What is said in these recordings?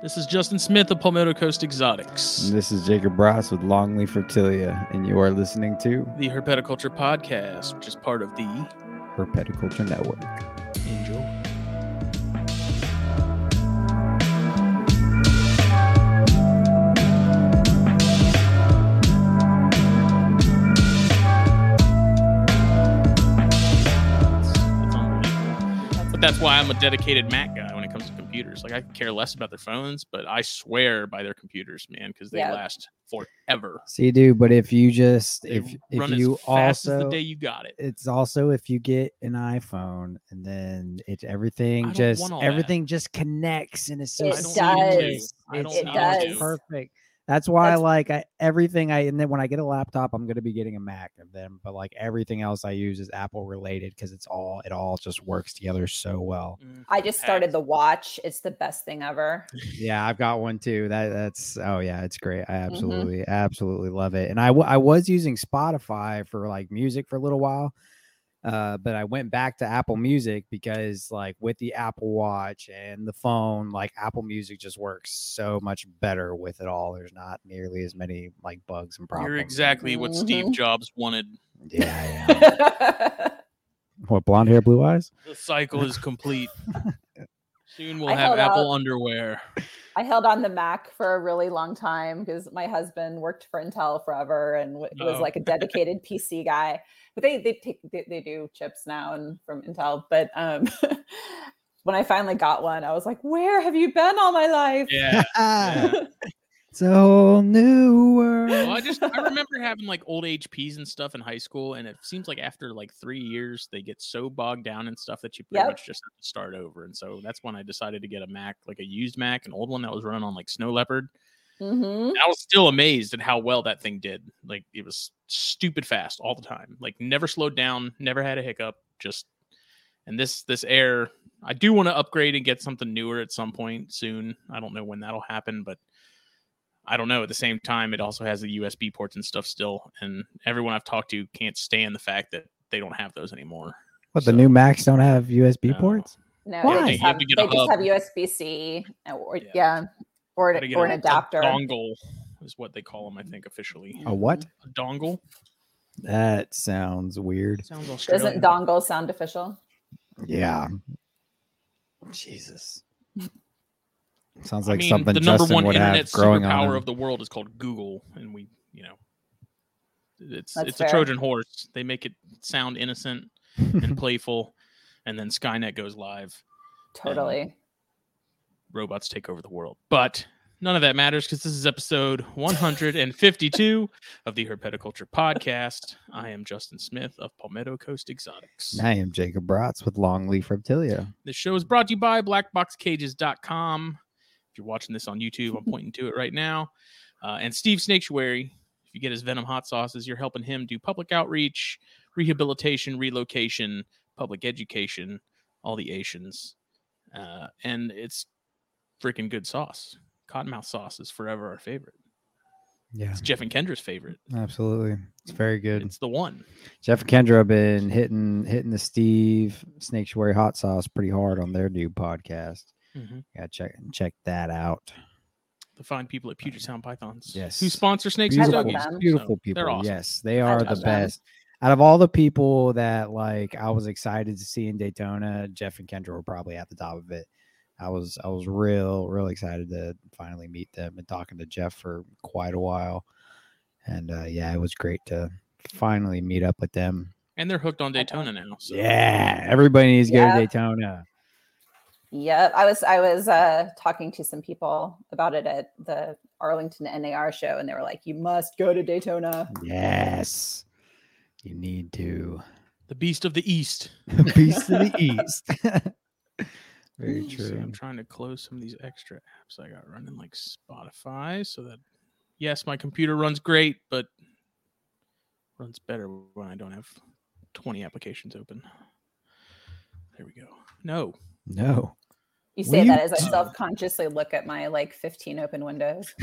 This is Justin Smith of Palmetto Coast Exotics, And this is Jacob Ross with Longleaf Reptilia, and you are listening to the Herpetoculture Podcast, which is part of the Herpetoculture Network. Enjoy. Unbelievable. But that's why I'm a dedicated Mac guy computers. Like I care less about their phones, but I swear by their computers, man, because they Yeah. last forever. See, dude, but if you just They if if run you as fast as also the day you got it. it's also if you get an iPhone and then it's everything just everything that. just connects and it's so It I don't seamless. need it to. does. I don't It's- It need it to. does. perfect. That's why That's- like I, everything I and then when I get a laptop, I'm gonna be getting a Mac of them. But like everything else I use is Apple related because it's all it all just works together so well. Mm, I just started the watch. It's the best thing ever. Yeah, I've got one too. That that's oh yeah, it's great. I Mm-hmm. absolutely absolutely love it. And I I was using Spotify for like music for a little while. Uh, but I went back to Apple Music because like with the Apple Watch and the phone, like Apple Music just works so much better with it all. There's not nearly as many like bugs and problems. You're exactly what Steve Mhm. Jobs wanted. Yeah, yeah. what blonde hair, blue eyes? The cycle is complete. Soon we'll I have held Apple out- underwear. I held on the Mac for a really long time because my husband worked for Intel forever and w- was Oh. like a dedicated PC guy. But they they take they, they do chips now and from Intel. But um, when I finally got one, I was like, "Where have you been all my life?" Yeah. yeah. It's a whole new world. Well, I just I remember having like old HPs and stuff in high school, and it seems like after like three years they get so bogged down and stuff that you pretty Yep. much just have to start over. And so that's when I decided to get a Mac, like a used Mac, an old one that was running on like Snow Leopard. hmm I was still amazed at how well that thing did. Like it was stupid fast all the time. Like never slowed down, never had a hiccup. Just and this this Air, I do want to upgrade and get something newer at some point soon. I don't know when that'll happen, but I don't know. At the same time, it also has the USB ports and stuff still, and everyone I've talked to can't stand the fact that they don't have those anymore. What the new Macs don't have USB No. ports? No, Why? they just have have, they just have. USB C uh, or Yeah. yeah, or, Gotta an- or a- an a adapter. dongle is what they call them, I think, officially. A what? A dongle That sounds weird. sounds Australian. Doesn't dongle sound official? Yeah. Jesus. Sounds like I like mean, something the number Justin one would internet have growing on. superpower of the world is called Google, and we, you know, it's That's it's a. Trojan horse. They make it sound innocent and playful, and then Skynet goes live. Totally. Robots take over the world, but none of that matters because this is episode 152 of the Herpetoculture Podcast. I am Justin Smith of Palmetto Coast Exotics. I am Jacob Bratz with Longleaf Reptilia. This show is brought to you by blackboxcages.com. You're watching this on YouTube, I'm pointing to it right now. Uh, and Steve Snaketuary, if you get his Venom hot sauces, you're helping him do public outreach, rehabilitation, relocation, public education, all the Asians. Uh, and it's freaking good sauce. Cottonmouth sauce is forever our favorite. Yeah, It's Jeff and Kendra's favorite. absolutely. It's very good. It's the one. Jeff and Kendra have been hitting hitting the Steve Snaketuary hot sauce pretty hard on their new podcast. Mhm. Yeah, check check that out. The fine people at Puget Sound Pythons. Yes. Who sponsor Snakes Beautiful, and love Doggies. beautiful So people. They're awesome. Yes, they are love the them. best. Out of all the people that like I was excited to see in Daytona, Jeff and Kendra were probably at the top of it. I was I was real real excited to finally meet them and talking to Jeff for quite a while. And uh, yeah, it was great to finally meet up with them. And they're hooked on Daytona now. So. Yeah, everybody needs to go to Yeah. Daytona. Yep. I was I was uh talking to some people about it at the Arlington NAR show and they were like, You must go to Daytona. Yes, you need to. The Beast of the East. The Beast of the East. Very Let me see, true. I'm trying to close some of these extra apps I got running, like Spotify, so that yes, my computer runs great, but runs better when I don't have 20 applications open. There we go. No, No. You say you that as I self-consciously look at my like 15 open windows.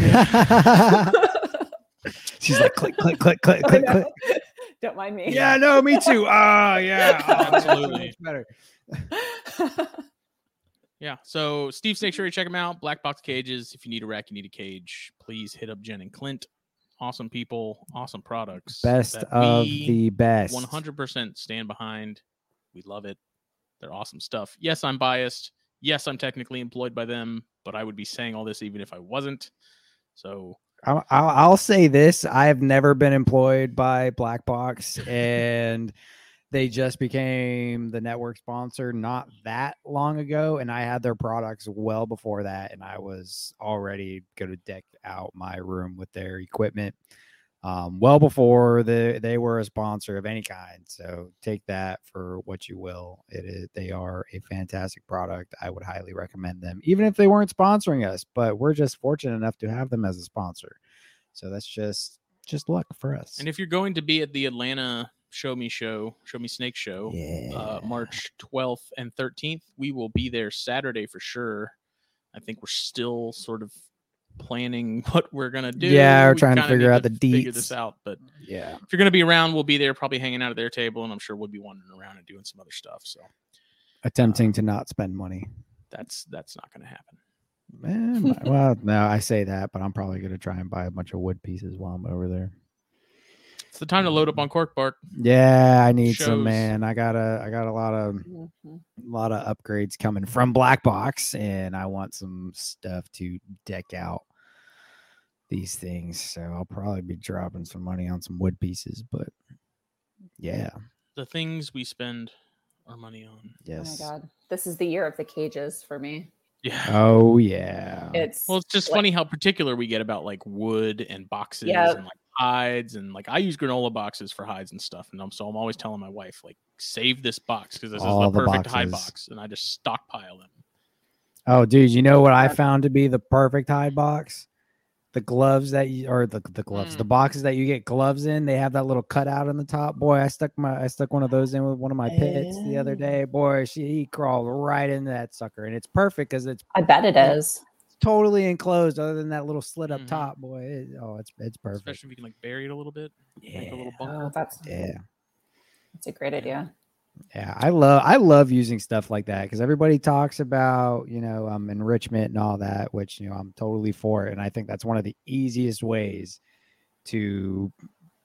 She's like click, click, click, click, I click, know. click. Don't mind me. Yeah, no, me too. Ah, yeah, oh, Absolutely. much better. Yeah. So Steve Snaketuary, you check him out. Black Box Cages. If you need a rack, you need a cage. Please hit up Jen and Clint. Awesome people, awesome products. Best of the best. 100% stand behind. We love it. They're awesome stuff. Yes, I'm biased. Yes, I'm technically employed by them, but I would be saying all this even if I wasn't. So I'll, I'll, say this: I have never been employed by Black Box, and they just became the network sponsor not that long ago, and I had their products well before that, and I was already going to deck out my room with their equipment. Um, well before the, they were a sponsor of any kind. So take that for what you will. It is they are a fantastic product. I would highly recommend them, even if they weren't sponsoring us. But we're just fortunate enough to have them as a sponsor. So that's just just luck for us. And if you're going to be at the Atlanta Show Me Show, Show Me Snake Show, yeah, uh, March 12th and 13th, we will be there Saturday for sure. I think we're still sort of planning what we're gonna do. Yeah, we're We trying to figure need out the figure this out. But yeah. if you're gonna be around, we'll be there, probably hanging out at their table, and I'm sure we'll be wandering around and doing some other stuff. So Attempting um, to not spend money. that's that's not gonna happen. Eh, Man, well, no, I say that, but I'm probably gonna try and buy a bunch of wood pieces while I'm over there. It's the time to load up on Cork Bark. Yeah, I need some man. I got a I got a lot of Mhm. a lot of upgrades coming from Black Box, and I want some stuff to deck out these things. So I'll probably be dropping some money on some wood pieces, but yeah, The things we spend our money on. yes. Oh my god, this is the year of the cages for me. Yeah. Oh yeah. It's Well, it's just like- funny how particular we get about like wood and boxes Yeah. and like hides and like I use granola boxes for hides and stuff, and I'm so I'm always telling my wife like save this box because this All is the the perfect hide box, and I just stockpile them. Oh, dude, you know what I found to be the perfect hide box? The gloves that you or the the gloves, the Mm. boxes that you get gloves in, they have that little cutout on the top. Boy, I stuck my I stuck one of those in with one of my pits the other day. Boy, she he crawled right into that sucker, and it's perfect because it's I bet it is. Totally enclosed, other than that little slit up Mhm. top. Boy, it, oh, it's it's perfect. Especially if you can like bury it a little bit, make a Yeah, little Oh, that's yeah. that's a great idea. Yeah, I love I love using stuff like that because everybody talks about you know um enrichment and all that, which you know I'm totally for it, and I think that's one of the easiest ways to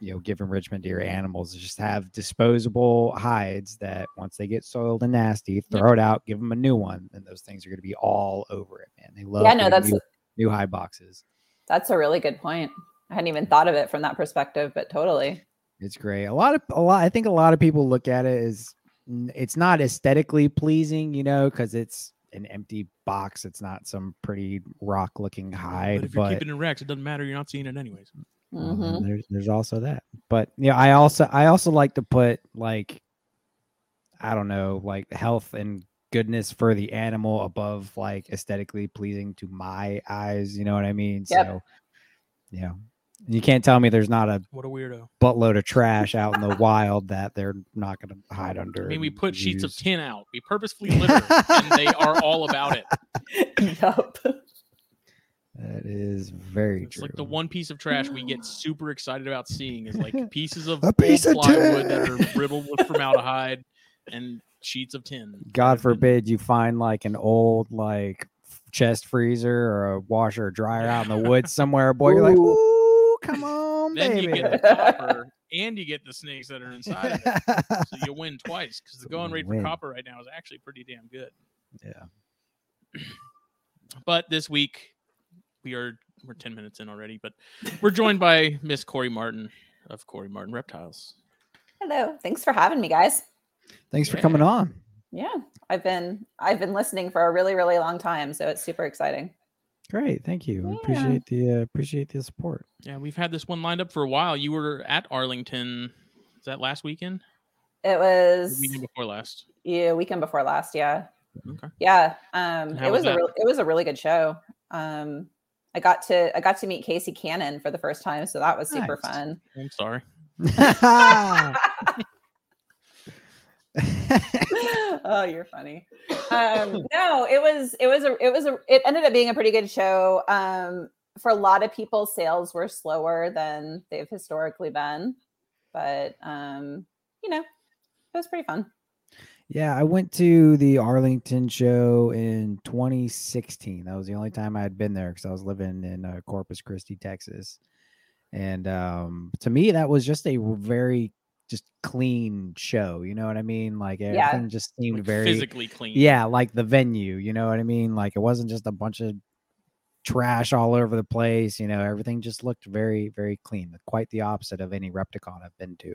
you know give enrichment to your animals is just have disposable hides that once they get soiled and nasty, throw it out, give them a new one, and those things are going to be all over it, man. They love Yeah, no, getting that's new, new hide boxes. that's a really good point. I hadn't even thought of it from that perspective, but totally. It's great. A lot of a lot. I think a lot of people look at it as it's not aesthetically pleasing, you know, because it's an empty box. It's not some pretty rock looking hide. But if you're But, keeping it wrecked, it doesn't matter. You're not seeing it anyways. Well, Mhm. then there's there's also that. But yeah, I also I also like to put like I don't know, like health and goodness for the animal above like aesthetically pleasing to my eyes. You know what I mean? Yep. So yeah. You can't tell me there's not a What a weirdo. buttload of trash out in the wild that they're not going to hide under. I mean, we and put sheets of tin out. We purposefully litter, and they are all about it. yup. That is very It's true. like the one piece of trash we get super excited about seeing is like pieces of A piece of plywood that tin. are riddled with formaldehyde and sheets of tin. God forbid you find like an old like chest freezer or a washer or dryer out in the woods somewhere. Boy, you're like, Ooh. ooh, come on, Then you get the copper and you get the snakes that are inside of it. So you win twice because the going rate for copper right now is actually pretty damn good. yeah. But this week we are we're 10 minutes in already, but we're joined by Miss Kori Martin of Kori Martin Reptiles. Hello. Thanks for having me, guys. Thanks for coming on. Yeah, I've been I've been listening for a really really long time, so it's super exciting. Great, thank you. We Yeah. Appreciate the uh, appreciate the support. Yeah, we've had this one lined up for a while. You were at Arlington. Is that last weekend? It The was weekend before last. yeah weekend before last. Yeah, Okay. yeah. Um, it was was a that? real, it was a really good show. Um, I got to I got to meet Casey Cannon for the first time, so that was super Nice. fun. I'm sorry. oh, you're funny. Um, no, it was it was a it was a it ended up being a pretty good show. Um, for a lot of people, sales were slower than they've historically been, but um, you know, it was pretty fun. Yeah, I went to the Arlington show in 2016. That was the only time I had been there because I was living in uh, Corpus Christi, Texas. And um, to me, that was just a very just clean show. You know what I mean? Like everything Yeah. just seemed Like, very physically clean. yeah, like the venue. You know what I mean? Like it wasn't just a bunch of trash all over the place. You know, everything just looked very, very clean. Quite the opposite of any Repticon I've been to.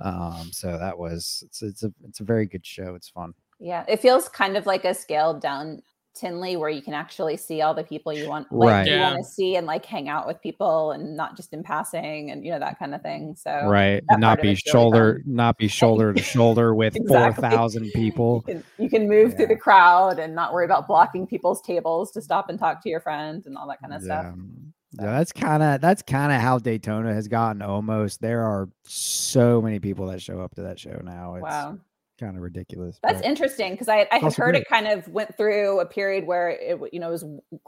Um, so that was it's it's a it's a very good show. It's fun. Yeah, it feels kind of like a scaled down Tinley where you can actually see all the people you want, like Right. you Yeah. want to see, and like hang out with people, and not just in passing, and you know that kind of thing. So right not be it's really shoulder not be shoulder to shoulder with Exactly. 4000 people you can, you can move through the crowd and not worry about blocking people's tables to stop and talk to your friend and all that kind of stuff. Yeah. Yeah, that's kind of that's kind of how Daytona has gotten almost. There are so many people that show up to that show now. It's Wow. kind of ridiculous. That's interesting because I, I had heard great. it kind of went through a period where it you know was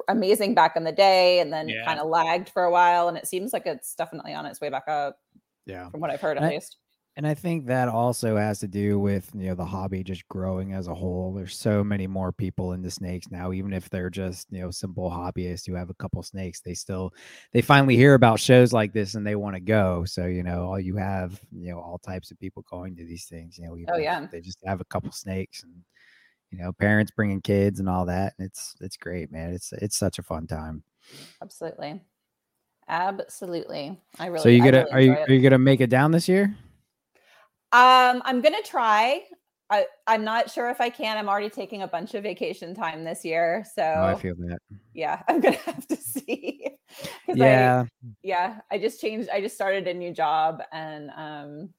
amazing back in the day and then Yeah. kind of lagged for a while and it seems like it's definitely on its way back up yeah. from what I've heard at I- least. And I think that also has to do with you know the hobby just growing as a whole. There's so many more people into snakes now, even if they're just you know simple hobbyists who have a couple snakes. They still they finally hear about shows like this and they want to go. So you know all you have you know all types of people going to these things. You know Oh, yeah. they just have a couple snakes and you know parents bringing kids and all that. And it's it's great, man. It's it's such a fun time. Absolutely. Absolutely. I really so you gonna really are you it. are you gonna make it down this year? Um, I'm gonna try. I, I'm not sure if I can. I'm already taking a bunch of vacation time this year. So Oh, I feel that. yeah, I'm gonna have to see. 'Cause I- Yeah. yeah, I just changed. I just started a new job, and um,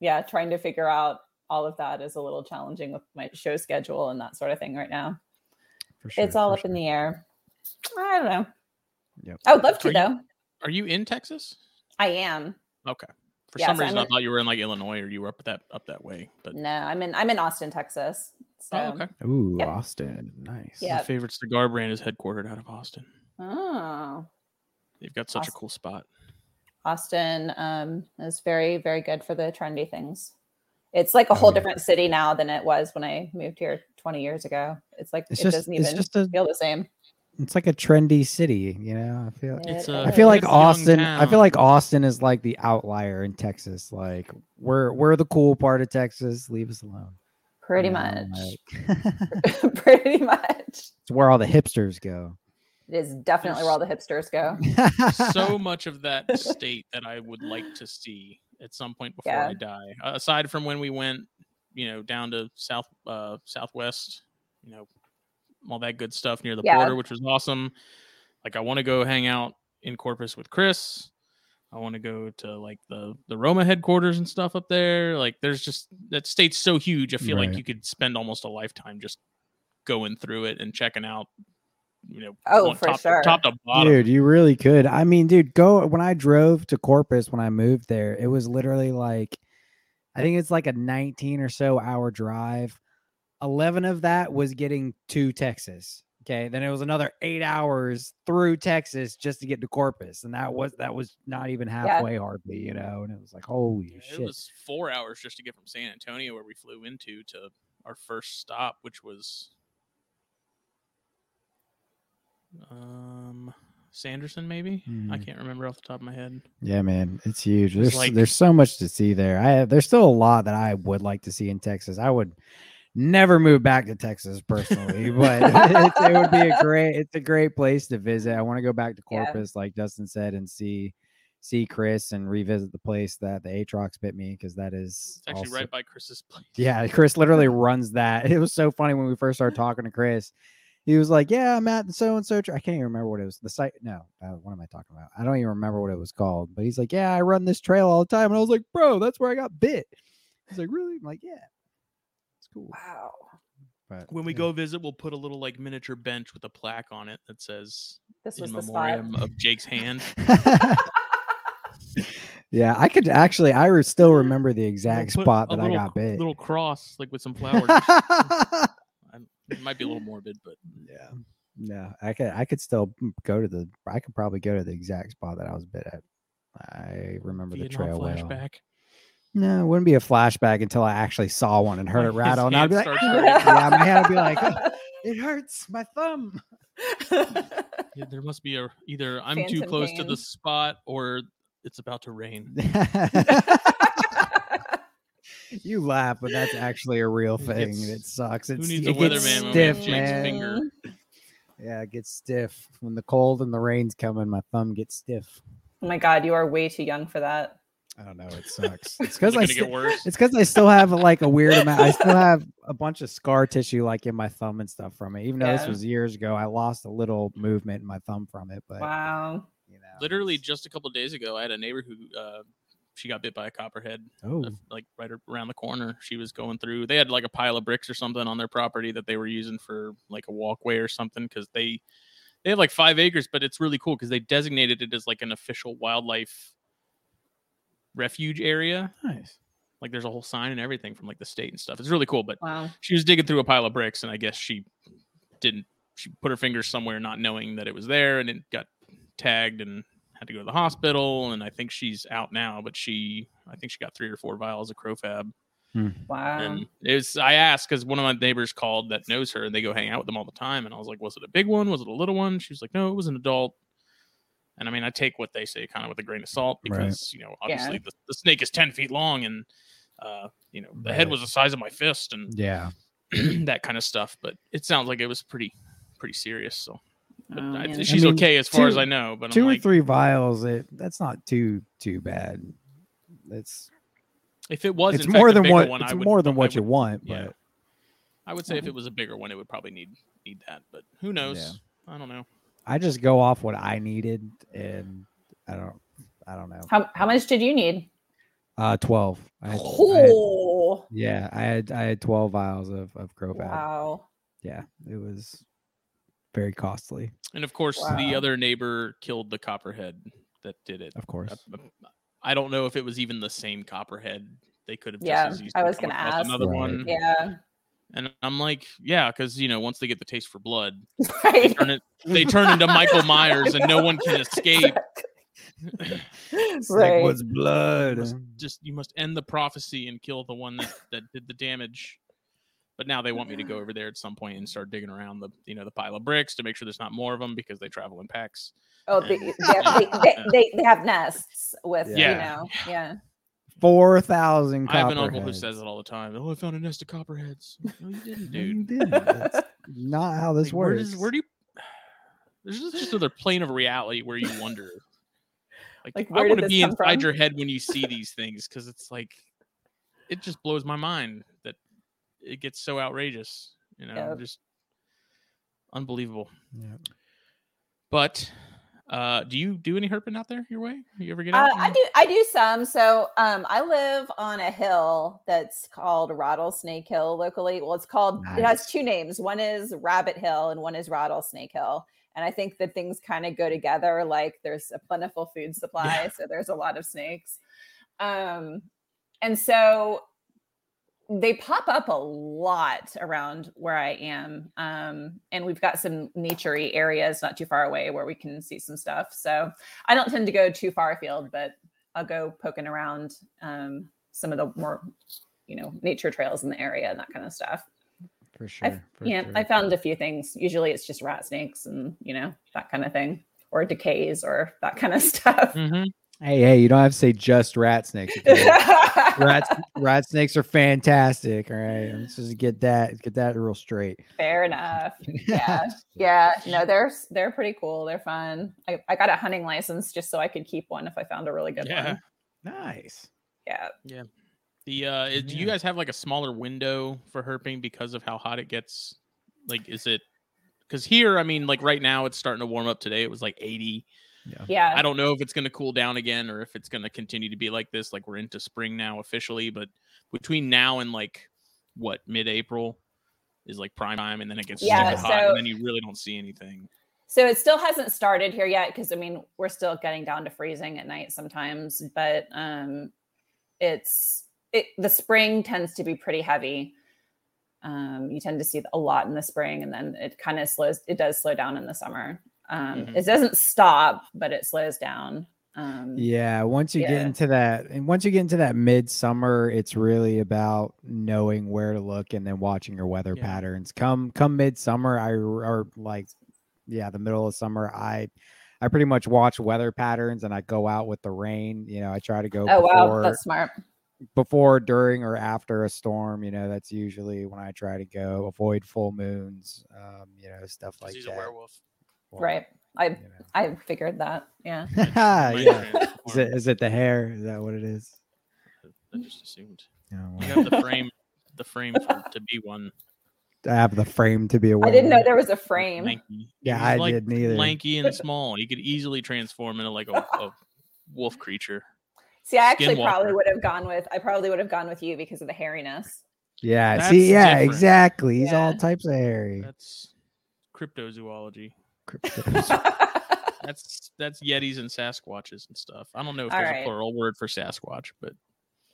yeah, trying to figure out all of that is a little challenging with my show schedule and that sort of thing right now. for sure, it's all for up in the air. I don't know. Yep. I would love to Are you- though. Are you in Texas? I am. Okay. For Yeah, some so I'm reason, I thought you were in like Illinois or you were up that up that way. But No, I'm in. I'm in Austin, Texas. So, oh, okay. Ooh, Yep. Austin. Nice. Yeah. My favorite cigar brand is headquartered out of Austin. oh, They've got such Awesome. a cool spot. Austin um, is very, very good for the trendy things. It's like a whole Oh, yeah. different city now than it was when I moved here 20 years ago. It's like It's it just doesn't even just a feel the same. It's like a trendy city, you know. I feel It's a- I feel like it's Austin I feel like Austin is like the outlier in Texas. Like we're we're the cool part of Texas. Leave us alone. Pretty you know, much. like- Pretty much. it's where all the hipsters go. It is definitely where all the hipsters go. so much of that state that I would like to see at some point before Yeah. I die. Uh, aside from when we went, you know, down to south uh southwest, you know, all that good stuff near the Yeah. border, which was awesome. Like I want to go hang out in Corpus with Chris. I want to go to like the the Roma headquarters and stuff up there. Like there's just that state's so huge. I feel like you could spend almost a lifetime just going through it and checking out, you know, oh, for top, sure. top to bottom. Dude, you really could. I mean, dude, go when I drove to Corpus when I moved there, it was literally like I think it's like a 19 or so hour drive. 11 of that was getting to Texas. Okay. Then it was another eight hours through Texas just to get to Corpus. And that was that was not even halfway hardly, you know. And it was like, holy Yeah, shit. It was four hours just to get from San Antonio, where we flew into, to our first stop, which was um Sanderson, maybe. I Mhm. can't remember off the top of my head. Yeah, man, it's huge. It's There's like- there's so much to see there. I there's still a lot that I would like to see in Texas. I would never move back to Texas personally, but it would be a great it's a great place to visit. I want to go back to Yeah. Corpus, like Dustin said, and see see Chris and revisit the place that the Atrox bit me because that is It's actually also- right by Chris's place. yeah, Chris literally runs that. It was so funny when we first started talking to Chris. He was like, "Yeah, I'm at so and so." I can't even remember what it was. The site? No, uh, what am I talking about? I don't even remember what it was called. But he's like, "Yeah, I run this trail all the time," and I was like, "Bro, that's where I got bit." He's like, "Really?" I'm like, "Yeah, cool." Wow. But When we yeah. go visit, we'll put a little like miniature bench with a plaque on it that says This "In was the spot. memoriam of Jake's hand." yeah, I could actually. I re- still remember the We'll exact spot a that I got bit. Little cross, like with some flowers. It might be a little morbid, but yeah, no, I could. I could still mm, go to the. I could probably go to the exact spot that I was bit at. I remember the Vietnam trail well. Flashback. No, it wouldn't be a flashback until I actually saw one and heard it rattle, and I'd be like, hand "Ah!" starts hurting. yeah, my hand would be like, "Oh, it hurts my thumb. Yeah, there must be a either I'm too Phantom close to the spot or it's about to rain. you laugh, but that's actually a real It thing. gets- it sucks. It's, needs it a gets weatherman when we have stiff, man. finger? Yeah, it gets stiff when the cold and the rain's coming. My thumb gets stiff. oh my god, you are way too young for that. I don't know. It sucks. It's because I gonna get worse? it's because I still have like a weird amount. I still have a bunch of scar tissue like in my thumb and stuff from it. Even though this was years ago, I lost a little movement in my thumb from it. But Wow. you know, Literally just a couple days ago, I had a neighbor who uh, she got bit by a copperhead, oh, uh, like right around the corner. She was going through. They had like a pile of bricks or something on their property that they were using for like a walkway or something because they they have like five acres, but it's really cool because they designated it as like an official wildlife refuge area. nice. Like there's a whole sign and everything from like the state and stuff. It's really cool. But Wow. she was digging through a pile of bricks, and I guess she didn't. She put her fingers somewhere, not knowing that it was there, and it got tagged and had to go to the hospital. And I think she's out now, but she, I think she got three or four vials of Crofab. Hmm. Wow. And it was, I asked because one of my neighbors called that knows her, and they go hang out with them all the time. And I was like, "Was it a big one? Was it a little one?" She was like, "No, it was an adult." And I mean, I take what they say kind of with a grain of salt Right. because you know, Yeah. obviously the, the snake is ten feet long, and uh, you know, the head was the size of my fist, and Yeah. that kind of stuff. But it sounds like it was pretty pretty serious. So but Oh, I, man. she's mean, okay as far as I know. But Two I'm or like, three vials. It that's not too too bad. That's if it was, it's in fact, more than what one, it's I would, more than I what you want. yeah. But I would say if it was a bigger one, it would probably need need that. But who knows? I don't know. I just go off what I needed, and I don't I don't know. how how much did you need? Uh, twelve. I had, I had- Oh. yeah, I had I had twelve vials of of Crofab. Wow. Yeah, it was very costly. And of course, the other neighbor killed the copperhead that did it. Of course. Uh, I don't know if it was even the same copperhead. They could have. Yeah, just as I was gonna ask. another Right. one. Yeah. And I'm like, yeah, because you know, once they get the taste for blood, they turn it. They turn into Michael Myers, and no one can escape. It's right. like, what's blood? must just you must end the prophecy and kill the one that, that did the damage. But now they want me to go over there at some point and start digging around the you know the pile of bricks to make sure there's not more of them because they travel in packs. Oh, they, they, they, they, they, they have nests with, Yeah. you know, yeah. Four thousand. I have an uncle who says it all the time. Oh, I found a nest of copperheads. No, you didn't, dude. Dude, that's not how this Like, where works. does where do you? There's just just another plane of reality where you wonder. Like, Like, I where did want to be inside from? your head when you see these things because it's like, it just blows my mind that it gets so outrageous. You know, Yep. just unbelievable. Yeah. But uh do you do any herping out there your way? You ever get Uh, out? I do. I do some. So um, I live on a hill that's called Rattlesnake Hill locally. Well, it's called. It has two names. One is Rabbit Hill, and one is Rattlesnake Hill. And I think that things kind of go together. Like there's a plentiful food supply, so there's a lot of snakes. Um, and so they pop up a lot around where I am. Um, and we've got some naturey areas not too far away where we can see some stuff. So I don't tend to go too far afield, but I'll go poking around um, some of the more, you know, nature trails in the area and that kind of stuff. For sure. For yeah, sure. I found a few things. Usually it's just rat snakes and, you know, that kind of thing, or DeKays or that kind of stuff. Mhm. Hey, hey, you don't have to say just rat snakes. okay? rat, rat snakes are fantastic. All right, let's just get that get that real straight. Fair enough. Yeah. Yeah. No, they're they're pretty cool. They're fun. I, I got a hunting license just so I could keep one if I found a really good Yeah. one. nice. Yeah. Yeah. The uh is- do you guys have like a smaller window for herping because of how hot it gets? Like is it because here, I mean, like right now it's starting to warm up today. It was like 80. Yeah. I don't know if it's going to cool down again or if it's going to continue to be like this. Like we're into spring now officially, but between now and like what mid April is like prime time, and then it gets Yeah, super hot, so- and then you really don't see anything. So it still hasn't started here yet because I mean we're still getting down to freezing at night sometimes, but um, it's it the spring tends to be pretty heavy. Um, you tend to see a lot in the spring, and then it kind of slows. It does slow down in the summer. Um, Mhm. It doesn't stop, but it slows down. Um, Yeah, once you get into that, and once you get into that midsummer, it's really about knowing where to look and then watching your weather Yeah. patterns. Come come midsummer, I or like, yeah, the middle of summer, I I pretty much watch weather patterns and I go out with the rain. You know, I try to go Oh wow, before, that's smart. before, during, or after a storm. You know, that's usually when I try to go. Avoid full moons. Um, you know, stuff like he's that. a werewolf. Well, Right. I you know. I figured that. Yeah. yeah. Is it, it the hair? Is that what it is? I just assumed. Oh, You have the frame, the frame for, to be one. I have the frame to be a I didn't know there was a frame. Lanky. Yeah, He's I like didn't either. Lanky and small. He could easily transform into like a, a wolf creature. See, I actually Skinwalker. probably would have gone with I probably would have gone with you because of the hairiness. Yeah, That's see, yeah, different. exactly. He's all types of hairy. That's cryptozoology. Cryptos. That's that's yetis and sasquatches and stuff. I don't know if All there's right. a plural word for sasquatch, but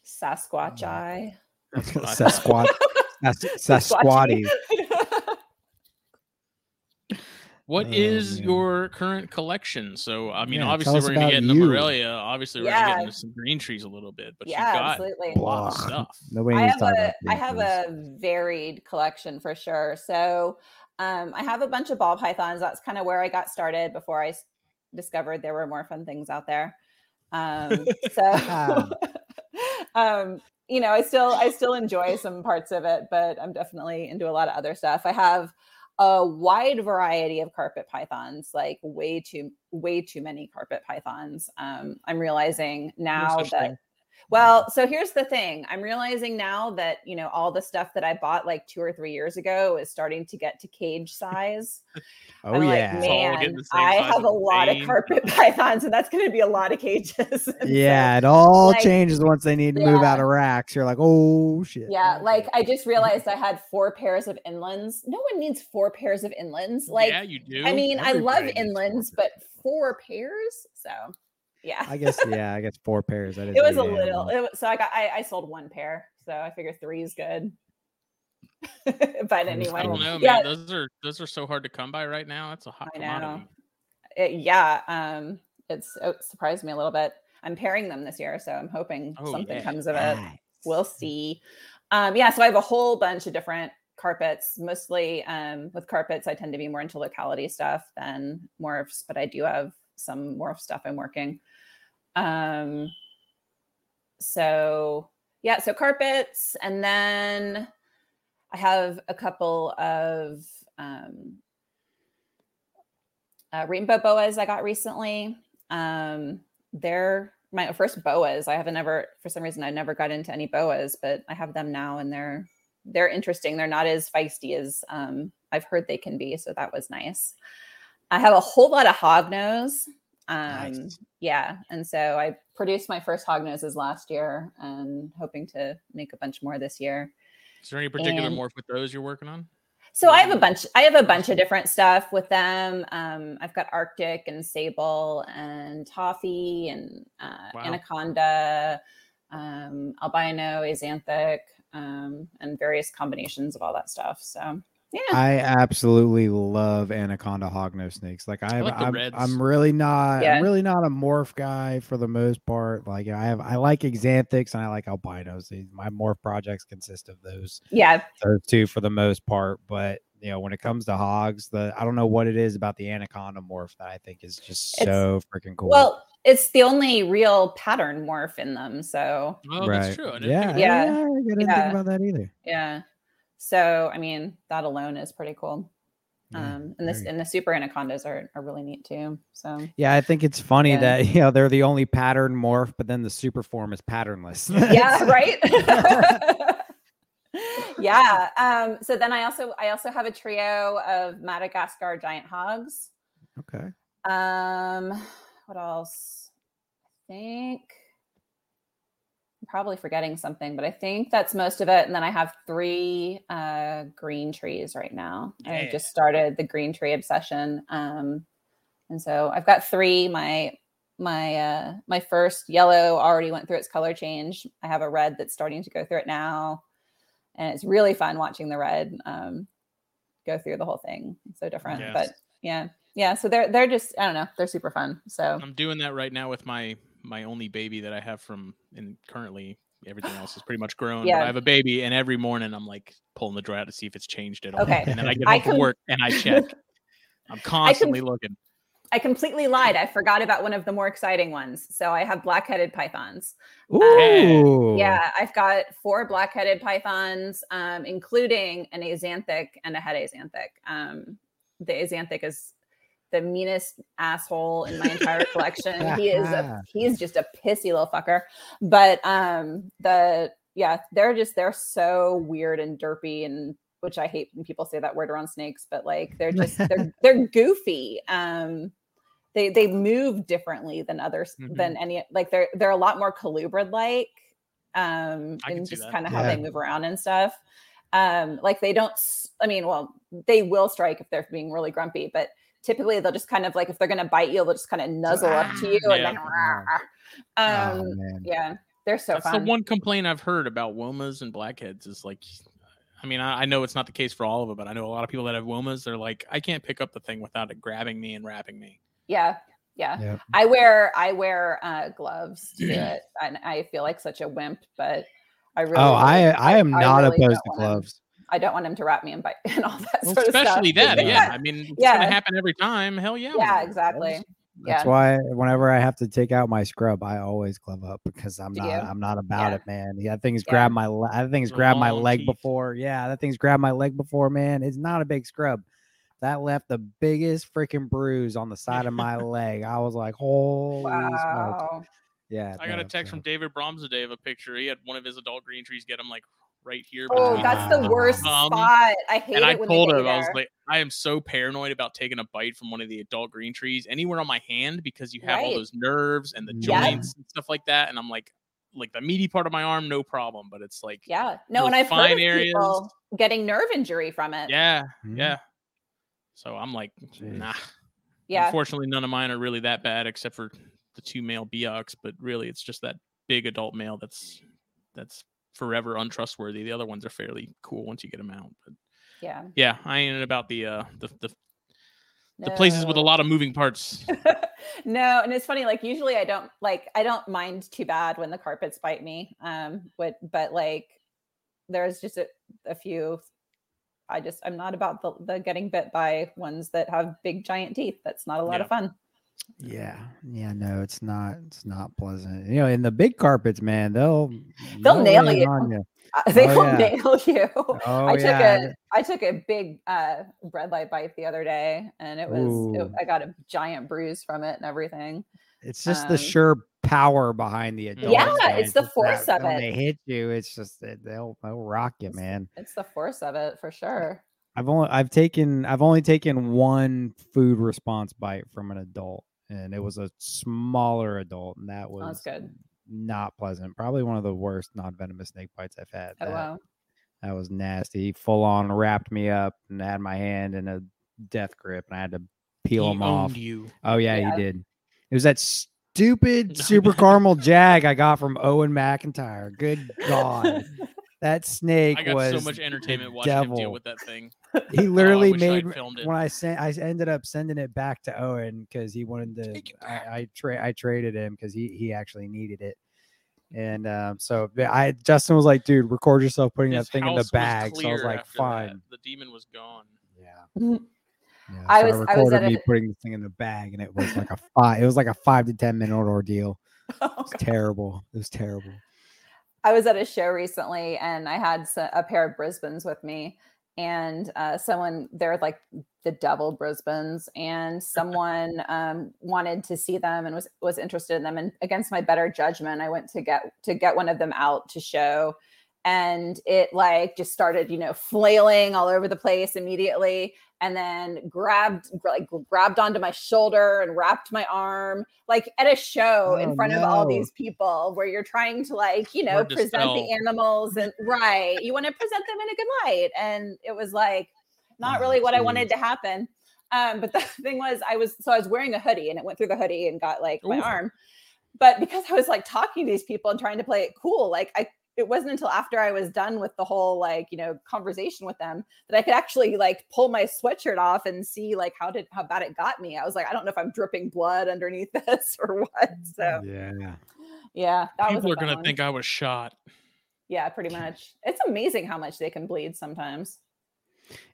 Sasquatch mm. eye. I. Sasquatch. Sas- Sasquatty. What Oh, is man. your current collection? So, I mean, Yeah, obviously we're gonna about get into you. Morelia. Obviously, we're gonna get Yeah. into some green trees a little bit, but yeah, you've got absolutely. a lot of Blah. stuff. Nobody I needs have to a about I have a varied collection for sure. So um, I have a bunch of ball pythons. That's kind of where I got started before I s- discovered there were more fun things out there. Um, so um, you know, I still I still enjoy some parts of it, but I'm definitely into a lot of other stuff. I have a wide variety of carpet pythons, like way too way too many carpet pythons. Um, I'm realizing now that thing. Well, so here's the thing. I'm realizing now that, you know, all the stuff that I bought like two or three years ago is starting to get to cage size. Oh I'm yeah. like, It's all getting man, the I have a the lot of carpet pythons, and that's going to be a lot of cages. And so, yeah, it all like- changes once they need to move out of racks. You're like, oh shit. yeah, mm-hmm. like I just realized I had four pairs of inlands. No one needs four pairs of inlands. Like, yeah, you do. I mean, I love Everybody needs four inlands, but four pairs. So, yeah. I guess yeah, I guess four pairs. That is it was a little it was, so i got I, I sold one pair so i figure three is good but anyway I don't know, man. yeah. Those are those are so hard to come by right now. That's a hot I know. commodity. it- yeah um it's it surprised me a little bit i'm pairing them this year so i'm hoping Oh, something yeah. comes of it Nice. we'll see um yeah so i have a whole bunch of different carpets mostly um with carpets i tend to be more into locality stuff than morphs but i do have some morph stuff i'm working um so yeah so carpets and then i have a couple of um uh, rainbow boas i got recently. Um they're my first boas. I haven't ever for some reason i never got into any boas but i have them now and they're they're interesting. They're not as feisty as um i've heard they can be so that was nice. I have a whole lot of hognose um Nice. yeah and so i produced my first hog noses last year and hoping to make a bunch more this year Is there any particular And- morph with those you're working on? so I have a bunch. I have a bunch of different stuff with them. Um, I've got Arctic and Sable and Toffee and uh, Wow. Anaconda, um, Albino, axanthic, um, and various combinations of all that stuff. So yeah, I absolutely love anaconda hognose snakes. Like I have, like the I'm. I'm really not, Yeah. I'm really not a morph guy for the most part. Like I have, I like axanthics and I like albinos. My morph projects consist of those, yeah, those two for the most part. But you know, when it comes to hogs, the I don't know what it is about the anaconda morph that I think is just It's- so freaking cool. Well, it's the only real pattern morph in them. So Oh, right? that's true. Yeah, Yeah. yeah, I didn't Yeah. think about that either. yeah, so I mean that alone is pretty cool. Yeah, Um, and this and the super anacondas are, are really neat too. So Yeah, I think it's funny Yeah. that you know they're the only pattern morph, but then the super form is patternless. yeah right yeah um so then i also i also have a trio of madagascar giant hogs okay. um what else i think probably forgetting something but i think that's most of it and then i have three uh green trees right now i just started the green tree obsession um and so i've got three my my uh my first yellow already went through its color change i have a red that's starting to go through it now and it's really fun watching the red um go through the whole thing it's so different Yes. but yeah yeah. So they're they're just I don't know. They're super fun. So I'm doing that right now with my my only baby that I have from and currently everything else is pretty much grown. But I have a baby, and every morning I'm like pulling the drawer out to see if it's changed at all. Okay. And then I get I home from com- work and I check. I'm constantly looking. I completely lied. I forgot about one of the more exciting ones. So I have black-headed pythons. Ooh. Yeah, I've got four black-headed pythons, um, including an axanthic and a head axanthic. Um, the azanthic is the meanest asshole in my entire collection. he is a, he's just a pissy little fucker. But um, the yeah, they're just they're so weird and derpy and which I hate when people say that word around snakes, but like they're just they're they're goofy. Um, they they move differently than others Mhm. than any like they're they're a lot more colubrid like um I can and just kind of how Yeah. they move around and stuff um like they don't i mean well they will strike if they're being really grumpy but typically they'll just kind of like if they're gonna bite you they'll just kind of nuzzle up to you and Yeah. then Oh, um man. yeah they're so That's fun the one complaint I've heard about womas and blackheads is like, I mean, I, I know it's not the case for all of them, but I know a lot of people that have womas. They're like, I can't pick up the thing without it grabbing me and wrapping me. yeah yeah Yep. i wear i wear uh gloves to it and i feel like such a wimp but i really Oh, I I am not really opposed to want 'em- gloves. I don't want him to wrap me and bite and all that Well, sort of stuff. especially that, yeah. Yeah. I mean, it's Yeah. gonna happen every time. Hell yeah. Yeah, exactly. That's Yeah. why whenever I have to take out my scrub, I always glove up because I'm Do not you? I'm not about Yeah. it, man. Yeah, that thing's Yeah. grabbed my le- that thing's The grabbed my leg teeth. before. Yeah, that thing's grabbed my leg before, man. It's not a big scrub. That left the biggest freaking bruise on the side of my leg. I was like, holy smoke. Wow. Yeah. I got a text so- from David Brahms today of a picture. He had one of his adult green trees get him like right here. Oh, that's the Wow. worst thumb. spot. I hate and I it when told they get him, I was like, I am so paranoid about taking a bite from one of the adult green trees anywhere on my hand because you have all those nerves and the Yeah. joints and stuff like that. And I'm like, like the meaty part of my arm, no problem. But it's like, yeah. No, and I've heard fine of areas. people getting nerve injury from it. yeah, Mhm. yeah. So I'm like, Jeez. nah. Yeah. Unfortunately, none of mine are really that bad except for the two male Biaks, but really it's just that big adult male that's that's forever untrustworthy. The other ones are fairly cool once you get them out. But Yeah. yeah, I ain't about the uh the the, the places with a lot of moving parts. no, and it's funny. Like usually, I don't like. I don't mind too bad when the carpets bite me. Um, but but like, there's just a, a few. I just I'm not about the, the getting bit by ones that have big giant teeth. That's not a lot of fun. Yeah, yeah, no, it's not. It's not pleasant. You know, in the big carpets, man, they'll They'll nail lay it you. on you. Uh, they Oh, will yeah. nail you. Oh I took yeah, a I took a big uh red light bite the other day, and it was it- I got a giant bruise from it and everything. it's just the um, sheer power behind the adults. Yeah, man. it's the just force that of when it. They hit you. It's just that they'll they'll rock you, man. It's the force of it for sure. I've only I've taken I've only taken one food response bite from an adult, and it was a smaller adult, and that Oh, That's was good. not pleasant. Probably one of the worst non venomous snake bites I've had. Oh that, wow. that was nasty. He full on wrapped me up and had my hand in a death grip, and I had to peel He him off. you. Oh yeah, Yeah. he did. It was that stupid super caramel jag I got from Owen McIntyre. Good God, that snake I got was so much entertainment watching him deal devil. with that thing. He Oh, literally wish I'd made filmed it. when I sent. I ended up sending it back to Owen because he wanted to. Take it back. I I, tra- I traded him because he he actually needed it. And um, so I Justin was like, "Dude, record yourself putting His that thing in the bag." So I was like, after that. "Fine." The demon was gone. Yeah. Yeah, I so was- I was recorded at me a- putting the thing in the bag, and it was like a five. It was like a five to ten minute ordeal. Oh, It's terrible. It was terrible. I was at a show recently and I had a pair of Brisbanes with me and uh, someone they're like the devil Brisbanes and someone um, wanted to see them and was was interested in them and against my better judgment I went to get to get one of them out to show and it like just started you know flailing all over the place immediately and then grabbed like grabbed onto my shoulder and wrapped my arm like at a show in Oh, front of all these people where you're trying to like you know present sell. the animals and right you want to present them in a good light. And it was like not Oh, really what i wanted to happen. Um but the thing was i was so i was wearing a hoodie and it went through the hoodie and got like my Ooh. arm. But because i was like talking to these people and trying to play it cool like i it wasn't until after I was done with the whole like, you know, conversation with them that I could actually like pull my sweatshirt off and see like how did how bad it got me. I was like, I don't know if I'm dripping blood underneath this or what. So Yeah. yeah, that was People a are gonna one. think I was shot. Yeah, pretty much. It's amazing how much they can bleed sometimes.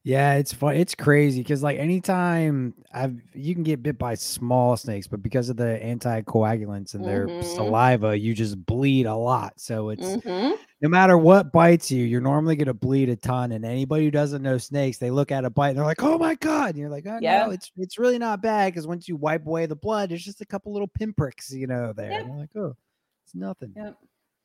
Yeah, it's fun. It's crazy because like anytime I've you can get bit by small snakes, but because of the anticoagulants in their Mhm. saliva, you just bleed a lot. So it's Mhm. no matter what bites you, you're normally gonna bleed a ton. And anybody who doesn't know snakes, they look at a bite and they're like, "Oh my god!" And you're like, "Oh Yeah. no, it's it's really not bad because once you wipe away the blood, there's just a couple little pinpricks, you know, there." Yep. And you're like, "Oh, it's nothing." Yep.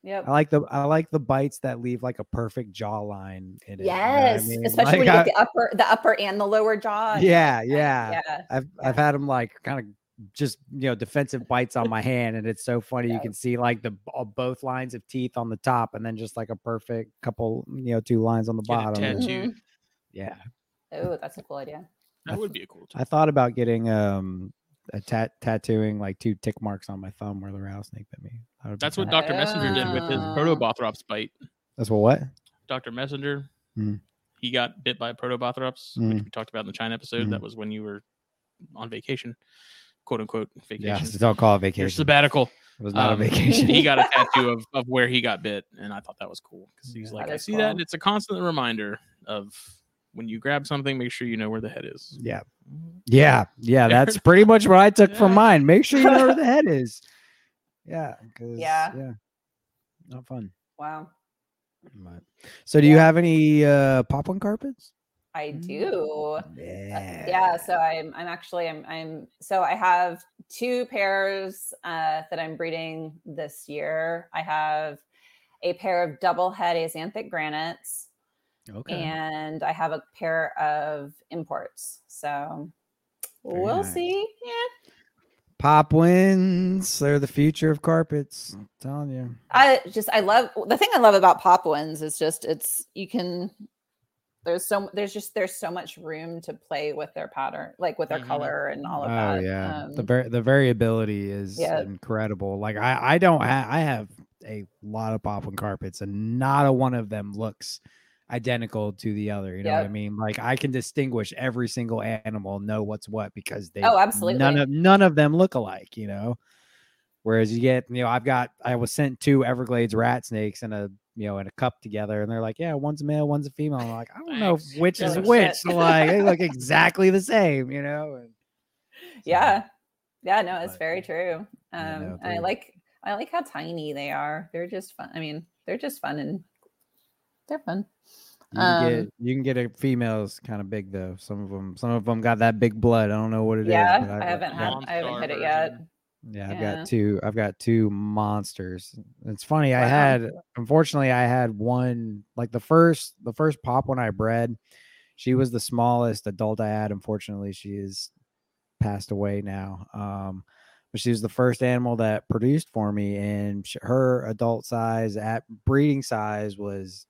Yep. I like the I like the bites that leave like a perfect jawline in it. you know I Yes, mean? especially Like, when you I- get the upper, the upper and the lower jaw. yeah, yeah. yeah. I've Yeah. I've had them like kind of just you know defensive bites on my hand, and it's so funny. You can see like the uh, both lines of teeth on the top, and then just like a perfect couple you know two lines on the Get bottom. and- tattooed. Yeah, Oh, that's a cool idea. That would be a cool. I thought about getting um a tat tattooing like two tick marks on my thumb where the rattlesnake bit me. That That's what kinda- Dr. Messenger did with his Ah. Protobothrops bite. That's what what? Dr. Messenger, Mm. he got bit by a Protobothrops, which Mm. we talked about in the China episode. That was when you were on vacation, quote unquote Yeah, vacation. don't call it Your vacation. sabbatical. It was not Um, a vacation. he got a tattoo of, of where he got bit, and I thought that was cool because he's Yeah. like, I is see that, and it's a constant reminder of when you grab something, make sure you know where the het is. yeah. Yeah, yeah, that's pretty much what I took from mine. Make sure you know where the head is. Yeah. Yeah. yeah, not fun. Wow. But, so, do you have any uh poplin carpets? I Mm. do. Yeah, yeah so i'm i'm actually i'm i'm so i have two pairs uh that i'm breeding this year i have a pair of double head axanthic granites Okay. and i have a pair of imports so Very we'll nice. see yeah Pop wins. They're the future of carpets. I'm telling you. i just i love the thing i love about pop wins is just it's you can there's so there's just there's so much room to play with their pattern like with their Mhm. color and all of Oh that yeah, the Um, var- the variability is yeah. incredible. Like I I don't have I have a lot of poplin carpets, and not a one of them looks identical to the other. You know what I mean? Like I can distinguish every single animal, know what's what because they Oh, absolutely none of none of them look alike. You know. Whereas you get, you know, I've got I was sent two Everglades rat snakes in a you know in a cup together, and they're like, yeah, one's a male, one's a female. I'm like, I don't know which is which. Like they look exactly the same, you know. And, so- yeah yeah no it's But, very true um yeah, no, and i like i like how tiny they are they're just fun i mean they're just fun and they're fun You can Um, get you can get a females kind of big though. Some of them some of them got that big blood. I don't know what it is. yeah but i I've- haven't I've had i haven't Monstar hit it yet. Yeah, I've yeah. got two. I've got two monsters. It's funny. I had unfortunately I had one like the first the first pop when I bred. She was the smallest adult I had. Unfortunately, she is passed away now. Um, but she was the first animal that produced for me, and sh- her adult size at breeding size was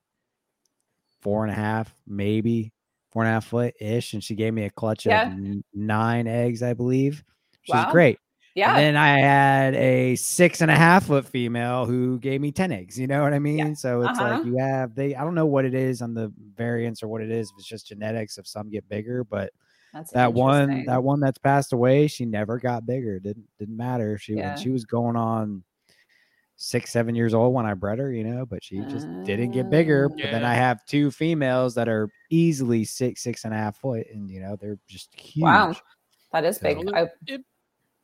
four and a half, maybe four and a half foot ish, and she gave me a clutch Yeah. of nine eggs, I believe. Which Wow. great. yeah And then I had a six and a half foot female who gave me 10 eggs. You know what I mean? So it's Uh-huh. like you have they I don't know what it is on the variants or what it is, if it's just genetics if some get bigger, but that's that one that one that's passed away, she never got bigger. Didn't didn't matter. She Yeah. she was going on six, seven years old when I bred her, you know, but she just didn't get bigger. Mm. But then I have two females that are easily six, six and a half foot, and you know, they're just huge. Wow. that is So- big I, it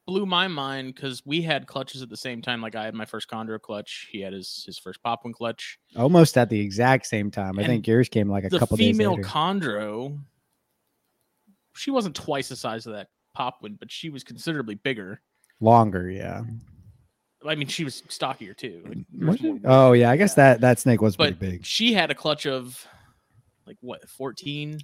blew my mind because we had clutches at the same time. Like I had my first chondro clutch, he had his his first Popwin clutch. Almost at the exact same time. I And think yours came like a the couple days female later. chondro, she wasn't twice the size of that Popwin, but she was considerably bigger. Longer, yeah. I mean, she was stockier too. like, yours Was? Oh yeah, I guess that that snake was but pretty big. she had a clutch of like what 14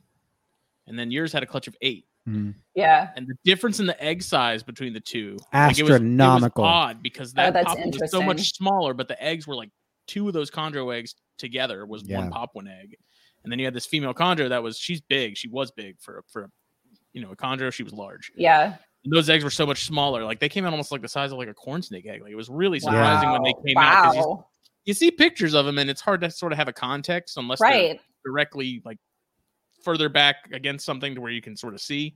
and then yours had a clutch of eight Mhm. yeah and the difference in the egg size between the two like, it was- it was Astronomical. odd because Oh, that that's pop was so much smaller but the eggs were like two of those chondro eggs together was Yeah. one pop one egg and then you had this female chondro that was she's big she was big for a- for a, you know a chondro she was large yeah and those eggs were so much smaller like they came out almost like the size of like a corn snake egg like it was really Wow. surprising when they came out. you- wow you see pictures of them, and it's hard to sort of have a context unless they're directly like further back against something to where you can sort of see.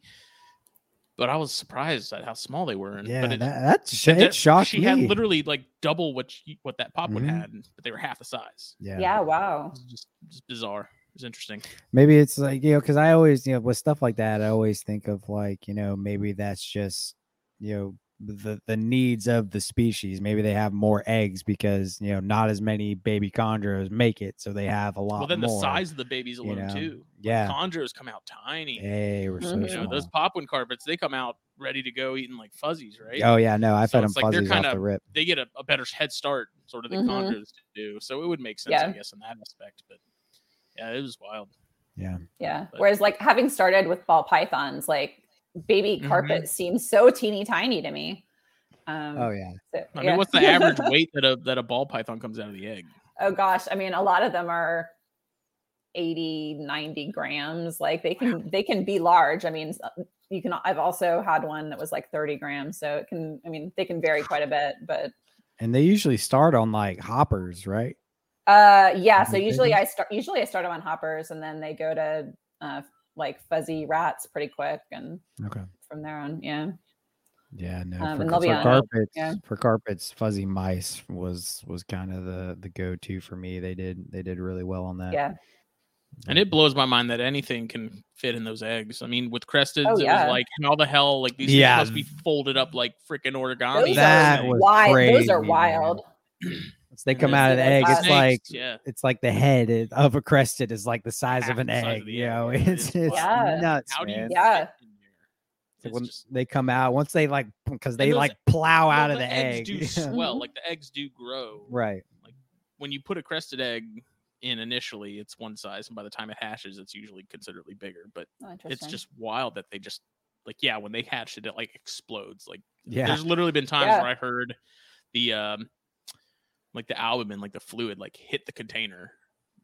But I was surprised at how small they were. And, Yeah, but it, that, that's sh- but it that- shocked she me. had literally like double what she, what that pop would Mhm. had, but they were half the size. yeah. Yeah. It wow. was just, just bizarre. It was interesting. Maybe it's like you know, because I always you know with stuff like that, I always think of like you know maybe that's just you know the the needs of the species. Maybe they have more eggs because you know not as many baby chondros make it, so they have a lot. Well, then more. the size of the babies you alone know, too. yeah. Chondros come out tiny. Hey, we're so. You know, those small. popwin carpets, they come out ready to go eating like fuzzies, right? Oh yeah, no, I So fed them it's like they're fuzzies off kinda- the rip. They get a, a better head start, sort of than Mhm. chondros do. So it would make sense, I guess, in that aspect. But yeah, it was wild. Yeah, Yeah. But- Whereas like having started with ball pythons, like baby Mhm. carpet seems so teeny tiny to me. Um, oh yeah, so- I yeah. mean, what's the average weight that a that a ball python comes out of the egg? oh gosh, I mean, a lot of them are 80, 90 grams. Like they can they can be large. I mean, you can. I've also had one that was like 30 grams. So it can. I mean, they can vary quite a bit, but and they usually start on like hoppers, right? Uh, yeah. So usually I start. Usually I start them on hoppers, and then they go to uh, like fuzzy rats pretty quick, and Okay. from there on, yeah. Yeah, no. Um, for, and they'll be for carpets, yeah. for carpets, fuzzy mice was was kind of the the go to for me. They did they did really well on that. Yeah. And it blows my mind that anything can fit in those eggs. I mean, with crested, Oh, it was like how the hell like these Yeah. things must be folded up like freaking origami. Those That was wild. Those are wild. Once they come out of the egg, it's snakes, like yeah. it's like the head of a crested is like the size Half of an size egg. of you egg, know, yeah, it's is it's wild. nuts, How do you man. Yeah. fit in there? Like It's when just- they come out, once they like because they those- like plow well, out of the, eggs egg. do Yeah. swell, like the eggs do grow. right. Like when you put a crested egg in initially, it's one size, and by the time it hatches, it's usually considerably bigger. But Oh, it's just wild that they just like yeah, when they hatch it, it like explodes. Like Yeah. there's literally been times Yeah. where I heard the um like the albumin, like the fluid, like hit the container.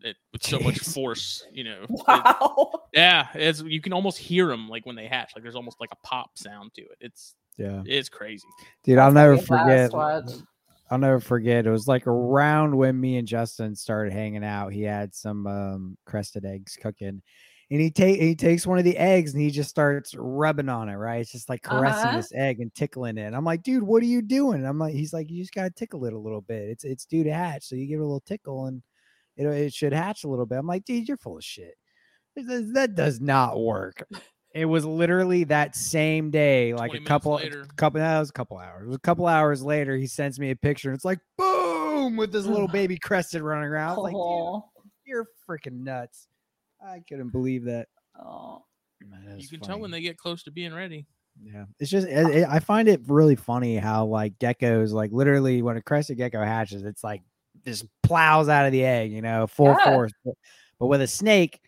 It, with so much force, you know. it- wow. yeah, it's you can almost hear them like when they hatch. Like there's almost like a pop sound to it. It's Yeah. it's crazy. Dude, I'll That's never be a blast forget. I'll never forget. It was like around when me and Justin started hanging out. He had some um, crested eggs cooking, and he take he takes one of the eggs and he just starts rubbing on it. Right, it's just like caressing Uh-huh. this egg and tickling it. And I'm like, dude, what are you doing? And I'm like, he's like, you just gotta tickle it a little bit. It's it's due to hatch, so you give it a little tickle and it it should hatch a little bit. I'm like, dude, you're full of shit. Is- That does not work. It was literally that same day, like a couple, later. couple, that was a couple hours. A couple hours later, he sends me a picture. And it's like boom with this little baby crested running around. I was like, you're freaking nuts. I couldn't believe that. oh. That You was can tell when they get close to being ready. Yeah, it's just it, it- I find it really funny how like geckos, like literally when a crested gecko hatches, it's like just plows out of the egg, you know, full Yeah. force. But, but with a snake,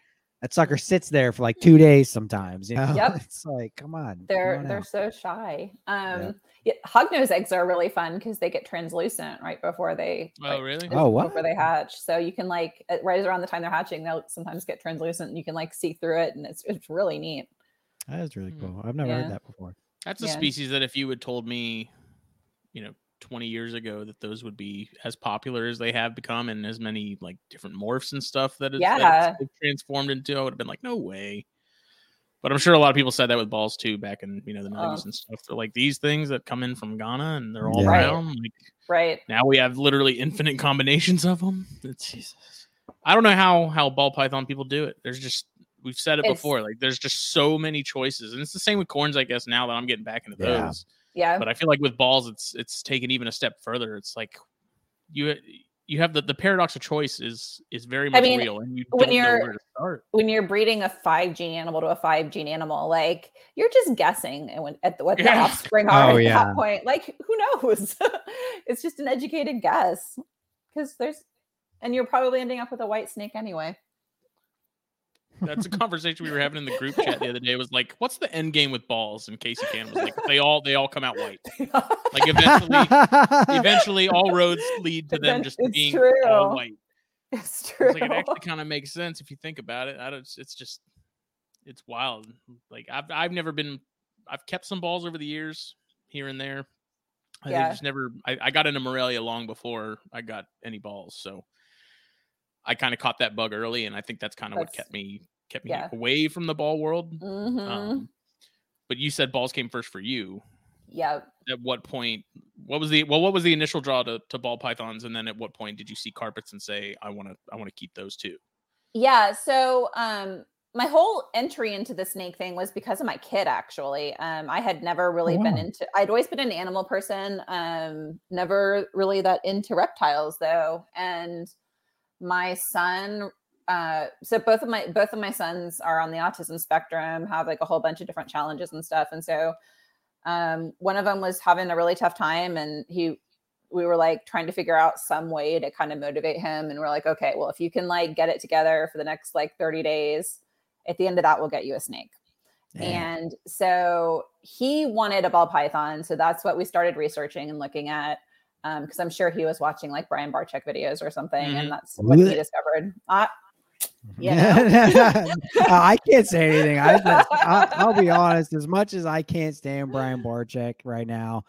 that sucker sits there for like two days sometimes. You know, Yep. it's like, come on, They're on they're out. so shy. Um, yeah, hognose eggs are really fun because they get translucent right before they. Oh, like, really? Oh, what? Before they hatch, so you can like right around the time they're hatching, they'll sometimes get translucent, and you can like see through it, and it's it's really neat. That is really Hmm. cool. I've never Yeah. heard that before. That's a Yeah. species that if you had told me, you know, 20 years ago that those would be as popular as they have become and as many like different morphs and stuff that it's, that it's transformed into, I would have been like, no way. But I'm sure a lot of people said that with balls too back in you know the 90s Oh. Uh-huh. and stuff. They're like these things that come in from Ghana and they're all Yeah. Right. Like Right. now we have literally infinite combinations of them. It's I don't know how how ball python people do it. There's just we've said it It's- before. Like there's just so many choices, and it's the same with corns. I guess now that I'm getting back into Yeah. those, Yeah. but I feel like with balls, it's it's taken even a step further. It's like you you have the the paradox of choice is is very much mean, real, and you when don't know you're- where to start. when you're breeding a five gene animal to a five gene animal, like you're just guessing and when, at the, what the offspring are Oh, at yeah. that point. Like who knows? it's just an educated guess because there's, and you're probably ending up with a white snake anyway. That's a conversation we were having in the group chat the other day. Was like, what's the end game with balls? And Casey Can was like, they all they all come out white. Like eventually, eventually, all roads lead to them just it's being all white. it's true. like, it actually kind of makes sense if you think about it. I don't. It's just, it's wild. Like I've I've never been. I've kept some balls over the years, here and there. I Yeah. just never. I, I got into Morelia long before I got any balls, so I kind of caught that bug early, and I think that's kind of what kept me kept me yeah. away from the ball world. Mhm. Um, but you said balls came first for you. yeah. At what point? What was the well? What was the initial draw to, to ball pythons, and then at what point did you see carpets and say, "I want to, I want to keep those too"? Yeah. So um my whole entry into the snake thing was because of my kid actually. Um I had never really been wow. into I'd always been an animal person, um never really that into reptiles though. And my son uh so both of my both of my sons are on the autism spectrum, have like a whole bunch of different challenges and stuff. And so um one of them was having a really tough time and he we were like trying to figure out some way to kind of motivate him. And we're like okay well if you can like get it together for the next like 30 days at the end of that we'll get you a snake. And so he wanted a ball python. So that's what we started researching and looking at because i'm sure he was watching like Brian Barczyk videos or something Mhm. and that's what he discovered. Uh, you Uh, I can't say anything. I, I, I'll be honest. As much as I can't stand Brian Barczyk right now,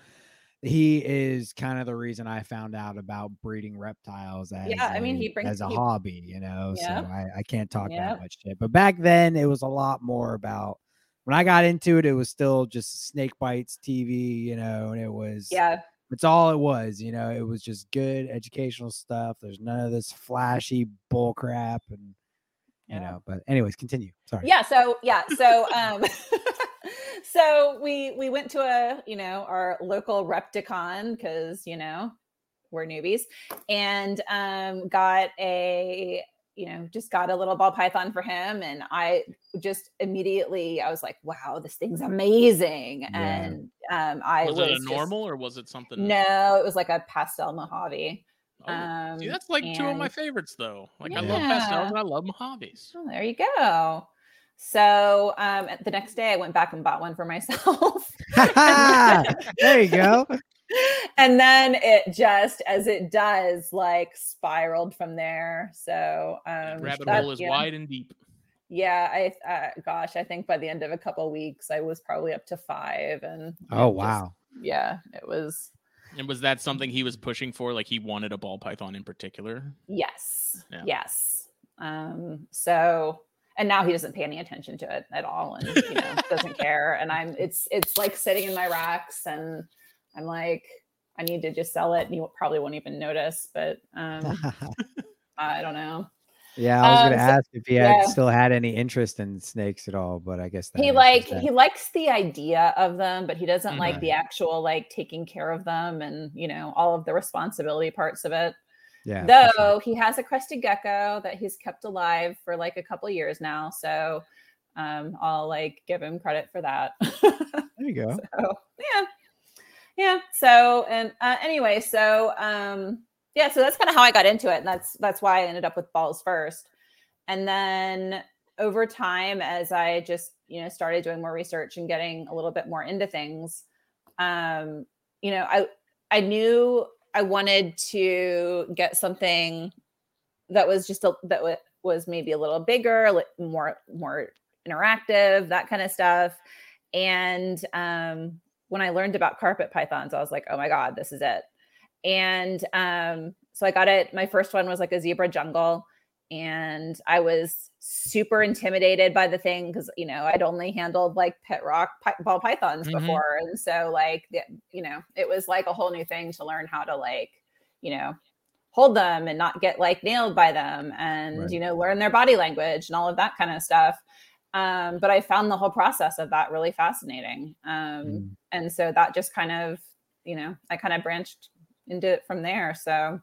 he is kind of the reason I found out about breeding reptiles as Yeah, I mean, a- he brings- as a he- hobby. You know, Yeah. so I, I can't talk Yeah. that much shit. But back then, it was a lot more about. When I got into it, it was still just Snake Bytes TV, you know, and it was yeah it's all it was, you know. It was just good educational stuff. There's none of this flashy bull crap, and you Yeah. know. But anyways, continue. Sorry. yeah so yeah so um so we we went to a you know our local repticon because you know we're newbies and um got a you know just got a little ball python for him and i just immediately i was like wow this thing's amazing Yeah. and um i Was, was, it a just- normal or was it something? no it was like a pastel mojave Oh, um See, that's like two of my favorites, though. Like I love pastels and I love Mojaves. Oh, there you go. So um, the next day, I went back and bought one for myself. there you go. and then it just, as it does, like spiraled from there. So um, Rabbit hole is yeah. wide and deep. Yeah, I uh, gosh, I think by the end of a couple weeks, I was probably up to five, and Oh it just- wow. yeah, it was And was that something he was pushing for? Like he wanted a ball python in particular? yes, Yeah. yes. Um, so and now he doesn't pay any attention to it at all, and you know doesn't care. And I'm it's it's like sitting in my racks, and I'm like, I need to just sell it, and you probably won't even notice. But um, I don't know. Yeah, I was Um, gonna so- ask if he had yeah. still had any interest in snakes at all, but I guess that he like he likes the idea of them but he doesn't like Mhm. the actual like taking care of them and you know all of the responsibility parts of it yeah. though sure. he has a crested gecko that he's kept alive for like a couple years now so um i'll like give him credit for that There you go. so yeah yeah so and uh, anyway so um yeah so that's kind of how i got into it and that's that's why i ended up with balls first. And then over time as i just you know started doing more research and getting a little bit more into things um you know i i knew i wanted to get something that was just a that wa- was maybe a little bigger li- more more interactive that kind of stuff. And um when i learned about carpet pythons i was like oh my god this is it and um so i got it my first one was like a zebra jungle and i was super intimidated by the thing because you know i'd only handled like pet rock pi- ball pythons Mhm. before and so like you know it was like a whole new thing to learn how to like you know hold them and not get like nailed by them and Right. you know learn their body language and all of that kind of stuff um, but i found the whole process of that really fascinating um, Mm. and so that just kind of you know i kind of branched into it from there so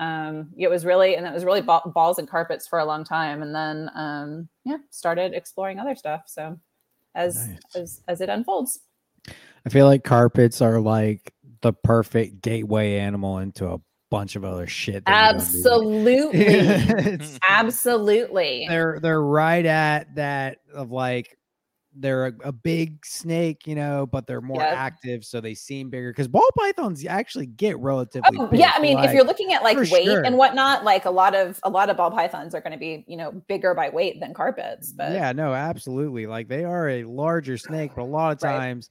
um it was really and it was really ba- balls and carpets for a long time and then um yeah started exploring other stuff so as Nice. as as it unfolds I feel like carpets are like the perfect gateway animal into a bunch of other shit. that you don't need. absolutely absolutely they're they're right at that of like they're a, a big snake, you know, but they're more Yep. active, so they seem bigger. Because ball pythons actually get relatively. Oh, big, yeah, I mean, if you're looking at like weight sure. and whatnot, like a lot of a lot of ball pythons are going to be, you know, bigger by weight than carpets. But yeah, no, absolutely. Like they are a larger snake, but a lot of Right. times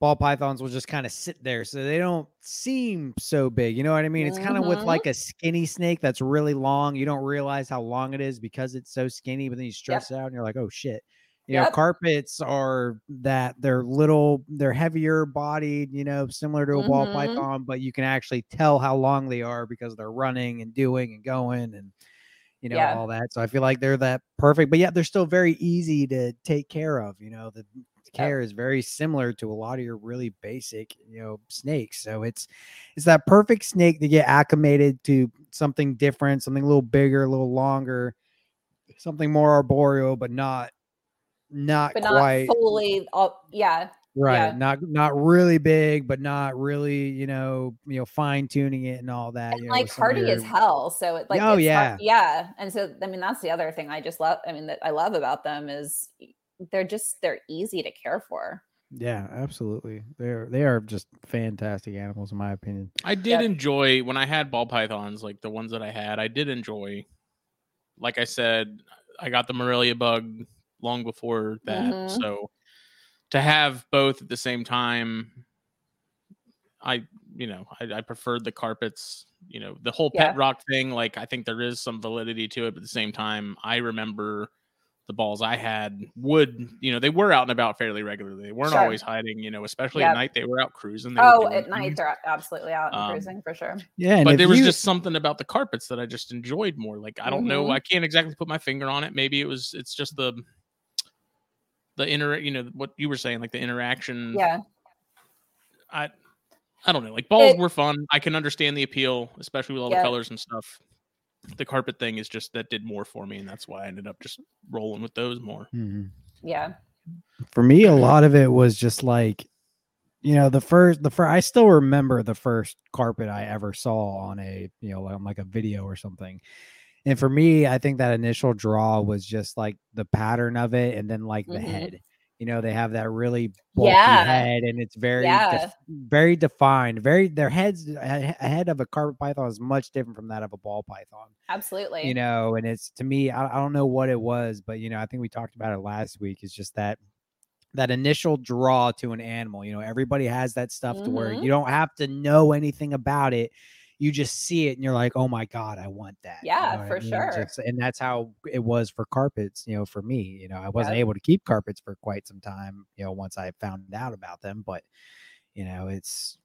ball pythons will just kind of sit there so they don't seem so big. You know what I mean? It's kind of with Mhm. like a skinny snake that's really long. You don't realize how long it is because it's so skinny, but then you stretch it out and you're like, oh shit. You know, carpets are that they're little, they're heavier bodied, you know, similar to a ball Mhm. python, but you can actually tell how long they are because they're running and doing and going and you know, Yeah. all that. So I feel like they're that perfect, but yet they're still very easy to take care of. You know, the care is very similar to a lot of your really basic, you know, snakes. So it's it's that perfect snake to get acclimated to something different, something a little bigger, a little longer, something more arboreal, but not not but not quite fully. All, yeah, right. yeah. Not not really big, but not really, you know, you know, fine tuning it and all that. and you know, like with hardy as hell. So it like Oh, it's yeah. hard- yeah. And so I mean that's the other thing I just love. I mean that I love about them is they're just they're easy to care for. Yeah, absolutely. They're they are just fantastic animals in my opinion. I did Yep. enjoy when I had ball pythons, like the ones that I had. I did enjoy. Like I said, I got the Morelia bug long before that, Mhm. so to have both at the same time, I you know I, I preferred the carpets. You know the whole pet rock thing. Like I think there is some validity to it, but at the same time, I remember the balls I had would you know they were out and about fairly regularly. They weren't Sure. always hiding. You know, especially Yep. at night they were out cruising. They Oh, doing at night things. they're absolutely out and Um, cruising for sure. Yeah, and but there was you- just something about the carpets that I just enjoyed more. Like I don't know, Mhm. I can't exactly put my finger on it. Maybe it was it's just the the inter you know what you were saying like the interaction. Yeah. I I don't know. Like balls It- were fun. I can understand the appeal, especially with all Yeah. the colors and stuff. The carpet thing is just that did more for me, and that's why I ended up just rolling with those more. Mhm. Yeah. for me, a lot of it was just like, you know, the first, the first, I still remember the first carpet I ever saw on a, you know, on like a video or something. And for me, I think that initial draw was just like the pattern of it and then like the Mhm. head. You know, they have that really bulky Yeah. head and it's very, Yeah. def- very defined. Very, their heads, a a head of a carpet python is much different from that of a ball python Absolutely. you know and it's to me I, I don't know what it was but you know i think we talked about it last week It's just that that initial draw to an animal you know everybody has that stuff to where Mhm. you don't have to know anything about it you just see it and you're like oh my god i want that You Yeah, know what I for mean? sure. Just- and that's how it was for carpets you know for me you know i wasn't Yep. able to keep carpets for quite some time you know once i found out about them but you know it's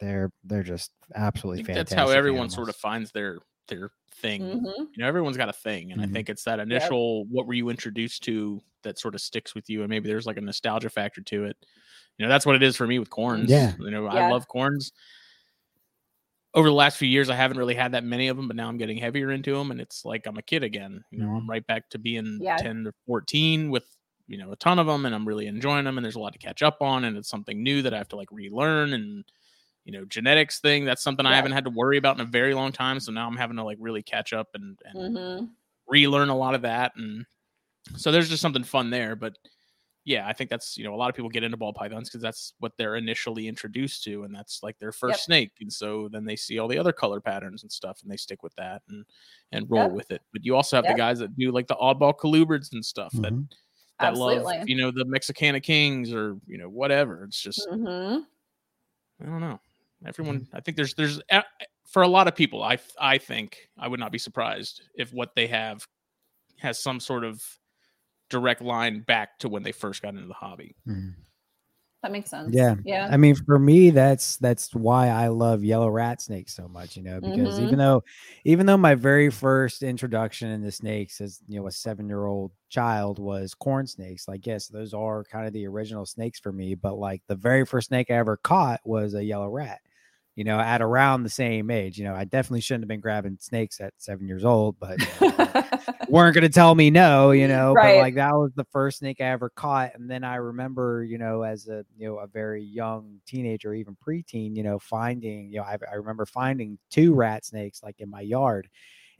they're they're just absolutely fantastic that's how everyone sort of finds their their thing. Mhm. you know everyone's got a thing and Mhm. i think it's that initial what were you introduced to that sort of sticks with you and maybe there's like a nostalgia factor to it you know that's what it is for me with corns Yeah. you know i love corns over the last few years i haven't really had that many of them but now i'm getting heavier into them and it's like i'm a kid again you know i'm right back to being Yeah. 10 to 14 with you know a ton of them and i'm really enjoying them and there's a lot to catch up on and it's something new that i have to like relearn and you know genetics thing that's something i haven't had to worry about in a very long time so now i'm having to like really catch up and, and Mhm. relearn a lot of that and so there's just something fun there but yeah i think that's you know a lot of people get into ball pythons because that's what they're initially introduced to and that's like their first Yep. snake and so then they see all the other color patterns and stuff and they stick with that and and roll Yep. with it but you also have Yep. the guys that do like the oddball colubrids and stuff that Mhm. that love Absolutely. you know the mexicana kings or you know whatever it's just Mhm. I don't know. Everyone, Mm-hmm. I think there's there's uh, for a lot of people, I I think I would not be surprised if what they have has some sort of direct line back to when they first got into the hobby. Mhm. That makes sense. Yeah. Yeah. I mean, for me, that's that's why I love yellow rat snakes so much, you know, because Mhm. even though even though my very first introduction into snakes as you know a seven year old child was corn snakes, like yes, those are kind of the original snakes for me. But like the very first snake I ever caught was a yellow rat, you know, at around the same age. You know, I definitely shouldn't have been grabbing snakes at seven years old, but you know, weren't going to tell me no, you know, Right. but like that was the first snake I ever caught. And then I remember, you know, as a, you know, a very young teenager, even preteen, you know, finding, you know, I, I remember finding two rat snakes like in my yard.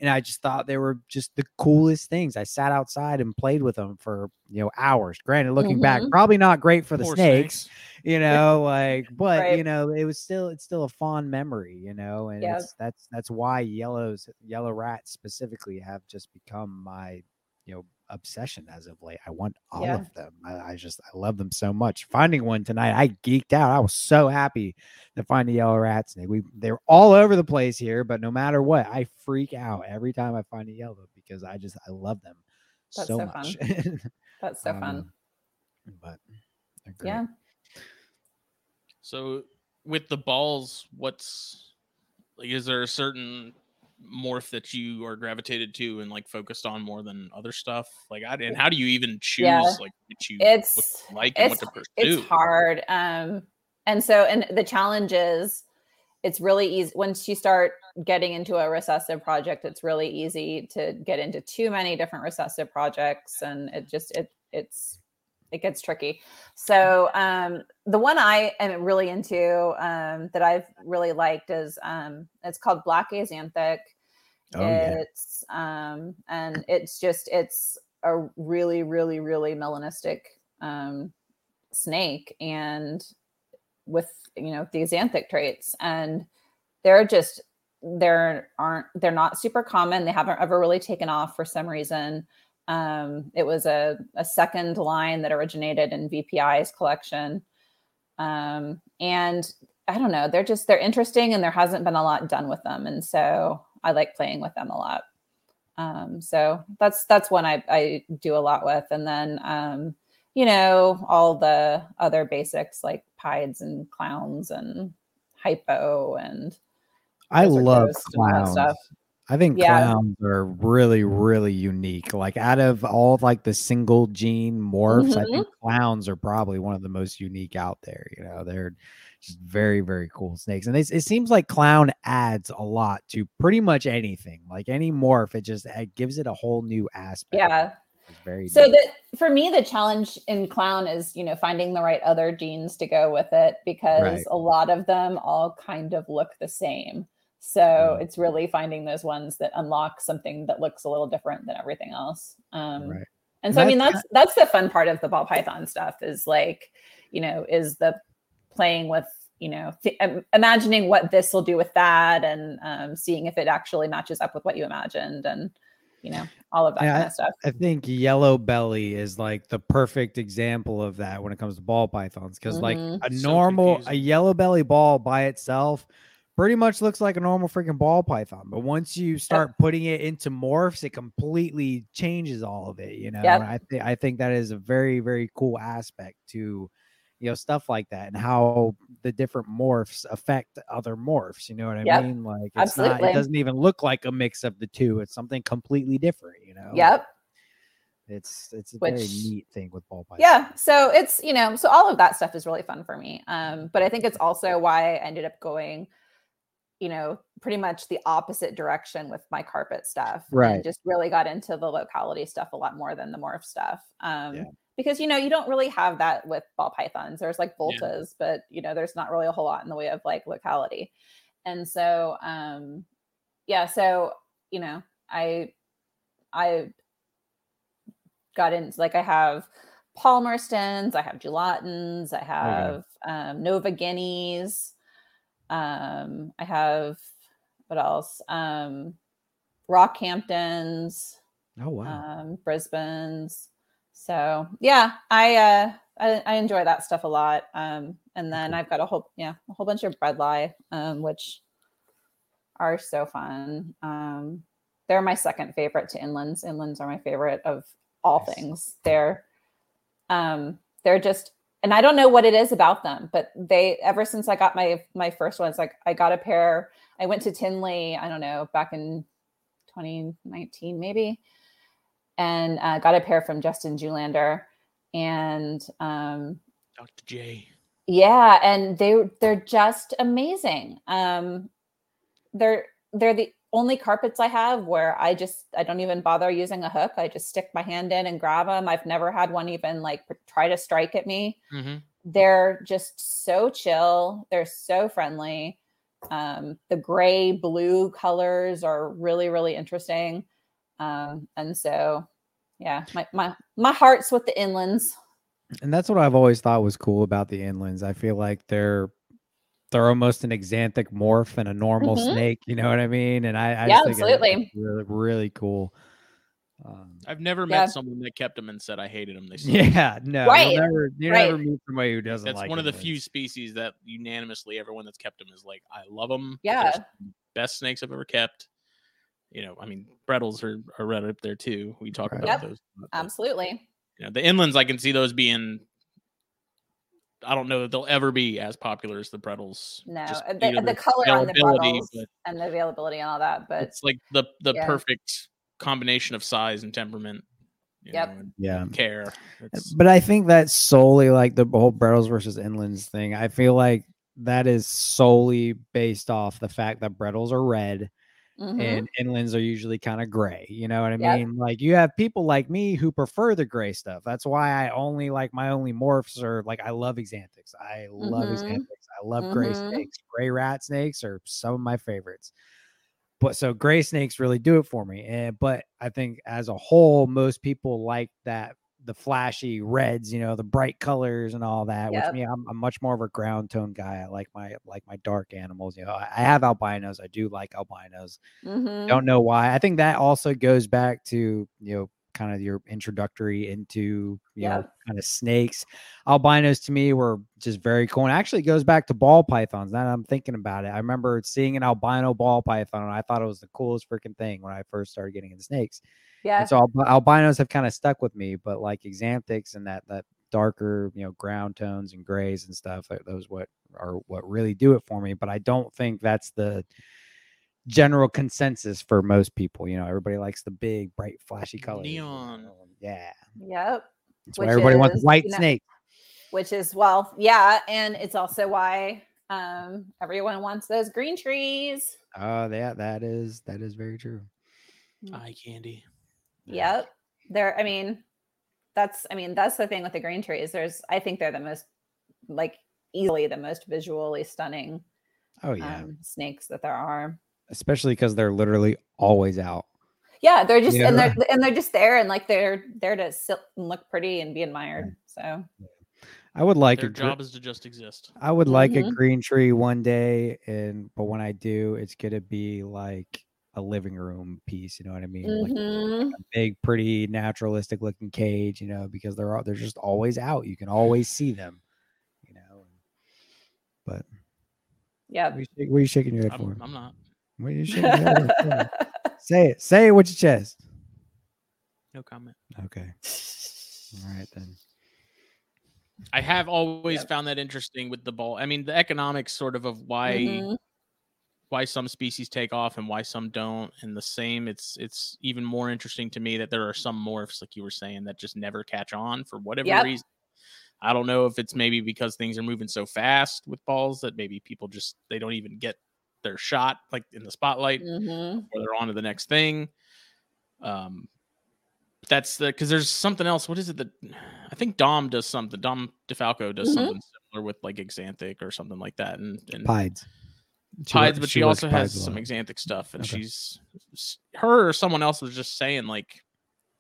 And I just thought they were just the coolest things. I sat outside and played with them for, you know, hours. Granted, looking back, Mhm. probably not great for the Poor snakes, you know, like, but Right. you know, it was still, it's still a fond memory, you know, and Yeah. it's, that's, that's why yellows, yellow rats specifically have just become my, you know, obsession as of late. I want all Yeah. of them. I, I just I love them so much. Finding one tonight, I geeked out. I was so happy to find a yellow rat snake. We they're all over the place here, but no matter what, I freak out every time I find a yellow because I just I love them That's so, so much. That's so Um, fun. But they're great. Yeah. So with the balls, what's like? Is there a certain morph that you are gravitated to and like focused on more than other stuff? Like, I, and how do you even choose Yeah. like what you what It's you like and what it's to pursue? it's hard. Um, and so and the challenge is it's really easy once you start getting into a recessive project, it's really easy to get into too many different recessive projects and it just it it's it gets tricky. So um the one I am really into um that I've really liked is um it's called Black Axanthic. Oh, yeah. it's um and it's just it's a really really really melanistic um snake and with you know the xanthic traits and they're just they're aren't they're not super common they haven't ever really taken off for some reason um it was a, a second line that originated in vpi's collection. Um and i don't know they're just they're interesting and there hasn't been a lot done with them. And so i like playing with them a lot. Um so that's that's one i i do a lot with. And then um you know all the other basics like pieds and clowns and hypo and I love Ghost and that clowns. I think Yeah. clowns are really, really unique. Like out of all of like the single gene morphs, I Mm-hmm. think clowns are probably one of the most unique out there. You know, they're just very, very cool snakes. And it's, it seems like clown adds a lot to pretty much anything. Like any morph, it just it gives it a whole new aspect. yeah It's very so the for me the challenge in clown is you know finding the right other genes to go with it because Right. a lot of them all kind of look the same so it's really finding those ones that unlock something that looks a little different than everything else um right. and so i mean That's that's that's the fun part of the ball python stuff is like you know is the playing with you know th- imagining what this will do with that and um, seeing if it actually matches up with what you imagined and you know all of that Yeah, kind of stuff I think yellow belly is like the perfect example of that when it comes to ball pythons. Because like Mhm. a So normal, a yellow belly ball by itself pretty much looks like a normal freaking ball python. But once you start putting it into morphs, it completely changes all of it. You know, Yep. I think I think that is a very very cool aspect to you know stuff like that and how the different morphs affect other morphs. You know what I Yep. mean? Like it's not. It doesn't even look like a mix of the two. It's something completely different. You know. yep It's it's a very neat thing with ball python. yeah so it's you know so all of that stuff is really fun for me um but i think it's also why i ended up going you know pretty much the opposite direction with my carpet stuff Right. and just really got into the locality stuff a lot more than the morph stuff um Yeah. because you know you don't really have that with ball pythons there's like Yeah. voltas but you know there's not really a whole lot in the way of like locality and so um yeah so you know i i got into like I have Palmerstons, I have Gelatins, I have um, Nova Guineas, um, I have what else? Um, Rockhamptons, Oh wow. um, Brisbane's. So yeah, I, uh, I I enjoy that stuff a lot. Um, and then Cool. I've got a whole yeah a whole bunch of bread bredli, um, which are so fun. Um, they're my second favorite to inlands. Inlands are my favorite of all Nice. things. They're um, they're just and I don't know what it is about them, but they ever since I got my my first ones, like I got a pair. I went to Tinley, I don't know, back in 2019 maybe, and uh, got a pair from Justin Julander, and um, Dr. J. yeah, and they they're just amazing. Um, they're they're the only carpets I have where I just I don't even bother using a hook. I just stick my hand in and grab them. I've never had one even like try to strike at me. Mm-hmm. They're just so chill. They're so friendly. Um, the gray blue colors are really really interesting. Um, and so yeah, my my my heart's with the inlands. And that's what I've always thought was cool about the inlands. I feel like they're they're almost an axanthic morph and a normal Mhm. snake. You know what I mean? And I, I Yeah, think absolutely. really really cool. Um, I've never Yeah. met someone that kept them and said I hated them. They yeah, no, Right, you'll never, you right. never meet somebody who doesn't That's like. one of the inlands. few species that unanimously everyone that's kept them is like, I love them. Yeah. best snakes I've ever kept. You know, I mean, Bredlis are, are right up there too. We talk Right. about Yep. those. but, Absolutely. You know, the inlands, I can see those being. I don't know that they'll ever be as popular as the Bredlis. No, just uh, due the, the color on the availability, but and the availability and all that, but it's like the the yeah. perfect combination of size and temperament. you Yep. know, and Yeah. care. It's, But I think that's solely like the whole Bredlis versus Inlands thing. I feel like that is solely based off the fact that Bredlis are red Mhm. and inlands are usually kind of gray. You know what I Yep. mean? Like you have people like me who prefer the gray stuff. That's why I only like my only morphs are like I love axanthics. I love Mhm. axanthics. I love gray Mhm. snakes. Gray rat snakes are some of my favorites. But so gray snakes really do it for me. And but I think as a whole, most people like that the flashy reds, you know, the bright colors and all that. Yep. Which me, I'm, I'm much more of a ground tone guy. I like my like my dark animals. You know, I, I have albinos. I do like albinos Mhm. don't know why. I think that also goes back to you know kind of your introductory into you know kind of snakes. Albinos to me were just very cool. And actually it goes back to ball pythons. Now that I'm thinking about it. I remember seeing an albino ball python and I thought it was the coolest freaking thing when I first started getting into snakes. Yeah. And so alb- albinos have kind of stuck with me, but like axanthics and that that darker, you know, ground tones and grays and stuff, those what are what really do it for me. But I don't think that's the general consensus for most people. You know, everybody likes the big, bright, flashy colors. you Neon. know, Yeah, Yep. that's why Which everybody wants white you know, snake. Which is well, yeah, and it's also why um everyone wants those green trees. Oh, yeah, that is that is very true. eye candy. Yep. They're I mean, that's I mean, that's the thing with the green trees. There's I think they're the most like easily the most visually stunning Oh yeah, um, snakes that there are. Especially because they're literally always out. Yeah, they're just and they're and they're just there and like they're there to sit and look pretty and be admired. So I would like Their a job is to just exist. I would like a Mhm. green tree one day, and but when I do, it's gonna be like a living room piece. You know what I mean? Like mhm. a big, pretty, naturalistic looking cage. You know, because they're all, they're just always out. You can always see them. You know. But yeah. what are you, what are you shaking your head I'm, for? I'm not. What you shaking your head for? Say it. Say it with your chest. No comment. Okay. All right then. I have always Yep. found that interesting with the ball. I mean, the economics sort of of why Mhm. why some species take off and why some don't and the same it's it's even more interesting to me that there are some morphs like you were saying that just never catch on for whatever Yep. reason i don't know if it's maybe because things are moving so fast with balls that maybe people just they don't even get their shot like in the spotlight Mhm. or they're on to the next thing um that's the because there's something else what is it that i think dom does something dom defalco does Mhm. something similar with like axanthic or something like that and, and Pides. She tides, but she, works also has some lot. axanthic stuff, and Okay. she's her or someone else was just saying like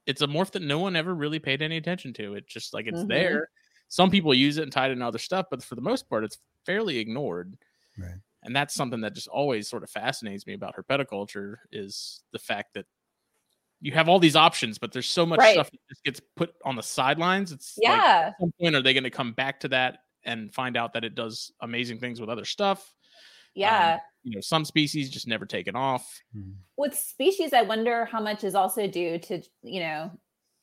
it's a morph that no one ever really paid any attention to. It's just like it's Mhm. there. Some people use it and tie it in other stuff, but for the most part, it's fairly ignored. Right. And that's something that just always sort of fascinates me about herpetoculture is the fact that you have all these options, but there's so much Right. stuff that just gets put on the sidelines. It's like, Yeah. at some point, are they going to come back to that and find out that it does amazing things with other stuff? Yeah. you know some species just never taken off Mhm. with species, I wonder how much is also due to, you know,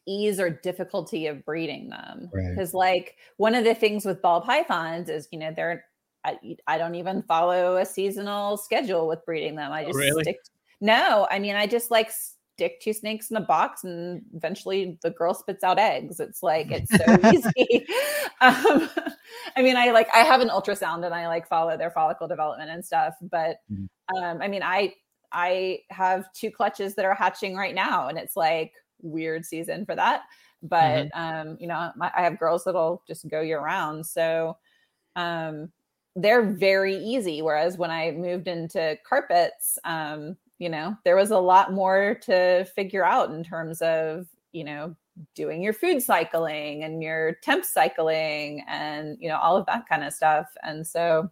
ease or difficulty of breeding them. Right. Because, like, one of the things with ball pythons is, you know, they're, I, I don't even follow a seasonal schedule with breeding them. I Oh, just really? stick, no, I mean, I just like stick two snakes in a box and eventually the girl spits out eggs. It's like, it's so easy. Um, I mean, I like, I have an ultrasound and I like follow their follicle development and stuff, but Mhm. um, I mean, I, I have two clutches that are hatching right now, and it's like weird season for that. But um, you know, my, I have girls that'll just go year round, so um, they're very easy. Whereas when I moved into carpets, um, you know, there was a lot more to figure out in terms of you know doing your food cycling and your temp cycling and you know all of that kind of stuff. And so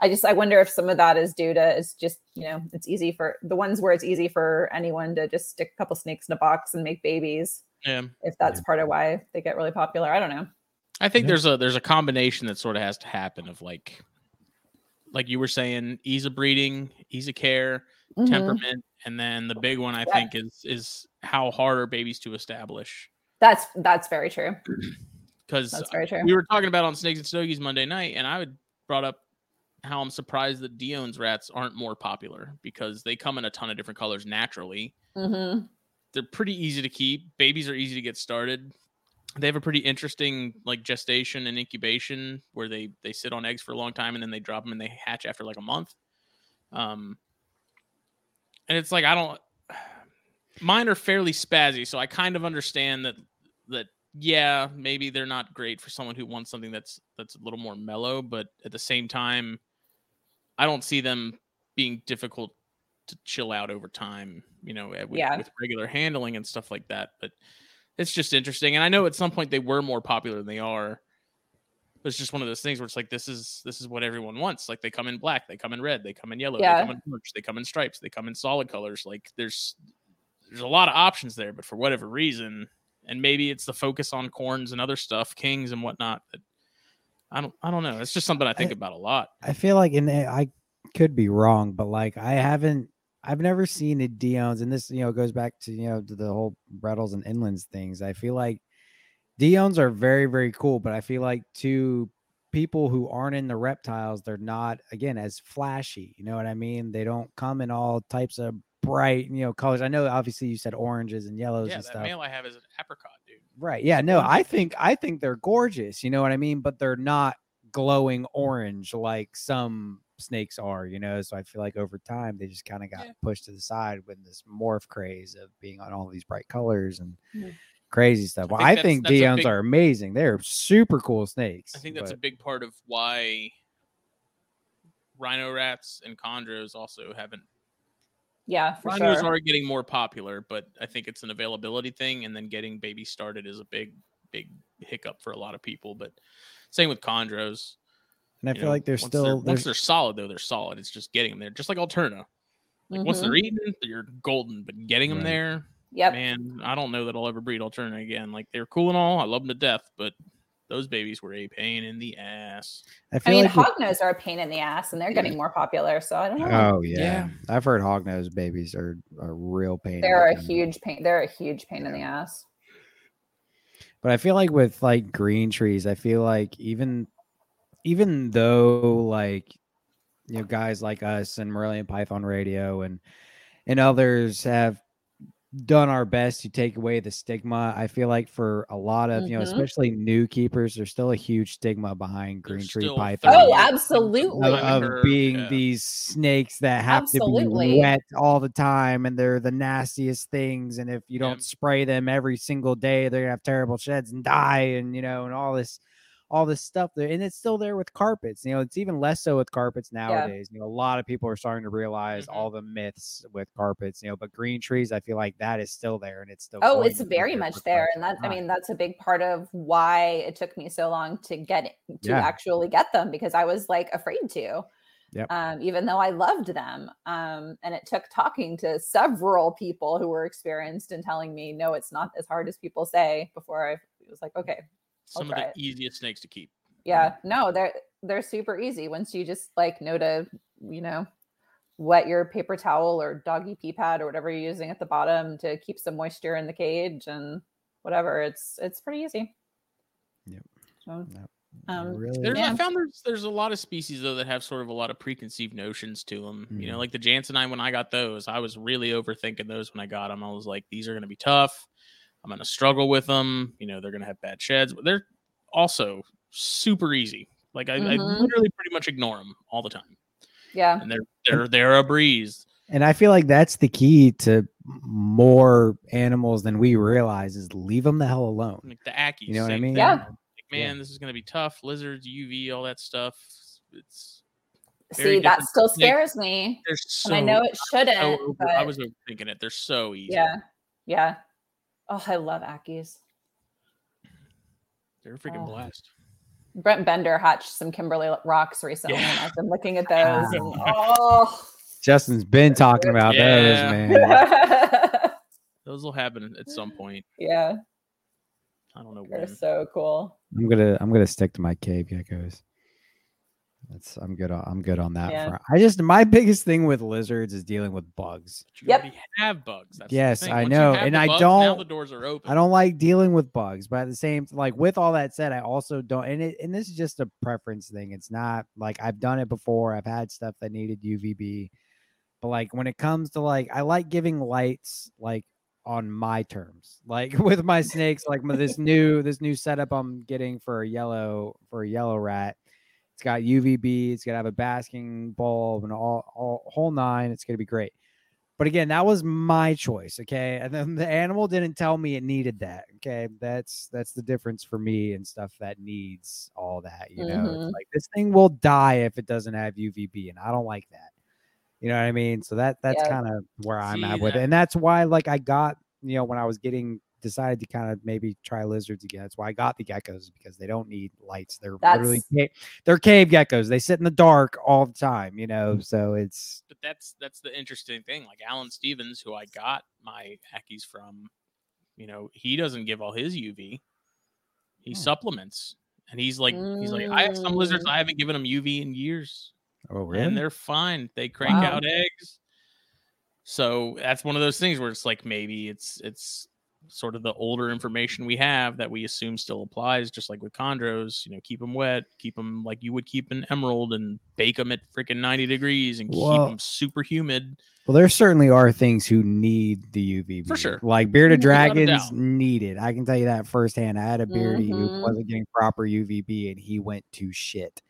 I just I wonder if some of that is due to it's just you know it's easy for the ones where it's easy for anyone to just stick a couple snakes in a box and make babies. Yeah. If that's part of why they get really popular, I don't know. I think Yeah. there's a there's a combination that sort of has to happen of like like you were saying, ease of breeding, ease of care, Mhm. temperament, and then the big one I Yeah. think is is how hard are babies to establish? That's that's very true. Because That's very true. we were talking about on Snakes and Stogies Monday night, and I would brought up how I'm surprised that Dione's rats aren't more popular because they come in a ton of different colors naturally. hmm They're pretty easy to keep. Babies are easy to get started. They have a pretty interesting like gestation and incubation where they they sit on eggs for a long time and then they drop them and they hatch after like a month. Um, and it's like I don't. Mine are fairly spazzy, so I kind of understand that that yeah, maybe they're not great for someone who wants something that's that's a little more mellow, but at the same time, I don't see them being difficult to chill out over time, you know, with, Yeah. with regular handling and stuff like that. But it's just interesting. And I know at some point they were more popular than they are. But it's just one of those things where it's like this is this is what everyone wants. Like they come in black, they come in red, they come in yellow, Yeah. they come in orange, they come in stripes, they come in solid colors. Like there's there's a lot of options there, but for whatever reason, and maybe it's the focus on corns and other stuff, kings and whatnot. But I don't I don't know. It's just something I think I- about a lot. I feel like, and eh, I could be wrong, but like I haven't, I've never seen a Dione's, and this you know goes back to you know to the whole Bredlis and Inlands things. I feel like Dione's are very very cool, but I feel like to people who aren't in the reptiles, they're not again as flashy. You know what I mean? They don't come in all types of bright you know colors. I know obviously you said oranges and yellows Yeah, and that stuff. male I have is an apricot, dude. Right. Yeah. No, I think I think they're gorgeous. You know what I mean? But they're not glowing orange like some snakes are. You know. So I feel like over time they just kind of got Yeah. pushed to the side with this morph craze of being on all these bright colors and Mhm. crazy stuff. Well, think I think, that's a Dione's big- are amazing. They're super cool snakes. I think that's a big part of why rhino rats and chondros also haven't Yeah, for Rhinos sure. are getting more popular, but I think it's an availability thing, and then getting babies started is a big, big hiccup for a lot of people. But same with chondros. And I you feel know, like they're once still once there's they're solid though, they're solid. It's just getting them there, just like Alterna. Like once Mhm. they're eaten, you're golden. But getting them there, Yep. man, I don't know that I'll ever breed Alterna again. Like they're cool and all, I love them to death, but those babies were a pain in the ass. I I mean, like with- hognose are a pain in the ass, and they're getting more popular. So I don't know. Oh yeah. Yeah. I've heard hognose babies are a real pain. they're a the- huge pain. They're a huge pain in the ass. But I feel like with like green trees, I feel like even even though like you know guys like us and Morelia Python Radio and and others have done our best to take away the stigma, I feel like for a lot of you know Mhm. especially new keepers, there's still a huge stigma behind green There's tree still python. Oh, absolutely. Of, of being yeah. these snakes that have to be wet all the time and they're the nastiest things and if you don't spray them every single day they're gonna have terrible sheds and die and you know and all this all this stuff there and it's still there with carpets you know it's even less so with carpets nowadays you know a lot of people are starting to realize Mhm. all the myths with carpets you know but green trees i feel like that is still there and it's still Oh, it's very much there. And that, I mean, that's a big part of why it took me so long to get to Yeah. actually get them because I was like afraid to. Yep. Um, even though I loved them. Um, and it took talking to several people who were experienced and telling me, no, it's not as hard as people say before I was like, okay, Some of the it. easiest snakes to keep. yeah, no, they're they're super easy once you just like know to, you know, wet your paper towel or doggy pee pad or whatever you're using at the bottom to keep some moisture in the cage and whatever. It's it's pretty easy. Yep. So Yep. um, Really There's, Yeah. I found there's there's a lot of species though that have sort of a lot of preconceived notions to them. You know, Mhm. like the Jansenine. When I got those, I was really overthinking those when I got them. I was like, these are going to be tough. I'm going to struggle with them. You know, they're going to have bad sheds. But they're also super easy. Like I, I Mhm. literally pretty much ignore them all the time, yeah. and they're they're they're a breeze. And I feel like that's the key to more animals than we realize is leave them the hell alone. Like the Ackies. You know what I mean? thing. Yeah. Like, man, this is going to be tough. Lizards, UV, all that stuff. It's very See, that still scares me. they're so. and I know it shouldn't, so over- but I was thinking it. They're so easy. yeah. Yeah. Oh, I love Ackies. They're a freaking Oh. blast. Brent Bender hatched some Kimberley rocks recently, and I've been looking at those. and, oh, Justin's been talking about Yeah. those, man. Those will happen at some point. yeah, I don't know they're when. so cool. I'm gonna I'm gonna stick to my cave geckos. That's I'm good on I'm good on that Yeah. front. I just my biggest thing with lizards is dealing with bugs. You Yep. already have bugs. That's the Yes, thing. I know, and I bugs, don't- the doors are open. I don't like dealing with bugs, but at the same like with all that said, I also don't and it and this is just a preference thing. It's not like I've done it before. I've had stuff that needed UVB. But like when it comes to like I like giving lights like on my terms. Like with my snakes, like this new this new setup I'm getting for a yellow for a yellow rat. It's got UVB, it's gonna have a basking bulb and all, all whole nine. It's gonna be great. But again, that was my choice. Okay. And then the animal didn't tell me it needed that. Okay. That's that's the difference for me and stuff that needs all that. You know, Mhm. it's like this thing will die if it doesn't have UVB, and I don't like that. You know what I mean? So that that's Yeah. kind of where I'm See, at with it. And that's why like I got, you know, when I was getting decided to kind of maybe try lizards again. That's why I got the geckos because they don't need lights. They're literally That's- ca- they're cave geckos. They sit in the dark all the time, you know. So it's but that's that's the interesting thing. Like Alan Stevens, who I got my Ackies from, you know, he doesn't give all his UV. He Hmm. supplements, and he's like, he's like, I have some lizards Mm. I haven't given them UV in years, oh and they're fine. They crank Wow. out eggs. So that's one of those things where it's like maybe it's it's sort of the older information we have that we assume still applies, just like with chondros. You know, keep them wet, keep them like you would keep an emerald, and bake them at freaking ninety degrees, and keep them super humid. Well, there certainly are things who need the UVB For sure. Like bearded Without dragons need it. I can tell you that firsthand. I had a beardy who Mhm. wasn't getting proper UVB, and he went to shit.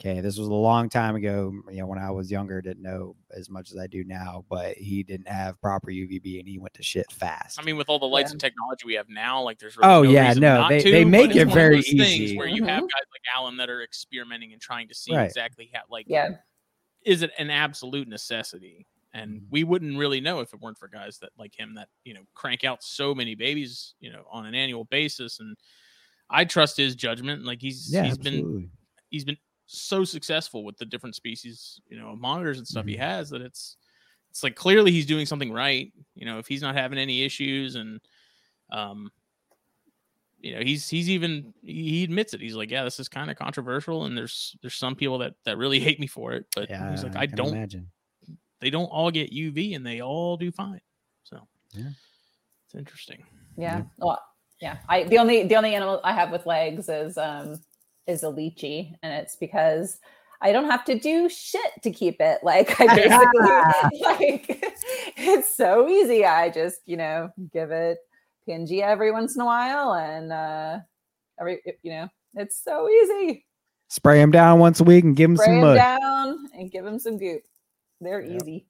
Okay, this was a long time ago. You know, when I was younger, didn't know as much as I do now, but he didn't have proper UVB, and he went to shit fast. I mean, with all the lights Yeah. and technology we have now, like there's really Oh, no yeah, reason no, not they- to, they make it's it one of very those things easy. where you have Mhm. guys like Alan that are experimenting and trying to see Right. exactly how like Yeah, is it an absolute necessity? And Mhm. we wouldn't really know if it weren't for guys that like him that you know crank out so many babies, you know, on an annual basis. And I trust his judgment. Like he's yeah, he's been he's been so successful with the different species, you know, of monitors and stuff he Mhm. has that it's it's like clearly he's doing something right. You know, if he's not having any issues and um you know, he's he's even he admits it. He's like, yeah, this is kind of controversial and there's there's some people that that really hate me for it, but Yeah, he's like I can don't imagine. they don't all get UV and they all do fine. So Yeah. it's interesting. yeah. Well, yeah. I the only the only animal I have with legs is um is a leachie, and it's because I don't have to do shit to keep it. Like I basically like it's so easy. I just you know give it Pangea every once in a while, and uh every you know it's so easy. Spray them down once a week and give them Spray some them mud. down and give them some goop. They're easy.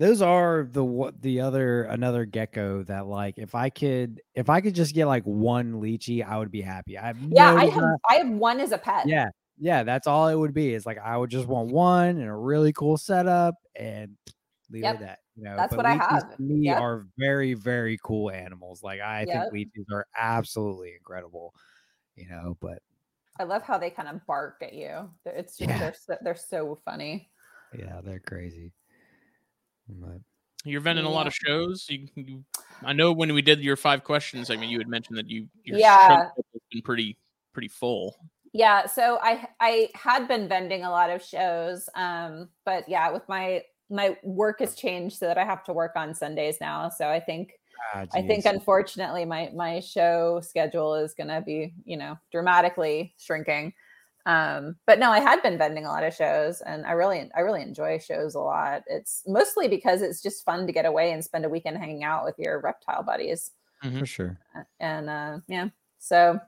Those are the what the other another gecko that like if I could if I could just get like one leachie, I would be happy. I have Yeah, no I have I have one as a pet. yeah yeah that's all it would be. It's like I would just want one and a really cool setup and leave Yep. it at that. You know, That's but what I have. To me, Yep. are very very cool animals. Like I Yep. think leachies are absolutely incredible. You know, but I love how they kind of bark at you. It's just Yeah. they're so, they're so funny. yeah, they're crazy. But You're vending a lot of shows. You, you, I know when we did your five questions, I mean, you had mentioned that you your Yeah. schedule's been pretty pretty full. Yeah, so I I had been vending a lot of shows, um, but yeah, with my my work has changed so that I have to work on Sundays now. So I think ah, I think unfortunately my my show schedule is going to be you know dramatically shrinking. Um, but no, I had been vending a lot of shows, and I really I really enjoy shows a lot. It's mostly because it's just fun to get away and spend a weekend hanging out with your reptile buddies. for sure. Uh, and uh yeah so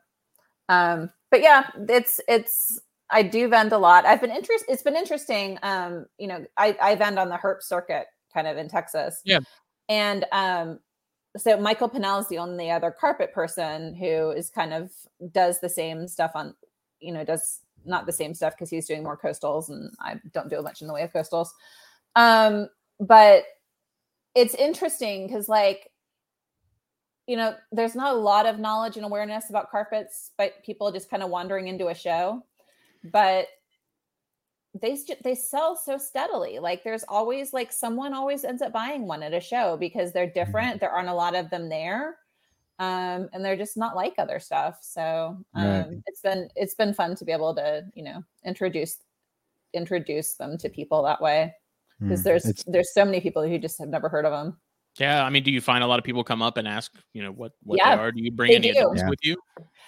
um but yeah it's it's i do vend a lot i've been interest it's been interesting um you know i i vend on the herp circuit kind of in texas Yeah. and um so michael Pennell is the only other carpet person who is kind of does the same stuff on you know does not the same stuff because he's doing more coastals and i don't do much in the way of coastals um but it's interesting because like you know, there's not a lot of knowledge and awareness about carpets, but people just kind of wandering into a show. But they they sell so steadily. Like there's always like someone always ends up buying one at a show because they're mm-hmm. different. There aren't a lot of them there. Um, and they're just not like other stuff. So um, right. it's been it's been fun to be able to you know introduce introduce them to people that way because mm, there's it's... there's so many people who just have never heard of them. Yeah, I mean, do you find a lot of people come up and ask, you know, what what yeah, they are? Do you bring any do. of those yeah. with you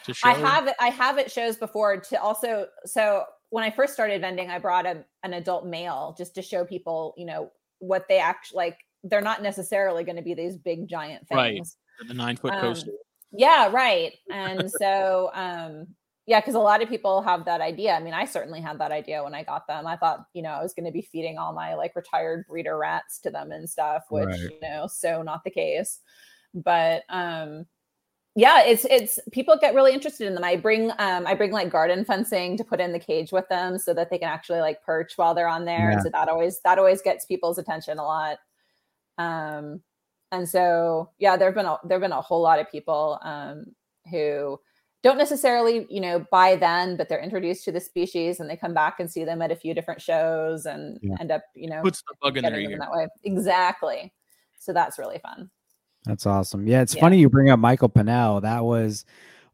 to show? I have it. I have it shows before to also. So when I first started vending, I brought a, an adult male just to show people, you know, what they actually like. They're not necessarily going to be these big giant things. Right. The nine foot um, coaster. Yeah, right. And so, um, yeah, because a lot of people have that idea. I mean, I certainly had that idea when I got them. I thought, you know, I was going to be feeding all my like retired breeder rats to them and stuff, which, right. you know, so not the case. But um yeah, it's it's people get really interested in them. I bring um I bring like garden fencing to put in the cage with them so that they can actually like perch while they're on there. Yeah. So that always that always gets people's attention a lot. Um and so yeah, there've been a there've been a whole lot of people um who don't necessarily, you know, buy then, but they're introduced to the species and they come back and see them at a few different shows and yeah. end up, you know, puts the bug in their ear that way. Exactly. So that's really fun. That's awesome. Yeah, it's yeah. funny you bring up Michael Pennell. That was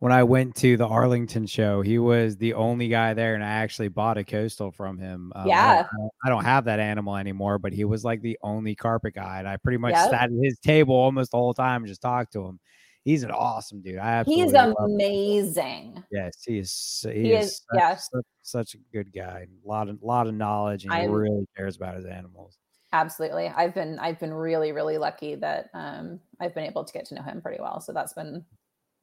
when I went to the Arlington show. He was the only guy there, and I actually bought a coastal from him. Um, yeah, I don't, I don't, have that animal anymore, but he was like the only carpet guy, and I pretty much yep. sat at his table almost the whole time and just talked to him he's an awesome dude. I he's amazing. Yes, he is. He, he is, is such, yes. such, such, a good guy. A lot of lot of knowledge, and he I'm, really cares about his animals. Absolutely, I've been I've been really really lucky that um I've been able to get to know him pretty well. So that's been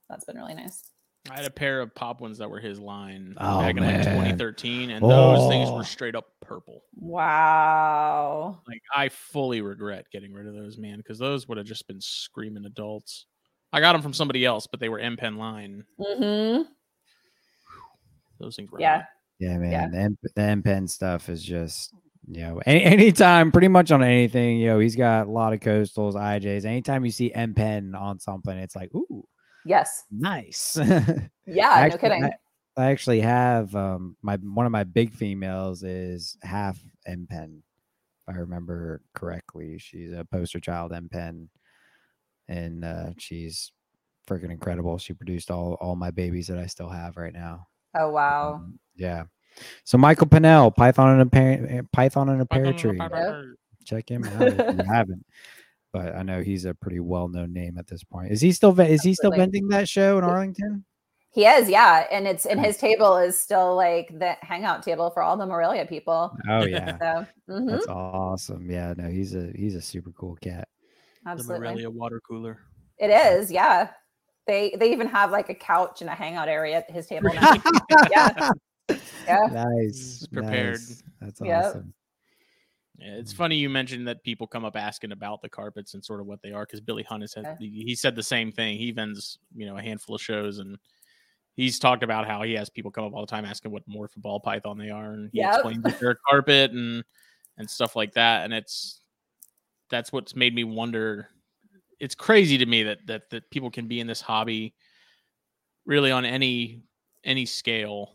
that's been really nice. I had a pair of pop ones that were his line oh, back in like 2013, and oh. those things were oh. straight up purple. Wow! Like I fully regret getting rid of those, man, because those would have just been screaming adults. I got them from somebody else, but they were M Pen line. Mm-hmm. Those things were yeah. Yeah, man. Yeah. The, M- the M Pen stuff is just you know, any, anytime, pretty much on anything, you know, he's got a lot of coastals, IJs. Anytime you see M Pen on something, it's like, ooh, yes, nice. yeah, actually, no kidding. I, I, actually have um my one of my big females is half M Pen, if I remember correctly. She's a poster child M Pen and uh, she's freaking incredible. She produced all all my babies that I still have right now. Oh wow! Um, yeah. So Michael Pennell, Python and a par- Python and a pear tree. Check him out if you haven't. But I know he's a pretty well known name at this point. Is he still is he still vending that show in Arlington? He is, yeah, and it's and his table is still like the hangout table for all the Morelia people. Oh yeah, so, mm-hmm. that's awesome. Yeah, no, he's a he's a super cool cat. Absolutely. The Morelia water cooler. It is, yeah. They they even have like a couch and a hangout area at his table now. yeah. Yeah. Nice. prepared. Nice. That's yep. awesome. Yeah, it's mm. funny you mentioned that people come up asking about the carpets and sort of what they are because Billy Hunt has said he said the same thing. He vends, you know, a handful of shows and he's talked about how he has people come up all the time asking what morph ball python they are, and he yep. explains that carpet and and stuff like that. And it's that's what's made me wonder. It's crazy to me that that that people can be in this hobby really on any any scale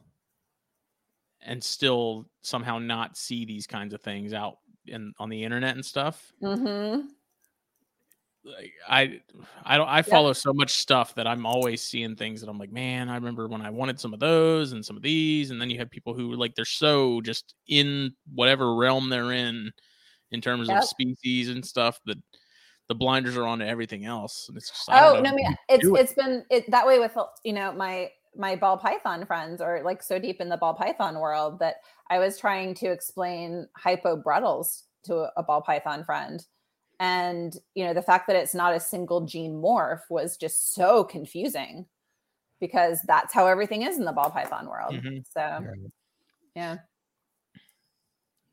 and still somehow not see these kinds of things out in on the internet and stuff. Mm-hmm. Like I, I don't. I follow so much stuff that I'm always seeing things that I'm like, man, I remember when I wanted some of those and some of these, and then you have people who like they're so just in whatever realm they're in in terms yep. of species and stuff that the blinders are on to everything else. And it's just, oh no, I mean it's it. has been it that way with you know my my ball python friends are like so deep in the ball python world that I was trying to explain hypo bredlis to a ball python friend. And you know the fact that it's not a single gene morph was just so confusing because that's how everything is in the ball python world. Mm-hmm. So yeah.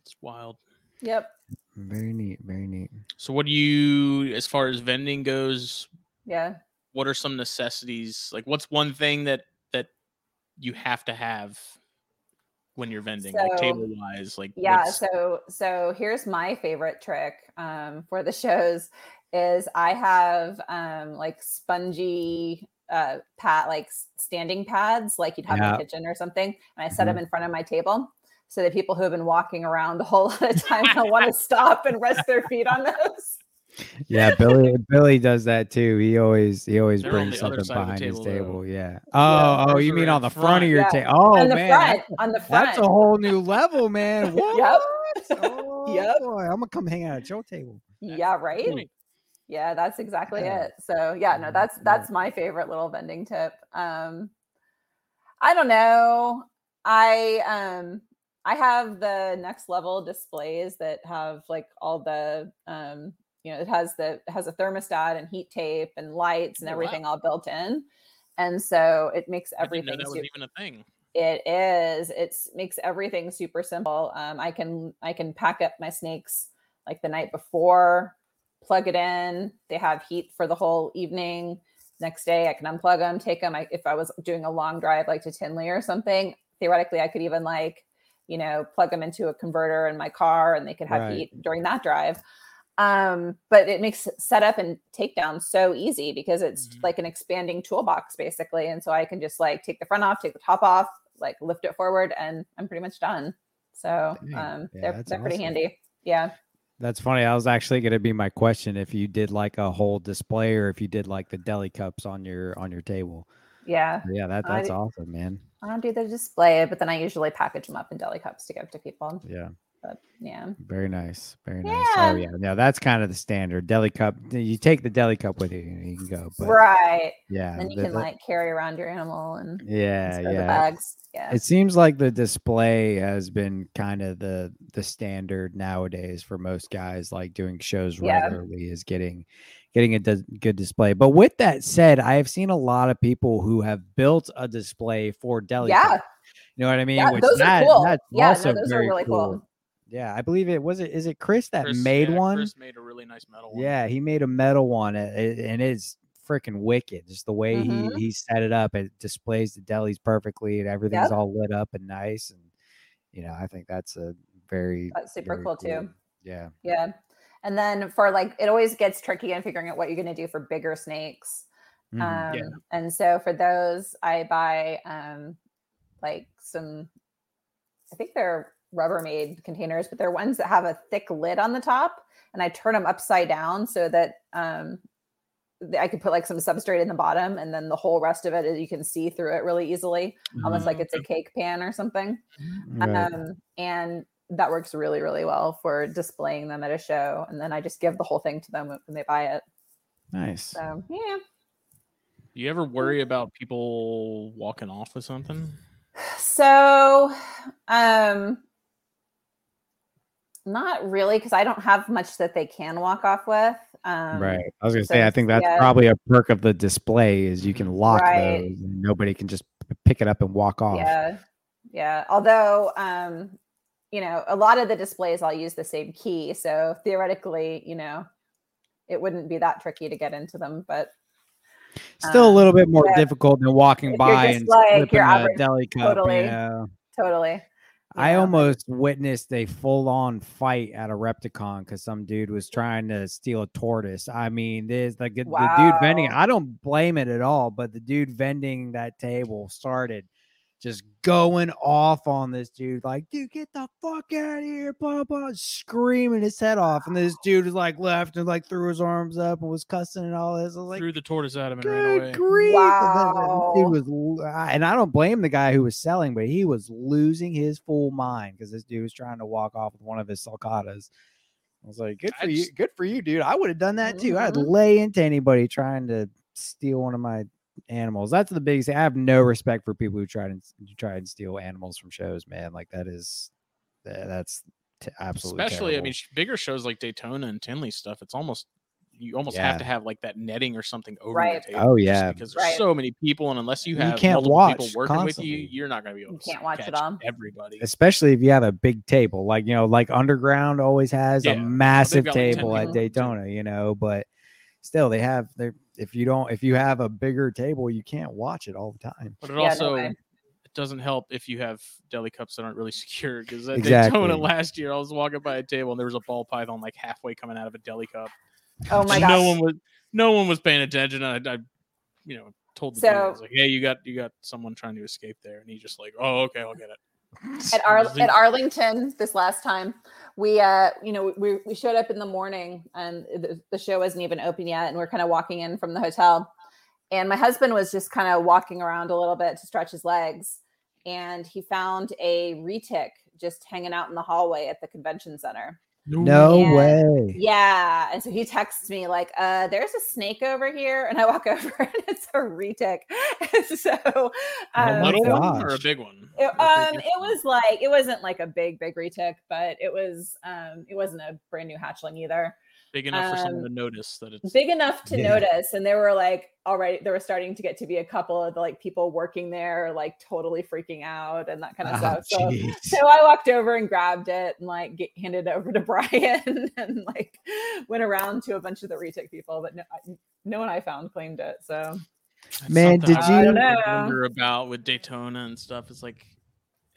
It's wild. Yep. Very neat. Very neat. So, what do you, as far as vending goes? Yeah. What are some necessities? Like, what's one thing that that you have to have when you're vending, so, like table wise? Like, yeah. So, so here's my favorite trick um, for the shows is I have um like spongy uh pat like standing pads like you'd have in Yeah. the kitchen or something, and I set them Mhm. in front of my table. So that people who have been walking around a whole lot of time will want to stop and rest their feet on those. Yeah, Billy Billy does that too. He always he always They're brings something side of the behind his table, though. table. Yeah. Oh, oh, you mean on the front, front. of your Yeah. table? Oh on the man, front, on the front. that's a whole new level, man. What? Yep. Oh, Yep. boy, I'm gonna come hang out at your table. yeah, right. Yeah, that's exactly Yeah. it. So yeah, no, Yeah, that's yeah. that's my favorite little vending tip. Um I don't know. I um I have the next level displays that have like all the um you know, it has the it has a thermostat and heat tape and lights and Oh, wow. everything all built in. And so it makes I didn't know everything that was even a thing. it is. it makes everything super simple. Um, I can I can pack up my snakes like the night before, plug it in. They have heat for the whole evening. Next day, I can unplug them, take them. I, if I was doing a long drive, like to Tinley or something, theoretically, I could even like, you know, plug them into a converter in my car, and they could have Right. heat during that drive. Um, but it makes setup and takedown so easy because it's Mhm. like an expanding toolbox basically. And so I can just like take the front off, take the top off, like lift it forward, and I'm pretty much done. So um, Yeah, they're they're pretty handy. Yeah. That's funny. I was actually gonna be my question if you did like a whole display or if you did like the deli cups on your on your table. Yeah. Yeah, that that's d- awesome, man. I don't do the display, but then I usually package them up in deli cups to give to people. Yeah. But yeah. Very nice. Very nice. Oh Yeah. yeah. Yeah, that's kind of the standard deli cup. You take the deli cup with you, you can go. But right. yeah. Then you the- can the- like carry around your animal and yeah, the yeah. bags. Yeah. It seems like the display has been kind of the the standard nowadays for most guys like doing shows Yeah. regularly is getting getting a good display. But with that said, I have seen a lot of people who have built a display for deli yeah. cup. You know what I mean? Yeah. Which Those that- are cool. that's Yeah. also No, those are very really cool. Yeah, I believe it was it is it Chris that Chris- made yeah, one? Chris made a really nice metal one. Yeah, he made a metal one, a- a- and it's freaking wicked. Just the way Mhm. he he set it up, it displays the delis perfectly, and everything's Yep. all lit up and nice. And you know, I think that's a very That's super very cool too. Yeah, Yeah. And then for like, it always gets tricky in figuring out what you're going to do for bigger snakes. Mhm. Um, Yeah. And so for those, I buy um, like some, I think they're Rubbermaid containers, but they're ones that have a thick lid on the top. And I turn them upside down so that um, I could put like some substrate in the bottom, and then the whole rest of it is you can see through it really easily, almost like Mhm. it's a cake pan or something. Right. Um, and that works really, really well for displaying them at a show. And then I just give the whole thing to them when they buy it. nice. So yeah. Do you ever worry about people walking off with something? So um not really because I don't have much that they can walk off with. Um right. I was gonna so say, I think that's yeah. probably a perk of the display is you can lock Right. those, and nobody can just pick it up and walk off. Yeah. Yeah. Although um, you know, a lot of the displays I'll use the same key. So theoretically, you know, it wouldn't be that tricky to get into them, but Still a um, little bit more yeah. difficult than walking If by and like your a average- deli cup. totally. Know? totally. I almost witnessed a full on fight at a Repticon because some dude was trying to steal a tortoise. I mean, there's like the, the dude vending. I don't blame it at all, but the dude vending that table started just going off on this dude, like, dude, get the fuck out of here, blah, blah, screaming his head off. And this dude was like left and like threw his arms up and was cussing and all this. I was like, Threw the tortoise at him and ran Good away. grief! And then the Wow. dude was, and I don't blame the guy who was selling, but he was losing his full mind because this dude was trying to walk off with one of his sulcatas. I was like, good I for you, good for you, dude. I would have done that too. I'd Mhm. lay into anybody trying to steal one of my animals. That's the biggest thing. I have no respect for people who try to try and steal animals from shows, man. Like that is, that's t- absolutely Especially, I mean, bigger shows like Daytona and Tinley stuff. It's almost you almost Yeah. have to have like that netting or something over Right. the table. Oh, yeah. because there's Right. so many people, and unless you have You can't multiple watch people working with you, you're not going to be able You to can't watch it catch all. everybody. especially if you have a big table like you know like underground always has Yeah. a Well, massive got, like, 10 table at mm-hmm. daytona you know but still they have they if you don't if you have a bigger table you can't watch it all the time But it Yeah, also way. it doesn't help if you have deli cups that aren't really secure. Because at Exactly. Daytona last year, I was walking by a table and there was a ball python like halfway coming out of a deli cup. Oh my god! no one was no one was paying attention. I, I you know, told the dude, I was like, "Hey, you got you got someone trying to escape there," and he just like, "Oh, okay, I'll get it." at, Ar- I was like, at Arlington this last time, we uh you know we we showed up in the morning and the, the show wasn't even open yet, and we're kind of walking in from the hotel, and my husband was just kind of walking around a little bit to stretch his legs, and he found a retic just hanging out in the hallway at the convention center. No Yeah. way. Yeah. And so he texts me like, uh, there's a snake over here. And I walk over and it's a retic. So a um, my little so- one or a big one? it, um, it was like it wasn't like a big, big retic, but it was um it wasn't a brand new hatchling either. Big enough for someone um, to notice that it's Big enough to Yeah. notice. And there were like already there were starting to get to be a couple of the, like people working there, like totally freaking out and that kind of Ah, stuff. So jeez. so I walked over and grabbed it and like get, handed it over to Brian and like went around to a bunch of the retic people, but no, I, no one I found claimed it. So That's Man, something did I you- I don't know. wonder about with Daytona and stuff? It's like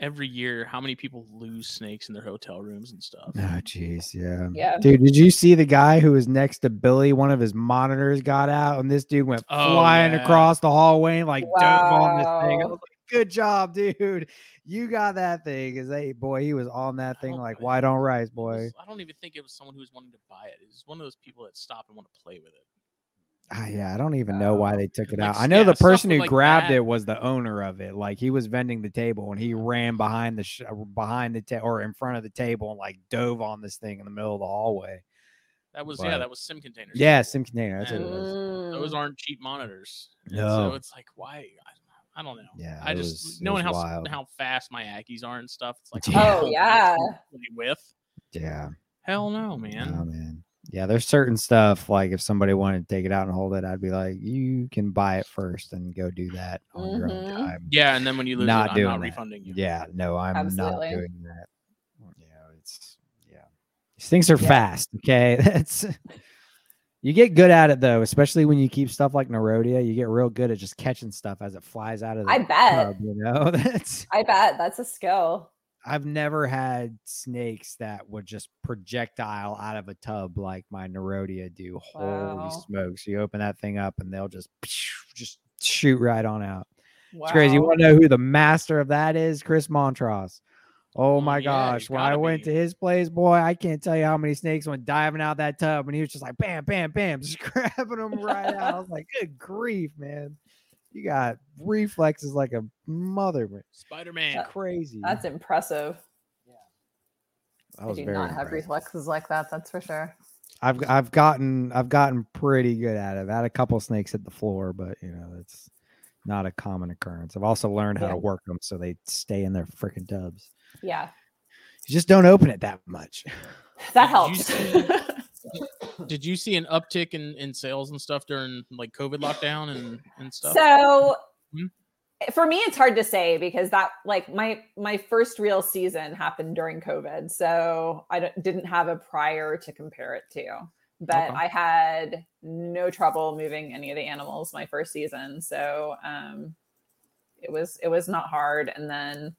every year, how many people lose snakes in their hotel rooms and stuff? Oh, jeez, yeah. yeah, Dude, did you see the guy who was next to Billy? One of his monitors got out, and this dude went Oh, flying yeah. across the hallway and like dove on this thing. I was like, "Good job, dude! You got that thing." Cause they, boy, he was on that thing like think- white on rise, boy. was- I don't even think it was someone who was wanting to buy it. It was one of those people that stop and want to play with it. Ah, yeah, I don't even know why they took it Like, out. I know yeah, the person who like, grabbed that. it was the owner of it. Like he was vending the table and he ran behind the sh- behind the ta- or in front of the table and like dove on this thing in the middle of the hallway. That was But- yeah, that was sim containers. Yeah, people. sim container. That's what it was. Those Mm. aren't cheap monitors. And No. So it's like why I, I don't know. Yeah, I just was- knowing how wild. how fast my Ackies are and stuff. It's like Yeah. Oh, yeah. with Yeah. hell no, man. Oh man. Yeah, there's certain stuff like if somebody wanted to take it out and hold it, I'd be like, you can buy it first and go do that on your own Mhm. time. Yeah, and then when you lose Not it, I'm doing not that. refunding you. Yeah, no, I'm Absolutely. not doing that. Yeah, it's yeah. These things are Yeah. fast. Okay, that's you get good at it though, especially when you keep stuff like Nerodia. You get real good at just catching stuff as it flies out of the I bet. tub. You know, that's I bet that's a skill. I've never had snakes that would just projectile out of a tub like my Nerodia do. Wow. Holy smokes! You open that thing up and they'll just just shoot right on out. It's crazy. You want to know who the master of that is? Chris Montross. Oh Oh, my yeah, gosh. When I went be. to his place, boy, I can't tell you how many snakes went diving out that tub and he was just like bam, bam, bam, just grabbing them right out. I was like, good grief, man. You got reflexes like a mother. Spider Man. That- Crazy. That's impressive. I I was do very not have reflexes like that. That's for sure. I've I've gotten I've gotten pretty good at it. I've had a couple snakes hit the floor, but you know, it's not a common occurrence. I've also learned how Yeah. to work them so they stay in their freaking tubs. Yeah, You just don't open it that much. that Did you helps. see- Did you see an uptick in, in sales and stuff during like COVID lockdown and, and stuff? so Hmm? for me it's hard to say because that like my my first real season happened during covid so i didn't have a prior to compare it to but Okay. i had no trouble moving any of the animals my first season so um it was it was not hard and then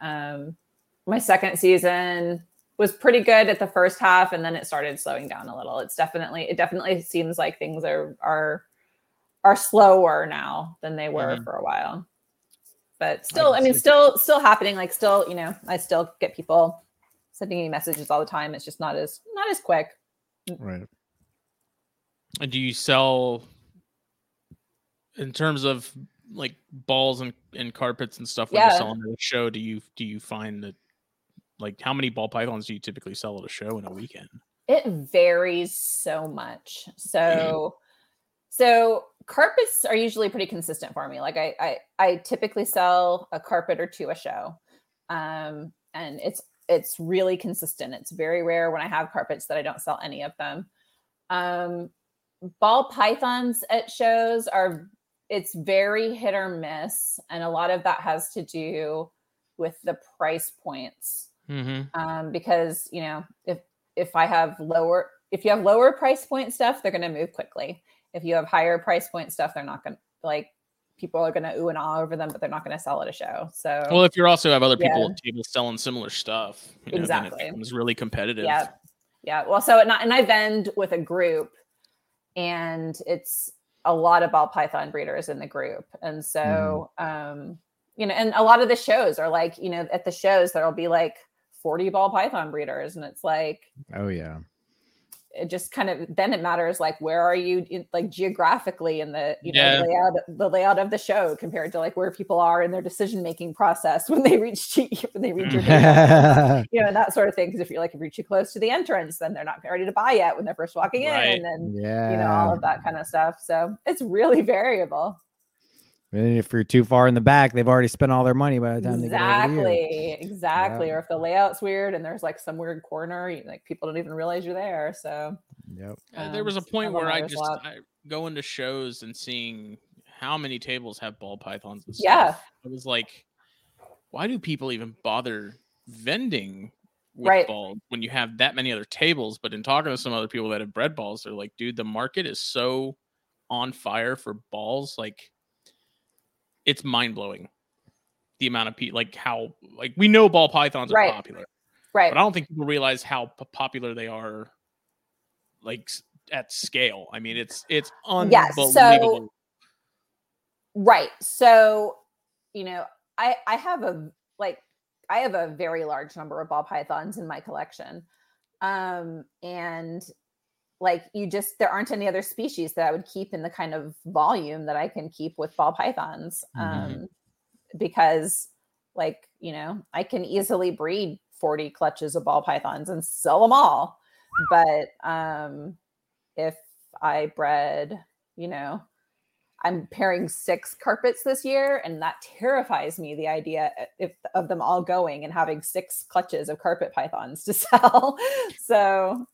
um my second season was pretty good at the first half and then it started slowing down a little it's definitely it definitely seems like things are are are slower now than they were Mhm. for a while but still i can mean still still happening like still you know i still get people sending me messages all the time it's just not as not as quick Right. And do you sell in terms of like balls and, and carpets and stuff when Yeah. you're selling at a show? Do you do you find that like how many ball pythons do you typically sell at a show in a weekend? it varies so much. So so carpets are usually pretty consistent for me. Like I, I i typically sell a carpet or two a show. Um and it's it's really consistent. It's very rare when i have carpets that i don't sell any of them. Um ball pythons at shows are it's very hit or miss and a lot of that has to do with the price points Mm-hmm. um, because you know if if I have lower if you have lower price point stuff, they're going to move quickly. If you have higher price point stuff, they're not going to like people are going to ooh and ah over them, but they're not going to sell at a show. So Well, if you also have other people Yeah. at tables selling similar stuff, you know, Exactly. it becomes really competitive. yeah, yeah. Well, so at not, and I vend with a group and it's a lot of ball python breeders in the group and so um you know and a lot of the shows are like you know at the shows there'll be like 40 ball python breeders and it's like Oh yeah. it just kind of then it matters like where are you in, like geographically in the you know the layout the layout of the show compared to like where people are in their decision making process when they reach to, when they reach your data you know and that sort of thing because if you're like if you're too close to the entrance then they're not ready to buy yet when they're first walking Right. in and yeah. you know all of that kind of stuff so it's really variable And if you're too far in the back, they've already spent all their money by the time they get over to you. exactly exactly Yeah. or if the layout's weird and there's like some weird corner you, like people don't even realize you're there so Yep. Uh, there Um, was a point have where I just lot. I go into shows and seeing how many tables have ball pythons. And Yeah. stuff. I was like, why do people even bother vending with Right. balls when you have that many other tables? But in talking to some other people that have bred balls, they're like, dude, the market is so on fire for balls, like it's mind blowing. The amount of people, like how, like we know ball pythons are Right. popular, right but I don't think people realize how p- popular they are, like at scale. I mean, it's it's Yeah, unbelievable. so- Right. So, you know, I I have a like I have a very large number of ball pythons in my collection. Um and like you just there aren't any other species that I would keep in the kind of volume that I can keep with ball pythons. Mhm. Um because like, you know, I can easily breed 40 clutches of ball pythons and sell them all. But um if I bred, you know, I'm pairing six carpets this year, and that terrifies me. The idea uh, if of them all going and having six clutches of carpet pythons to sell. so,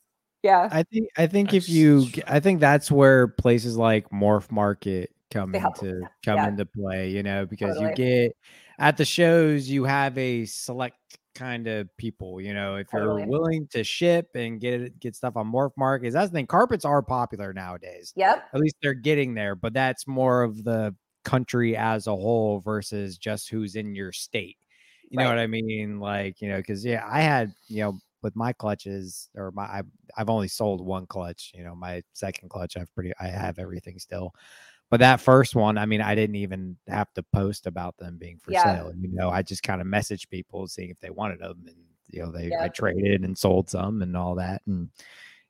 yeah, I think I think if That's- you I think that's where places like Morph Market come They help. into come Yeah. into play, you know, because Totally. you get at the shows you have a select kind of people, you know, if you're willing to ship and get it get stuff on Morph Markets, that's the thing. Carpets are popular nowadays. yep, At least they're getting there, but that's more of the country as a whole versus just who's in your state. You know what I mean? Like, you know, because yeah, I had, you know, with my clutches or my I, I've only sold one clutch. You know, my second clutch, I've pretty I have everything still. But that first one, I mean, I didn't even have to post about them being for Yeah. sale. You know, I just kind of messaged people seeing if they wanted them, and you know, they I traded and sold some and all that, and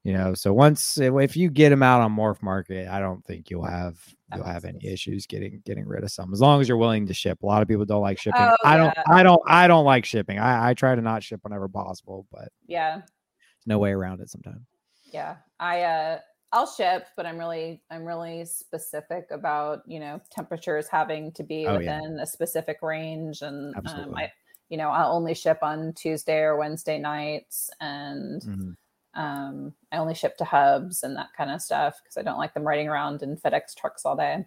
you know, so once if you get them out on Morph Market, I don't think you'll have you'll have any issues getting getting rid of some as long as you're willing to ship. A lot of people don't like shipping. Oh, I don't yeah. I don't I don't like shipping. I, I try to not ship whenever possible, but yeah, there's no way around it sometimes. yeah. I uh, I'll ship, but I'm really I'm really specific about you know temperatures having to be Oh, yeah. within a specific range, and um, Absolutely. I you know I'll only ship on Tuesday or Wednesday nights, and Mhm. Um, I only ship to hubs and that kind of stuff because I don't like them riding around in FedEx trucks all day.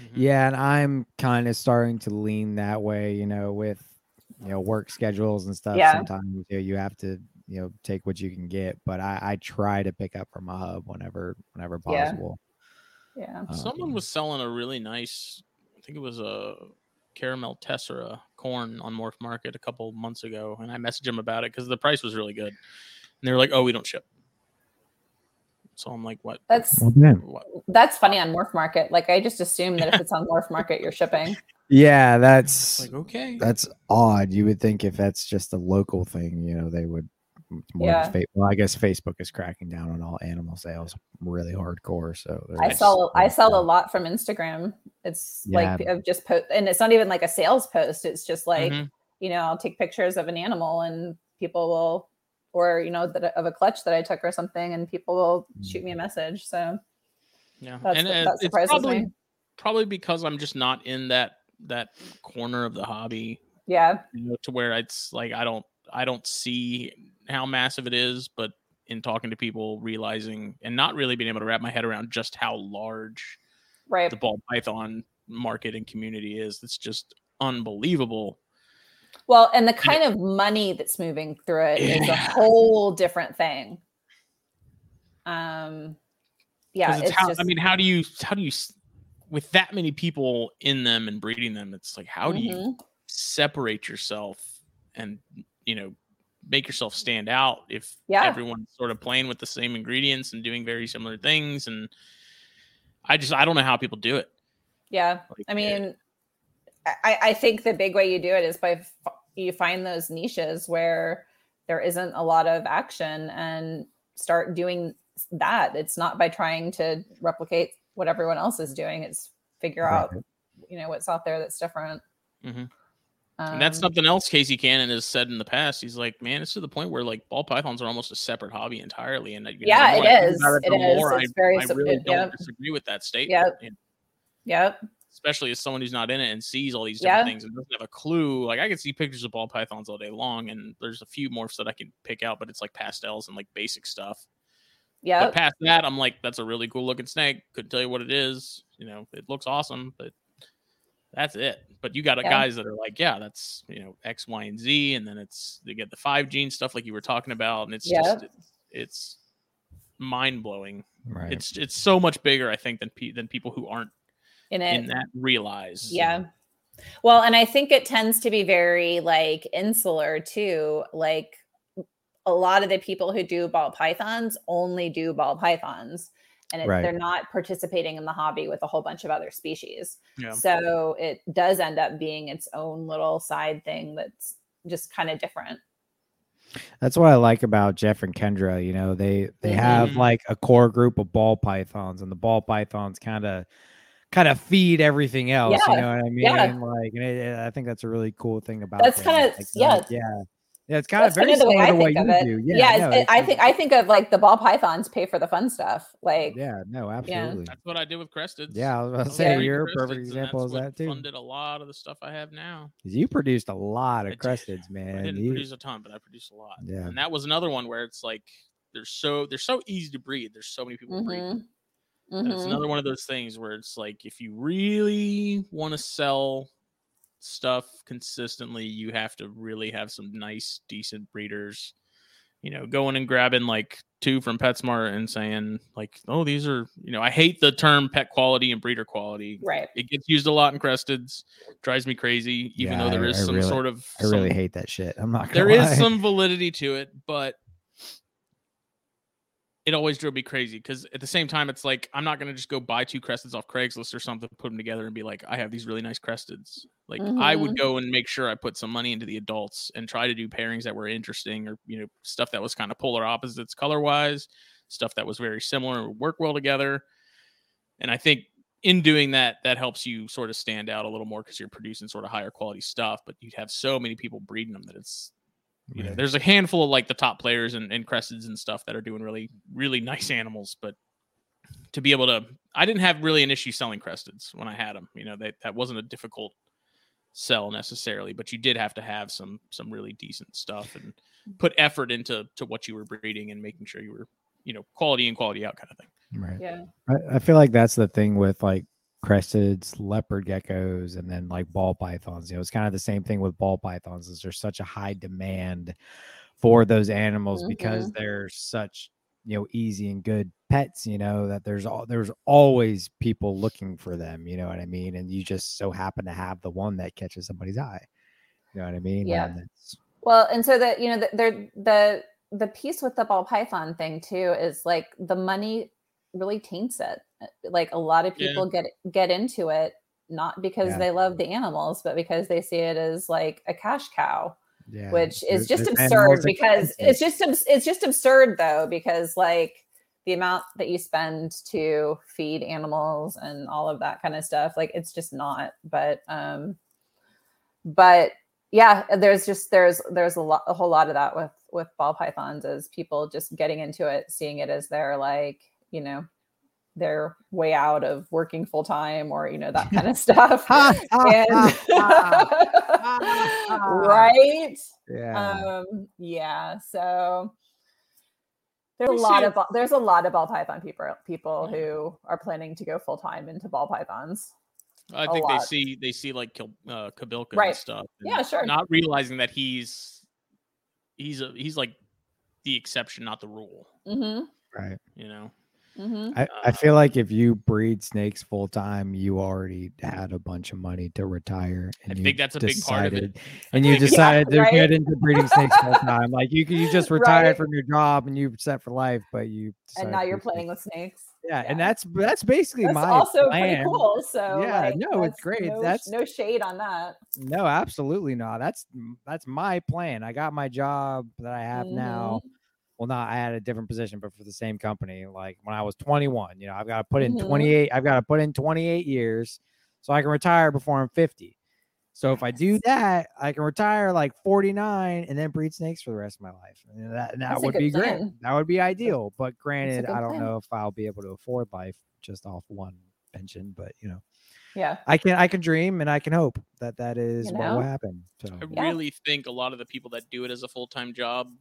Mhm. Yeah, and I'm kind of starting to lean that way, you know, with you know work schedules and stuff. Yeah. Sometimes you, know, you have to you know take what you can get, but I, I try to pick up from a hub whenever whenever possible. Yeah. Someone Um, was selling a really nice, I think it was a caramel tessera corn on Morph Market a couple months ago, and I messaged him about it because the price was really good, and they're like, "Oh, we don't ship." So I'm like, "What?" That's what? that's funny on Morph Market. Like I just assume that if it's on Morph Market, you're shipping. Yeah, that's like okay, that's odd. You would think if that's just a local thing, you know, they would. it's More Yeah. yeah. Well, I guess Facebook is cracking down on all animal sales really hardcore. So I sell I sell a lot from Instagram. It's like I've just post and it's not even like a sales post. It's just like, Mhm. you know, I'll take pictures of an animal and people will or you know that of a clutch that I took or something and people will shoot me a message. So yeah, that's and the- uh, that it's surprises probably me. probably because I'm just not in that that corner of the hobby Yeah. you know, to where it's like I don't I don't see how massive it is, but in talking to people, realizing and not really being able to wrap my head around just how large Right. the ball python market and community is, it's just unbelievable. Well, and the kind of money that's moving through it is a whole different thing. Um, yeah, it's, it's how, just, I mean, how do you how do you with that many people in them and breeding them? It's like how do you Mhm. separate yourself and you know make yourself stand out if Yeah. everyone's sort of playing with the same ingredients and doing very similar things. And I just I don't know how people do it. Yeah. Like, I mean, I, I think the big way you do it is by f- you find those niches where there isn't a lot of action and start doing that. It's not by trying to replicate what everyone else is doing. It's figure out, you know, what's out there that's different. Mhm. and that's Um, something else Casey Cannon has said in the past. He's like, man, it's to the point where like ball pythons are almost a separate hobby entirely. And you know, Yeah, the it I is. about It the is. more It's I, very I sub- really it- don't yep. disagree with that statement. Yep. And Yep. Especially as someone who's not in it and sees all these different Yeah. things and doesn't have a clue. Like I can see pictures of ball pythons all day long, and there's a few morphs that I can pick out, but it's like pastels and like basic stuff. Yeah. But past that, I'm like, that's a really cool looking snake. Couldn't tell you what it is. You know, it looks awesome, but that's it. But you got Yeah. guys that are like, yeah, that's you know X, Y, and Z, and then it's they get the five gene stuff like you were talking about, and it's Yep. just it's, it's mind blowing. Right. It's it's so much bigger, I think, than pe- than people who aren't In it. in that realize. Yeah. Well, and I think it tends to be very like insular too. Like a lot of the people who do ball pythons only do ball pythons and it, Right. they're not participating in the hobby with a whole bunch of other species. Yeah. So it does end up being its own little side thing that's just kind of different. That's what I like about Jeff and Kendra. You know, they they have Mhm. like a core group of ball pythons, and the ball pythons kind of kind of feed everything else. Yeah, You know what I mean? yeah. Like, and it, it- I think that's a really cool thing about. That's kinda- Like, yeah. like, yeah, yeah. It's kind of very kind of the way similar I to what think you of it. do. Yeah, Yeah, no, it- it's I think I think of like the ball pythons pay for the fun stuff. Like Yeah, no, absolutely. That's what I did with Cresteds. Yeah, I was about to say breeding you're a perfect example of that too. Funded a lot of the stuff I have now. You produced a lot of did. cresteds, I man. didn't You- produce a ton, but I produced a lot. Yeah. And that was another one where it's like they're so they're so easy to breed. There's so many people breed. mhm, And it's mm-hmm. another one of those things where it's like if you really want to sell stuff consistently, you have to really have some nice, decent breeders. You know, going and grabbing like two from PetSmart and saying like, "Oh, these are," you know, I hate the term pet quality and breeder quality. right. It gets used a lot in cresteds, drives me crazy. Even Yeah, though there I- is I some really- sort of, I really hate that shit. I'm not. Gonna there lie. is some validity to it, but it always drove me crazy because at the same time, it's like I'm not gonna just go buy two cresteds off Craigslist or something, put them together, and be like, I have these really nice cresteds. Like I would Mhm. go and make sure I put some money into the adults and try to do pairings that were interesting or you know stuff that was kind of polar opposites color wise, stuff that was very similar and would work well together. And I think in doing that, that helps you sort of stand out a little more because you're producing sort of higher quality stuff. But you have so many people breeding them that it's you know, there's a handful of like the top players and, and cresteds and stuff that are doing really, really nice animals. But to be able to, I didn't have really an issue selling cresteds when I had them. You know, that that wasn't a difficult sell necessarily, but you did have to have some some really decent stuff and put effort into to what you were breeding and making sure you were, you know, quality in, quality out kind of thing. Right. Yeah. I, I feel like that's the thing with like cresteds, leopard geckos, and then like ball pythons. You know, it's kind of the same thing with ball pythons. Is there's such a high demand for those animals because mm-hmm. they're such you know easy and good pets. You know that there's all there's always people looking for them. You know what I mean? And you just so happen to have the one that catches somebody's eye. You know what I mean? Yeah. Well, and so that you know, the, they're the the piece with the ball python thing too is like the money really taints it. Uh, Like a lot of Yeah. people get get into it not because Yeah. they love the animals, but because they see it as like a cash cow, yeah, which is there's- just there's absurd because can it's just it's just absurd though because like the amount that you spend to feed animals and all of that kind of stuff like it's just not but um but yeah there's just there's there's a lot a whole lot of that with with ball pythons as people just getting into it seeing it as their like you know their way out of working full time or you know that kind of stuff Ha, ha, and right yeah. um yeah so there's a lot see of there's a lot of ball python people people Yeah. who are planning to go full time into ball pythons I think they see they see like Kil- uh, Kobylka and Right. stuff. Yeah, sure. Not realizing that he's he's a he's like the exception, not the rule. hmm right. You know, Mhm. I, I feel like if you breed snakes full time, you already had a bunch of money to retire. I And you think that's a big part of it. And you decided to right? get into breeding snakes full time. Like you, you just retired Right. from your job and you set for life, but you And now you're playing snakes. with snakes. Yeah, and that's that's basically That's my also plan. pretty cool. So Yeah, like, no, it's great. No, That's- no shade on that. No, absolutely not. That's that's my plan. I got my job that I have now. Well, not I had a different position, but for the same company. Like when I was 21, you know, I've got to put in Mhm. 28. I've got to put in 28 years so I can retire before I'm 50. So if I do that, I can retire like 49 and then breed snakes for the rest of my life. And that, and that That's would good be great. That would be ideal. But granted, I don't plan. know if I'll be able to afford life just off one pension. But you know, Yeah. I can I can dream and I can hope that that is You what will happen. So I Yeah. really think a lot of the people that do it as a full time job,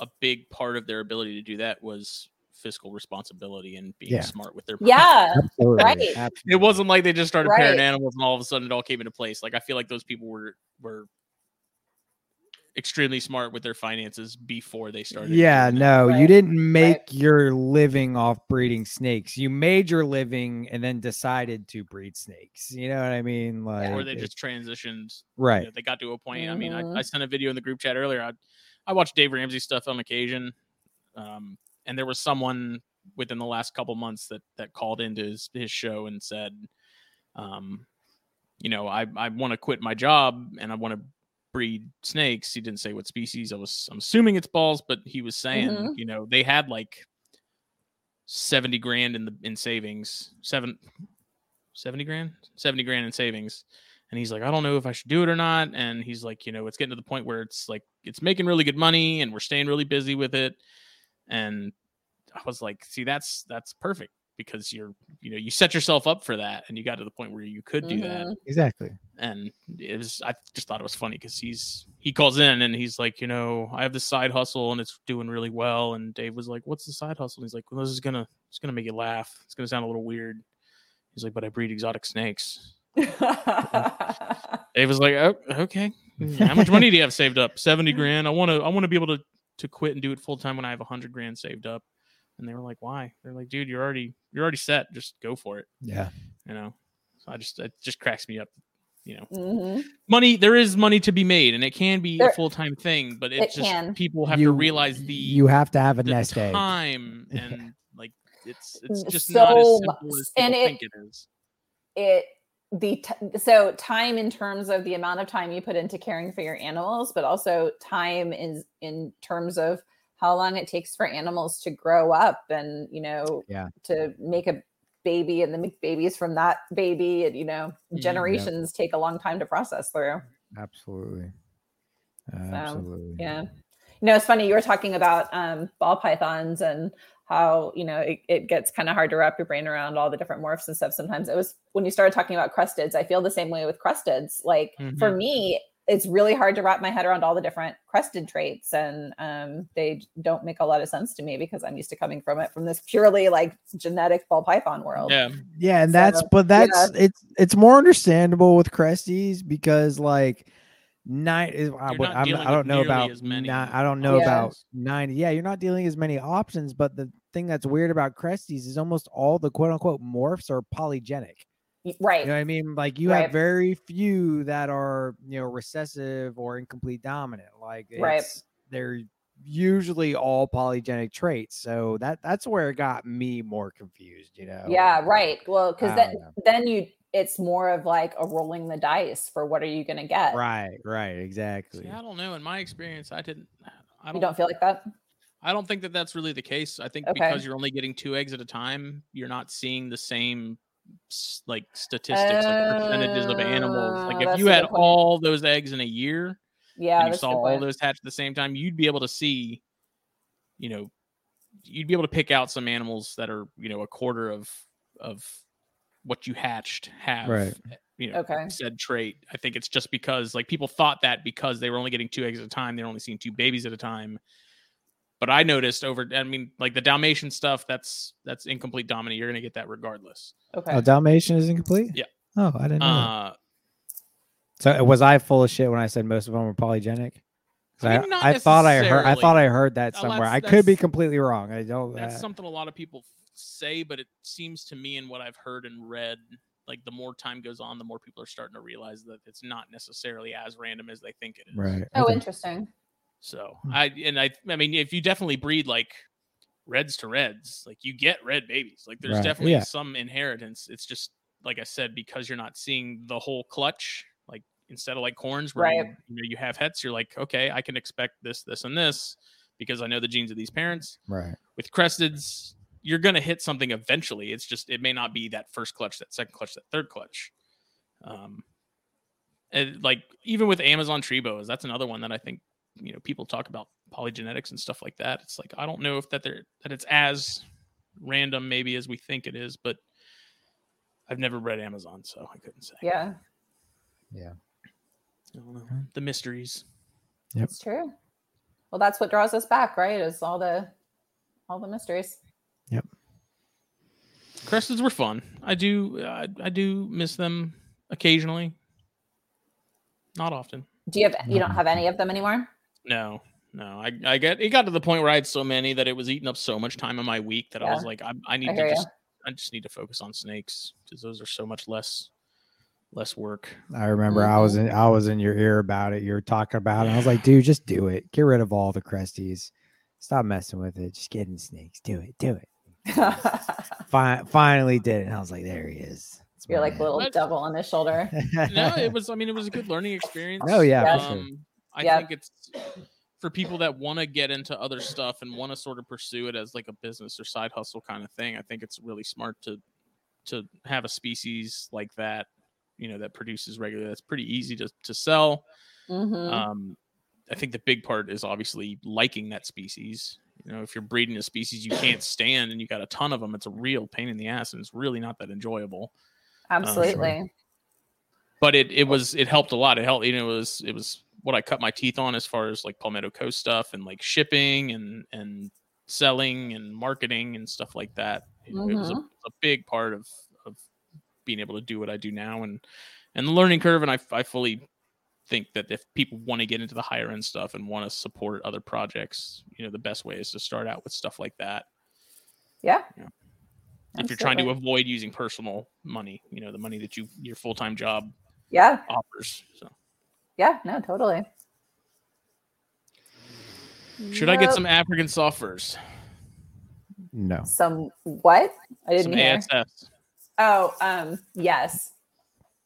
a big part of their ability to do that was fiscal responsibility and being Yeah. smart with their money. Yeah. absolutely, right. It wasn't like they just started pairing animals and all of a sudden it all came into place. Like I feel like those people were were extremely smart with their finances before they started. Yeah, doing it. no, you didn't make your living off breeding snakes. You made your living and then decided to breed snakes. You know what I mean? Like, or they it- just transitioned. you right. know, they got to a point. I mean, I, Mhm. I sent a video in the group chat earlier. I, I watch Dave Ramsey stuff on occasion, um, and there was someone within the last couple months that that called into his his show and said, um, you know, I I want to quit my job and I want to breed snakes. He didn't say what species. I was I'm assuming it's balls, but he was saying, Mhm. you know, they had like 70 grand in the in savings. Seven 70 grand? 70 grand in savings. And he's like, I don't know if I should do it or not. And he's like, you know, it's getting to the point where it's like it's making really good money and we're staying really busy with it. And I was like, see, that's that's perfect because you're, you know, you set yourself up for that and you got to the point where you could do that Mhm. Exactly. and it was i just thought it was funny because he's he calls in and he's like you know i have this side hustle and it's doing really well and dave was like what's the side hustle and he's like well this is gonna it's gonna make you laugh it's gonna sound a little weird he's like but i breed exotic snakes dave was like oh, okay. How much money do you have saved up? 70 grand. I want to i want to be able to to quit and do it full time when i have 100 grand saved up. And they were like why? They're like dude you're already you're already set. Just go for it. Yeah. you know? So i just it just cracks me up you know. Mhm. money there is money to be made and it can be There- a full-time thing but It it's just can. people have you, to realize the you have to have a the nest egg. time and like it's it's just not as so simple as people and it- think it is. it the t- so time in terms of the amount of time you put into caring for your animals but also time is in terms of how long it takes for animals to grow up and you know Yeah. to make a baby and then make babies from that baby and you know Mhm. generations take a long time to process through Absolutely. Absolutely. yeah you know it's funny you were talking about um ball pythons and how you know it, it gets kind of hard to wrap your brain around all the different morphs and stuff sometimes. It was when you started talking about cresteds i feel the same way with cresteds like for Mhm. me it's really hard to wrap my head around all the different crested traits and um, they don't make a lot of sense to me because i'm used to coming from it from this purely like genetic ball python world. Yeah. Yeah, and that's but that's it's it's more understandable with Cresties because like nine is uh, I, would- not I'm, I don't know about as many ni- I don't know Yeah. about ninety. Yeah, you're not dealing as many options, but the thing that's weird about Cresties is almost all the quote unquote morphs are polygenic. Right You know what I mean? Like you Right. have very few that are you know recessive or incomplete dominant. Like Right. they're usually all polygenic traits. So that that's where it got me more confused. You know? yeah right well because then know. then you it's more of like a rolling the dice for what are you going to get Right. Right. Exactly. See, i don't know in my experience i didn't i you don't, don't feel like that i don't think that that's really the case i think Okay. because you're only getting two eggs at a time you're not seeing the same like statistics like percentages of animals like Oh, if you had point. all those eggs in a year yeah and you saw all those hatch at the same time, you'd be able to see, you know, you'd be able to pick out some animals that are, you know, a quarter of of what you hatched have, Right. you know, Okay. said trait. I think it's just because like people thought that because they were only getting two eggs at a time, they're only seeing two babies at a time. But I noticed over, I mean, like the Dalmatian stuff, that's that's incomplete dominant. You're gonna get that regardless. okay Oh, Dalmatian is incomplete. Yeah. Oh, I didn't know. that. Uh, So was I full of shit when I said most of them were polygenic? I, I mean, not I thought I heard. I thought I heard that Uh, somewhere. that's- I could be completely wrong. I don't. That's uh, something a lot of people say, but it seems to me and what I've heard and read, like the more time goes on, the more people are starting to realize that it's not necessarily as random as they think it is. right. Oh, okay. interesting. So Hmm. I and I I mean if you definitely breed like reds to reds, like you get red babies. Like there's Right, definitely yeah. some inheritance. It's just like I said, because you're not seeing the whole clutch, like instead of like corns where you, Right. you know you have hets, you're like, okay, I can expect this, this, and this because I know the genes of these parents. Right. With cresteds, you're gonna hit something eventually. It's just it may not be that first clutch, that second clutch, that third clutch. Um and like even with Amazon tree boas, that's another one that I think you know people talk about polygenetics and stuff like that. It's like I don't know if that they're that it's as random maybe as we think it is, but I've never read Amazon, so I couldn't say. Yeah, Yeah. I don't know. The mysteries. Yep. it's true. Well, that's what draws us back, right? Is all the all the mysteries. Cresteds were fun. I do I, I do miss them occasionally. Not often. Do you have you don't have any of them anymore? No, no. I, I get it got to the point where I had so many that it was eating up so much time in my week that I was like, I, I need I to just you. I just need to focus on snakes because those are so much less less work. I remember I was in I was in your ear about it. You were talking about it. I was like, dude, just do it. Get rid of all the cresties. Stop messing with it. Just get in snakes. Do it. Do it. Fi- finally did it. And I was like, there he is. That's You're my like little What? devil on his shoulder. No, it was I mean it was a good learning experience. Oh, yeah, for sure. Um, I Yeah. think it's for people that want to get into other stuff and want to sort of pursue it as like a business or side hustle kind of thing. I think it's really smart to to have a species like that, you know, that produces regularly. That's pretty easy to to sell. Mhm. Um, I think the big part is obviously liking that species. You know, if you're breeding a species you can't stand and you got a ton of them, it's a real pain in the ass and it's really not that enjoyable. Um, Absolutely. But it it was it helped a lot. It helped. You know, it was it was what I cut my teeth on as far as like Palmetto Coast stuff and like shipping and and selling and marketing and stuff like that. You know, It was a, mm-hmm. a big part of of being able to do what I do now and and the learning curve. And I I fully think that if people want to get into the higher end stuff and want to support other projects, you know, the best way is to start out with stuff like that. yeah. Yeah. If you're trying to avoid using personal money, you know, the money that you your full time job Yeah. offers. So Yeah. No, totally. should I get some African soft furs? no. some what? I didn't Some hear. ASFs. Oh, um, yes.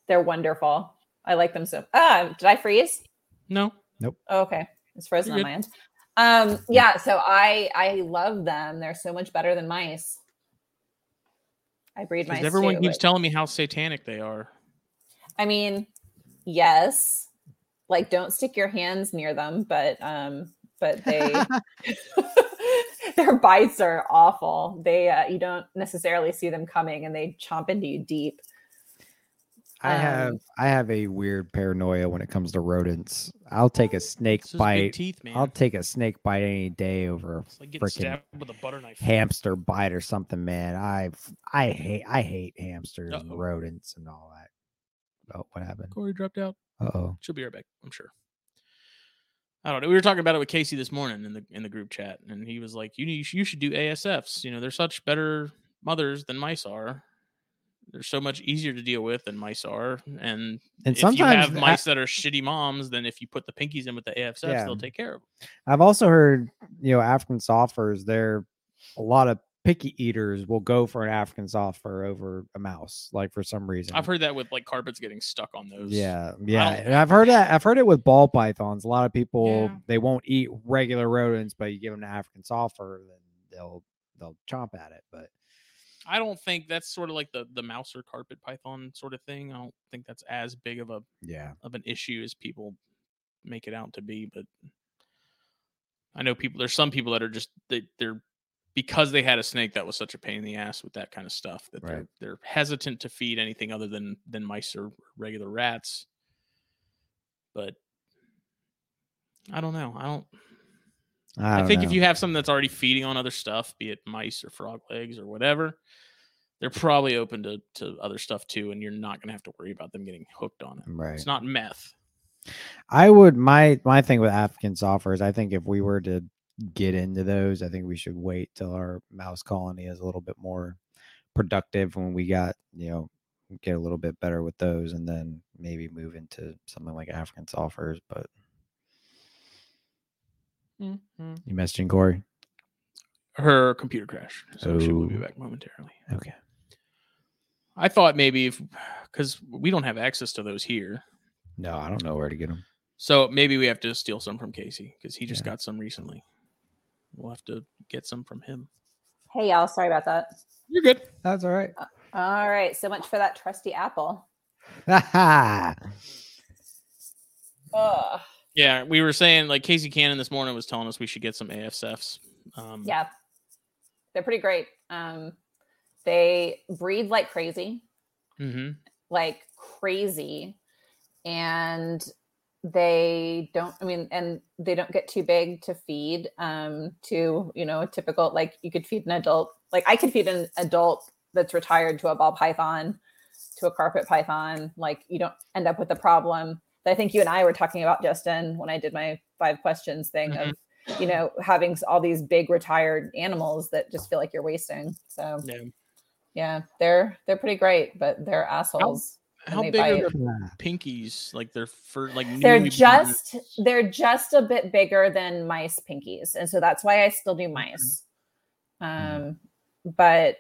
They're wonderful. I like them so. Ah, did I freeze? No. Oh, okay. It's frozen on my end. Um, yeah, so I I love them. They're so much better than mice. I breed mice. Everyone too, keeps but- telling me how satanic they are. I mean, yes. Like don't stick your hands near them, but um, but they their bites are awful. They uh, you don't necessarily see them coming and they chomp into you deep. I have Um, I have a weird paranoia when it comes to rodents. I'll take a snake just big bite. teeth, man. I'll take a snake bite any day over it's like stabbed with a butter knife. hamster bite or something, man. I I hate I hate hamsters Uh-oh. and rodents and all that. Oh, what happened? Kori dropped out. Oh. She'll be right back, I'm sure. I don't know. We were talking about it with Casey this morning in the in the group chat, and he was like, "You need, you should do ASFs. You know, they're such better mothers than mice are. They're so much easier to deal with than mice are. And, And if you sometimes have a- mice that are shitty moms, then if you put the pinkies in with the ASFs, Yeah. they'll take care of them. I've also heard, you know, African softfurs, they're a lot of picky eaters will go for an African softfur over a mouse, like for some reason. I've heard that with like carpets getting stuck on those. Yeah, yeah. don't- And I've heard that. I've heard it with ball pythons. A lot of people Yeah. they won't eat regular rodents, but you give them an African softfur, then they'll they'll chomp at it. But I don't think that's sort of like the the mouse or carpet python sort of thing. I don't think that's as big of a yeah, of an issue as people make it out to be. But I know people. There's some people that are just they, they're because they had a snake that was such a pain in the ass with that kind of stuff that Right. they're they're hesitant to feed anything other than than mice or regular rats. But I don't know. I don't. I, I, think know. if you have something that's already feeding on other stuff, be it mice or frog legs or whatever, they're probably open to, to other stuff too, and you're not gonna have to worry about them getting hooked on it. right, It's not meth. I would my my thing with African softfur is I think if we were to get into those, I think we should wait till our mouse colony is a little bit more productive when we got you know get a little bit better with those, and then maybe move into something like African softfurs. But Mm-hmm. you messaging Kori? Her computer crashed, so she will be Oh. back momentarily. Okay. I thought maybe if because we don't have access to those here, No, I don't know where to get them. so maybe we have to steal some from Casey because he just Yeah. got some recently. We'll have to get some from him. Hey, y'all. Sorry about that. You're good. That's all right. Uh, all right. So much for that trusty apple. yeah, Ugh. Yeah, we were saying like Casey Cannon this morning was telling us we should get some AFSFs. Um, Yeah. They're pretty great. Um, they breed like crazy. hmm like crazy and they don't i mean and they don't get too big to feed um to you know a typical like you could feed an adult like i could feed an adult that's retired to a ball python to a carpet python like you don't end up with a problem i think you and i were talking about justin when i did my five questions thing of you know having all these big retired animals that just feel like you're wasting so Yeah. yeah, they're they're pretty great, but they're assholes. How they big are their pinkies? Like they're for like They're just born- they're just a bit bigger than mice pinkies, and so that's why I still do mice. Um, but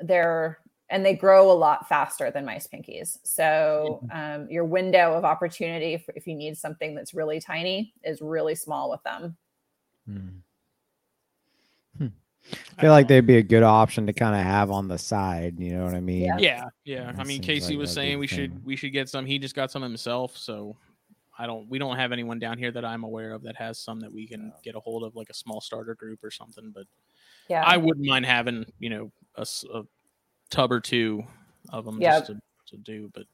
they're and they grow a lot faster than mice pinkies. So um, your window of opportunity for if you need something that's really tiny is really small with them. Hmm. I feel like they'd be a good option to kind of have on the side. You know what I mean? Yeah. Yeah, yeah. I mean, Casey like was saying the we should we should get some. He just got some himself, so I don't. We don't have anyone down here that I'm aware of that has some that we can get a hold of, like a small starter group or something. But Yeah, I wouldn't mind having you know a, s- a tub or two of them Yeah. just to, to do. But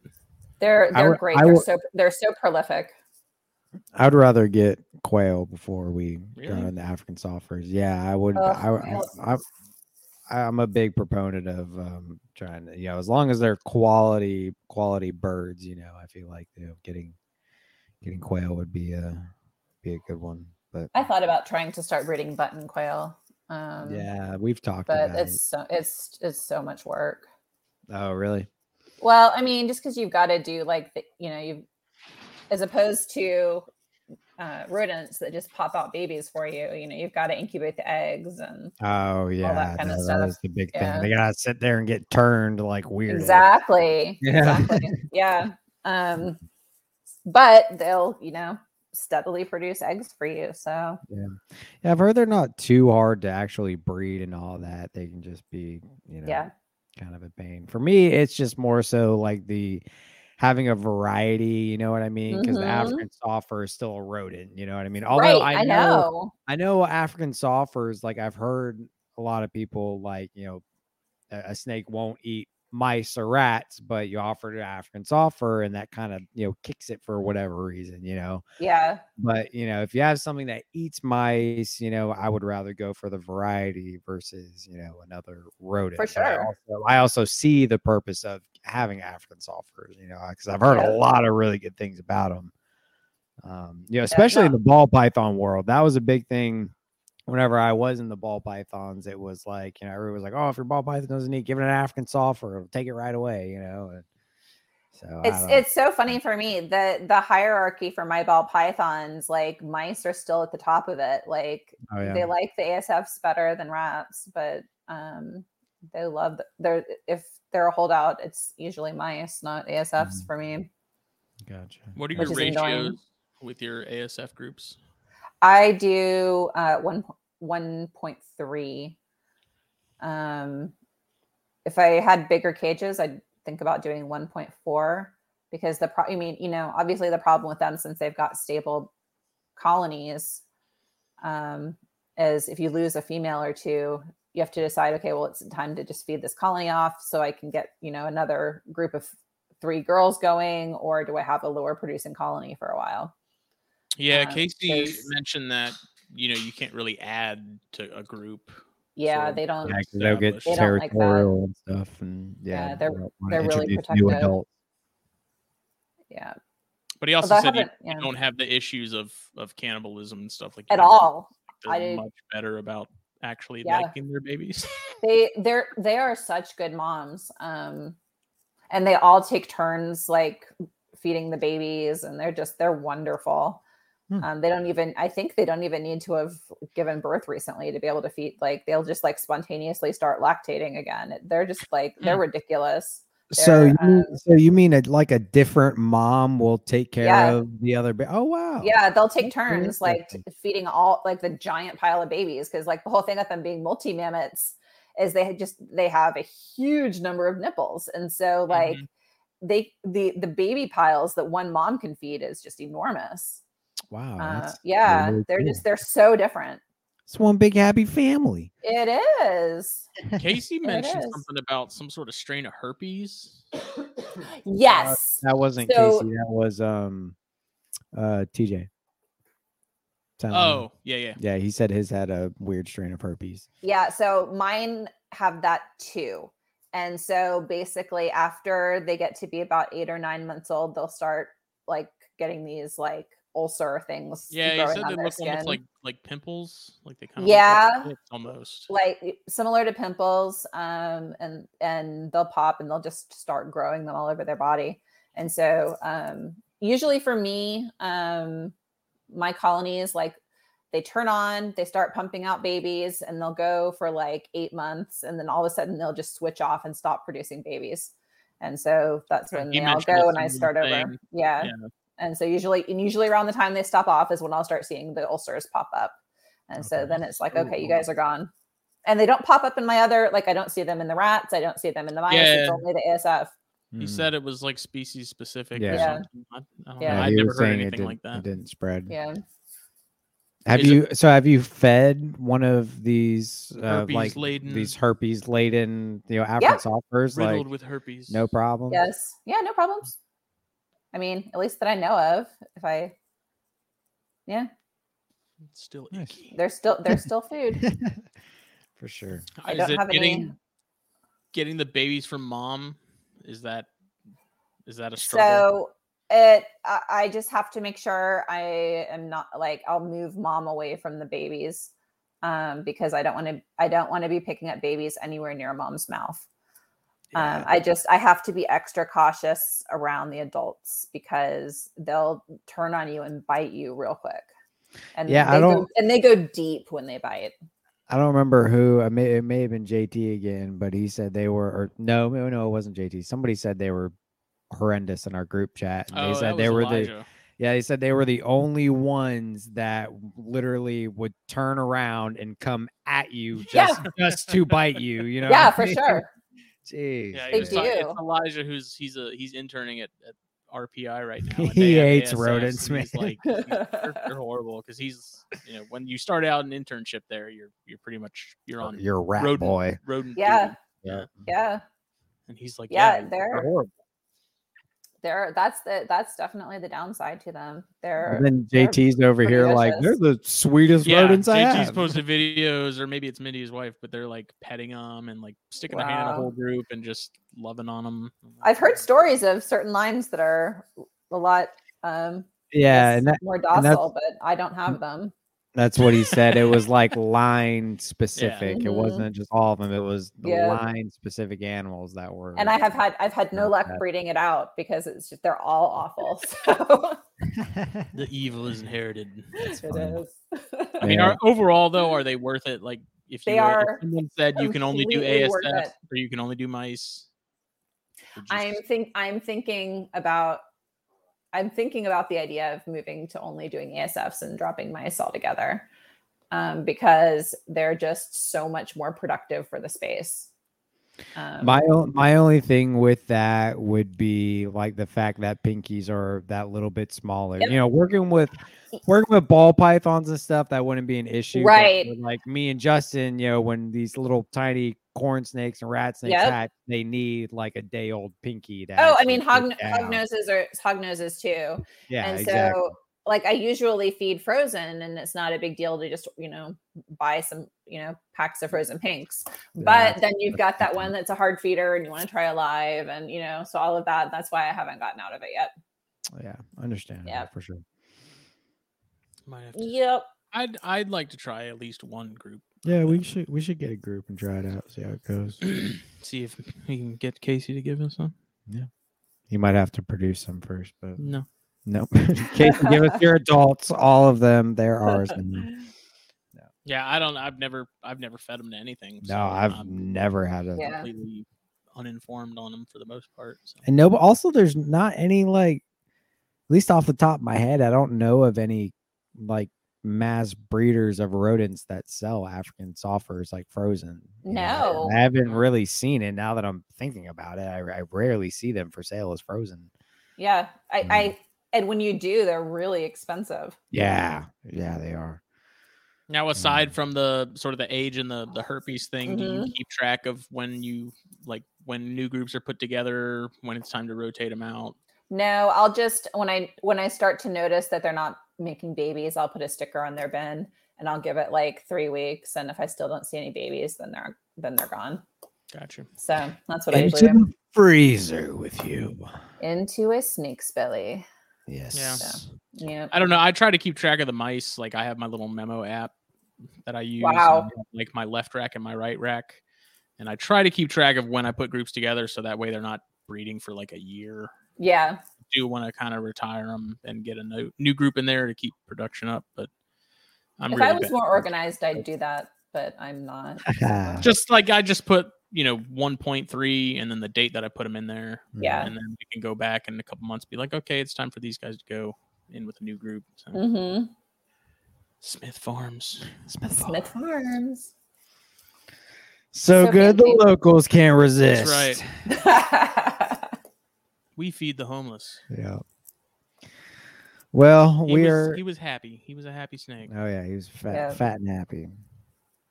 they're they're would- great. I they're would- so they're so prolific. I'd rather get quail before we go Really? into African softfurs. Yeah, I would. Ugh, I, quail's I, I, I'm a big proponent of um, trying to, you know, as long as they're quality quality birds, you know, I feel like you know getting getting quail would be a be a good one. But I thought about trying to start breeding button quail. Um, yeah, we've talked but about it's so it's it's so much work. Oh, really? Well, I mean, just because you've got to do like the, you know you, as opposed to uh, rodents that just pop out babies for you. You know, you've got to incubate the eggs and Oh yeah, kinda no, that stuff. was the big Yeah. thing. They gotta sit there and get turned like weird. exactly, Yeah. exactly, yeah. Um, but they'll you know steadily produce eggs for you. So Yeah, yeah, I've heard they're not too hard to actually breed and all that. They can just be, you know, yeah, kind of a pain. For me, it's just more so like the having a variety, you know what I mean? Because the Mhm. African softfur is still a rodent, you know what I mean? Although right. I, I know, know. I know African softfurs, like I've heard a lot of people like, you know, a, a snake won't eat mice or rats, but you offer an African softfur and that kind of, you know, kicks it for whatever reason, you know. Yeah, But you know, if you have something that eats mice, you know, I would rather go for the variety versus you know another rodent. I sure. also, I also see the purpose of having African softfurs, you know, because I've heard Yeah. a lot of really good things about them. Um, you know, especially in no. the ball python world, that was a big thing. Whenever I was in the ball pythons, it was like you know everyone was like, "Oh, if your ball python doesn't eat, give it an African softfur, take it right away," you know. And so it's it's so funny for me the the hierarchy for my ball pythons like mice are still at the top of it like oh, yeah. they like the asfs better than rats but um they love the, they're if they're a holdout it's usually mice not asfs Mhm. for me gotcha. what are your is annoying. ratios with your ASF groups? i do uh one 1.3 um if i had bigger cages i'd think about doing 1.4 because the pro i mean you know obviously the problem with them since they've got stable colonies um is if you lose a female or two you have to decide okay well it's time to just feed this colony off so i can get you know another group of three girls going or do i have a lower producing colony for a while? Yeah, Um, Casey mentioned that you know you can't really add to a group. yeah So- they don't Yeah, they'll get established. They don't like that. territorial and stuff, and yeah, Yeah, they're- they they're really introduce new protective. adults. yeah But he also Although said you, haven't- you don't have the issues of of cannibalism and stuff like at that. all. They're I did- much better about actually Yeah. liking their babies. They they're they are such good moms. Um and they all take turns like feeding the babies and they're just they're wonderful. Hmm. Um, they don't even I think they don't even need to have given birth recently to be able to feed like they'll just like spontaneously start lactating again. They're just like they're Hmm. ridiculous. So They're, you mean, um, so you mean a, like a different mom will take care Yeah. of the other? Ba- oh wow. Yeah, they'll take turns like feeding all like the giant pile of babies because like the whole thing with them being multimammates is they just they have a huge number of nipples and so like Mhm. they the the baby piles that one mom can feed is just enormous. Wow. Uh, yeah, really they're cool. just they're so different. It's one big happy family. It is. Casey mentioned is. something about some sort of strain of herpes. Yes. That wasn't So- Casey. That was um, uh, TJ. Telling me. Oh, yeah, yeah. yeah. He said his had a weird strain of herpes. Yeah, so mine have that too. And so basically after they get to be about 8 or 9 months old, they'll start like getting these like ulcer things Yeah, you growing said they look skin. almost like like pimples, like they kind of Yeah. almost. like similar to pimples um and and they'll pop and they'll just start growing them all over their body and so um usually for me um my colonies like they turn on they start pumping out babies and they'll go for like eight months and then all of a sudden they'll just switch off and stop producing babies and so that's when you they all go and i start over yeah. Yeah. And so usually and usually around the time they stop off is when i'll start seeing the ulcers pop up and so then it's like okay you guys are gone and they don't pop up in my other like i don't see them in the rats i don't see them in the mice it's Yeah. only the asf He Mm. said it was like species specific. Yeah. Or Yeah. something. I, I don't Yeah. know. he I'd never was heard anything like that. It didn't spread. yeah Have Is it- you? So have you fed one of these uh, like laden- these herpes laden, you know, African softfurs? Riddled Like with herpes. no problem. yes yeah no problems i mean at least that i know of if i yeah It's still Nice. icky. they're still they're still food For sure. i don't it have getting any getting the babies from mom? Is that is that a struggle? so it I, I just have to make sure i am not like i'll move mom away from the babies um because i don't want to i don't want to be picking up babies anywhere near mom's mouth um i just i have to be extra cautious around the adults because they'll turn on you and bite you real quick and Yeah, I they go, don't- and they go deep when they bite I don't remember who. I may it may have been JT again, but he said they were. Or no, no, no, it wasn't JT. Somebody said they were horrendous in our group chat. And oh, they that said they was were the Elijah. yeah. They said they were the only ones that literally would turn around and come at you Yeah. just just to bite you. You know? yeah for sure Jeez. Yeah, They he talking- do. It's Elijah who's he's a he's interning at, at RPI right now. He hates ASFs, rodents, and he's man. Like he's- they're, they're horrible because he's you know when you start out an internship there, you're you're pretty much you're oh, on You're a rat rodent boy. rodent Yeah. duty. Yeah. yeah and he's like Yeah, yeah, they're- horrible. They're that's the that's definitely the downside to them they're And then they're JT's over pretty here like they're the sweetest Yeah, rodents I have. JT's posted videos, or maybe it's Mindy's wife, but they're like petting them and like sticking their hand in the Wow. whole group and just loving on them. I've heard stories of certain lines that are a lot um yeah, and that, more and docile, but I don't have them. That's what he said. It was like line specific. It Mhm. wasn't just all of them. It was the Yeah. line specific animals that were. And I have had I've had no luck bad. breeding it out because it's just they're all awful. So The evil is inherited. That's it funny. is. I mean, Yeah. are, overall though, are they worth it? Like, if They you, uh, if are someone said you can only do ASF or you can only do mice. would you I'm think I'm thinking about I'm thinking about the idea of moving to only doing ASFs and dropping mice altogether. Um, because they're just so much more productive for the space. Um, my o- my only thing with that would be like the fact that pinkies are that little bit smaller. Yep. You know, working with working with ball pythons and stuff that wouldn't be an issue. Right. like me and Justin, you know, when these little tiny corn snakes and rat snakes Yep. hatch, they need like a day old pinky. To oh, I mean hog, hog noses are hog noses too. Yeah, and exactly. so like I usually feed frozen and it's not a big deal to just, you know, buy some, you know, packs of frozen pinks. But That's- then you've got that one that's a hard feeder and you want to try alive and you know, so all of that. That's why I haven't gotten out of it yet. Yeah, understand. Yeah. for sure. Might have to- Yep. I'd I'd like to try at least one group. Yeah, we should we should get a group and try it out, see how it goes. See if we can get Casey to give us some. Yeah. You might have to produce them first, but No. nope. Casey, give us your adults, all of them. They're ours. now. Yeah, I don't. I've never I've never fed them to anything. so No, I've I'm never had a. Yeah. completely uninformed on them for the most part. So. And no, but also there's not any like, at least off the top of my head, I don't know of any like mass breeders of rodents that sell African softfurs like frozen. you know. No. I haven't really seen it. Now that I'm thinking about it, I, I rarely see them for sale as frozen. Yeah. I, Mm. I and when you do, they're really expensive. Yeah, yeah, they are. Now, Mm. aside from the sort of the age and the the herpes thing, do Mm-hmm. you keep track of when you like when new groups are put together, when it's time to rotate them out? No, I'll just when I when I start to notice that they're not making babies, I'll put a sticker on their bin and I'll give it like three weeks. And if I still don't see any babies, then they're then they're gone. Gotcha. So that's what I Into usually do. the freezer with you. Into a snake's belly. Yes. Yeah. I don't know. I try to keep track of the mice. Like I have my little memo app that I use. Wow. and Like my left rack and my right rack, and I try to keep track of when I put groups together, so that way they're not breeding for like a year. Yeah. do want to kind of retire them and get a new new group in there to keep production up, but I'm if really I was bad. more organized, I'd do that, but I'm not. just like I just put you know 1.3 and then the date that I put them in there, Yeah. and then we can go back in a couple months, be like, okay, it's time for these guys to go in with a new group. So, hmm Smith Farms. Smith Smith Farms. So, So good the locals can't resist. That's right. We feed the homeless. Yeah. Well, He we was, are. He was happy. He was a happy snake. Oh yeah, he was fat, Yeah. fat and happy.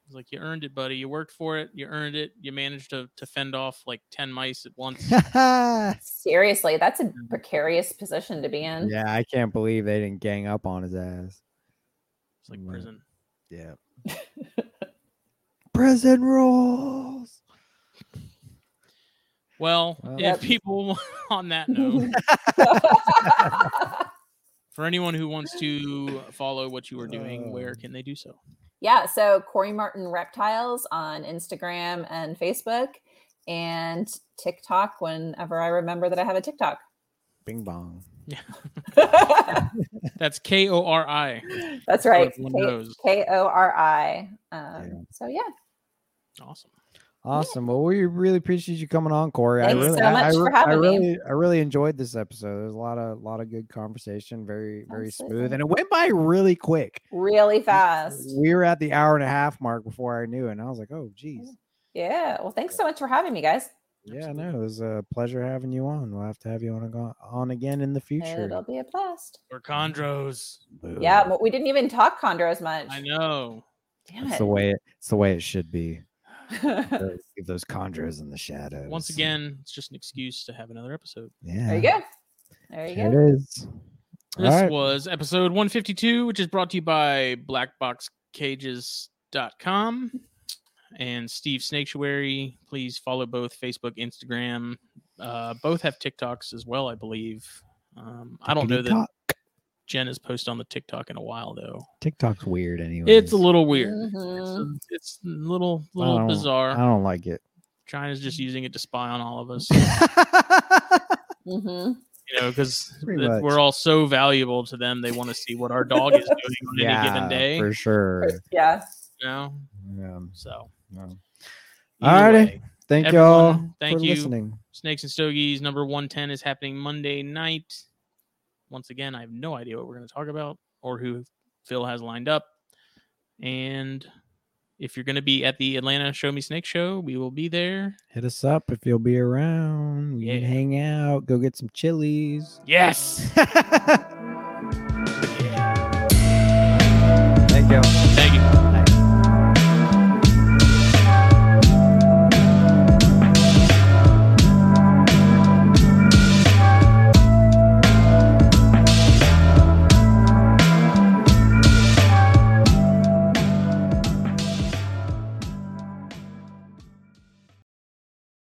He's like, you earned it, buddy. You worked for it. You earned it. You managed to to fend off like ten mice at once. Seriously, that's a mm. precarious position to be in. yeah, I can't believe they didn't gang up on his ass. It's like Right. prison. Yeah. Prison rules. Well, Well- if Yep. people on that note, for anyone who wants to follow what you are doing, where Uh. can they do so? yeah, so Kori Martin Reptiles on Instagram and Facebook and TikTok whenever I remember that I have a TikTok. Bing bong. Yeah. That's K O R I. That's right. K O R I. Um, So yeah, Awesome. Awesome. Well, we really appreciate you coming on, Kori. Thanks I really, so much I, for re- having I me. really, I really enjoyed this episode. There's a lot of, lot of good conversation. Very, very smooth, and it went by really quick. really fast. We were at the hour and a half mark before I knew it, and I was like, "Oh, geez." Yeah. Well, thanks so much for having me, guys. Yeah, no, it was a pleasure having you on. We'll have to have you on ag- on again in the future. It'll be a blast. Or chondros. Yeah, but we didn't even talk chondros much. I know. Damn That's it. the way it, it's the way it should be. Those- Leave those chondros in the shadows. Once again, it's just an excuse to have another episode. yeah, there you go. There you There go. it is. This right. was episode 152, which is brought to you by blackboxcages.com and Steve Snaketuary. Please follow both Facebook, Instagram. Uh, both have TikToks as well, I believe. Um, I don't know that TikTok. Jen has posted on the TikTok in a while, though. TikTok's weird anyway. It's a little weird. It's, Mhm. a, it's a little, little don't- bizarre. I don't like it. China's just using it to spy on all of us, mm-hmm. you know, because we're all so valuable to them. They want to see what our dog is doing on any given day. for sure. Yeah. You know, Yeah, so no. either Alrighty. way, Thank y'all thank for you. listening. Snakes and Stogies number 110 is happening Monday night. Once again, I have no idea what we're going to talk about or who Phil has lined up. And if you're going to be at the Atlanta Show Me Snake show, we will be there. Hit us up if you'll be around. We can Yeah. hang out. Go get some chilies. Yes.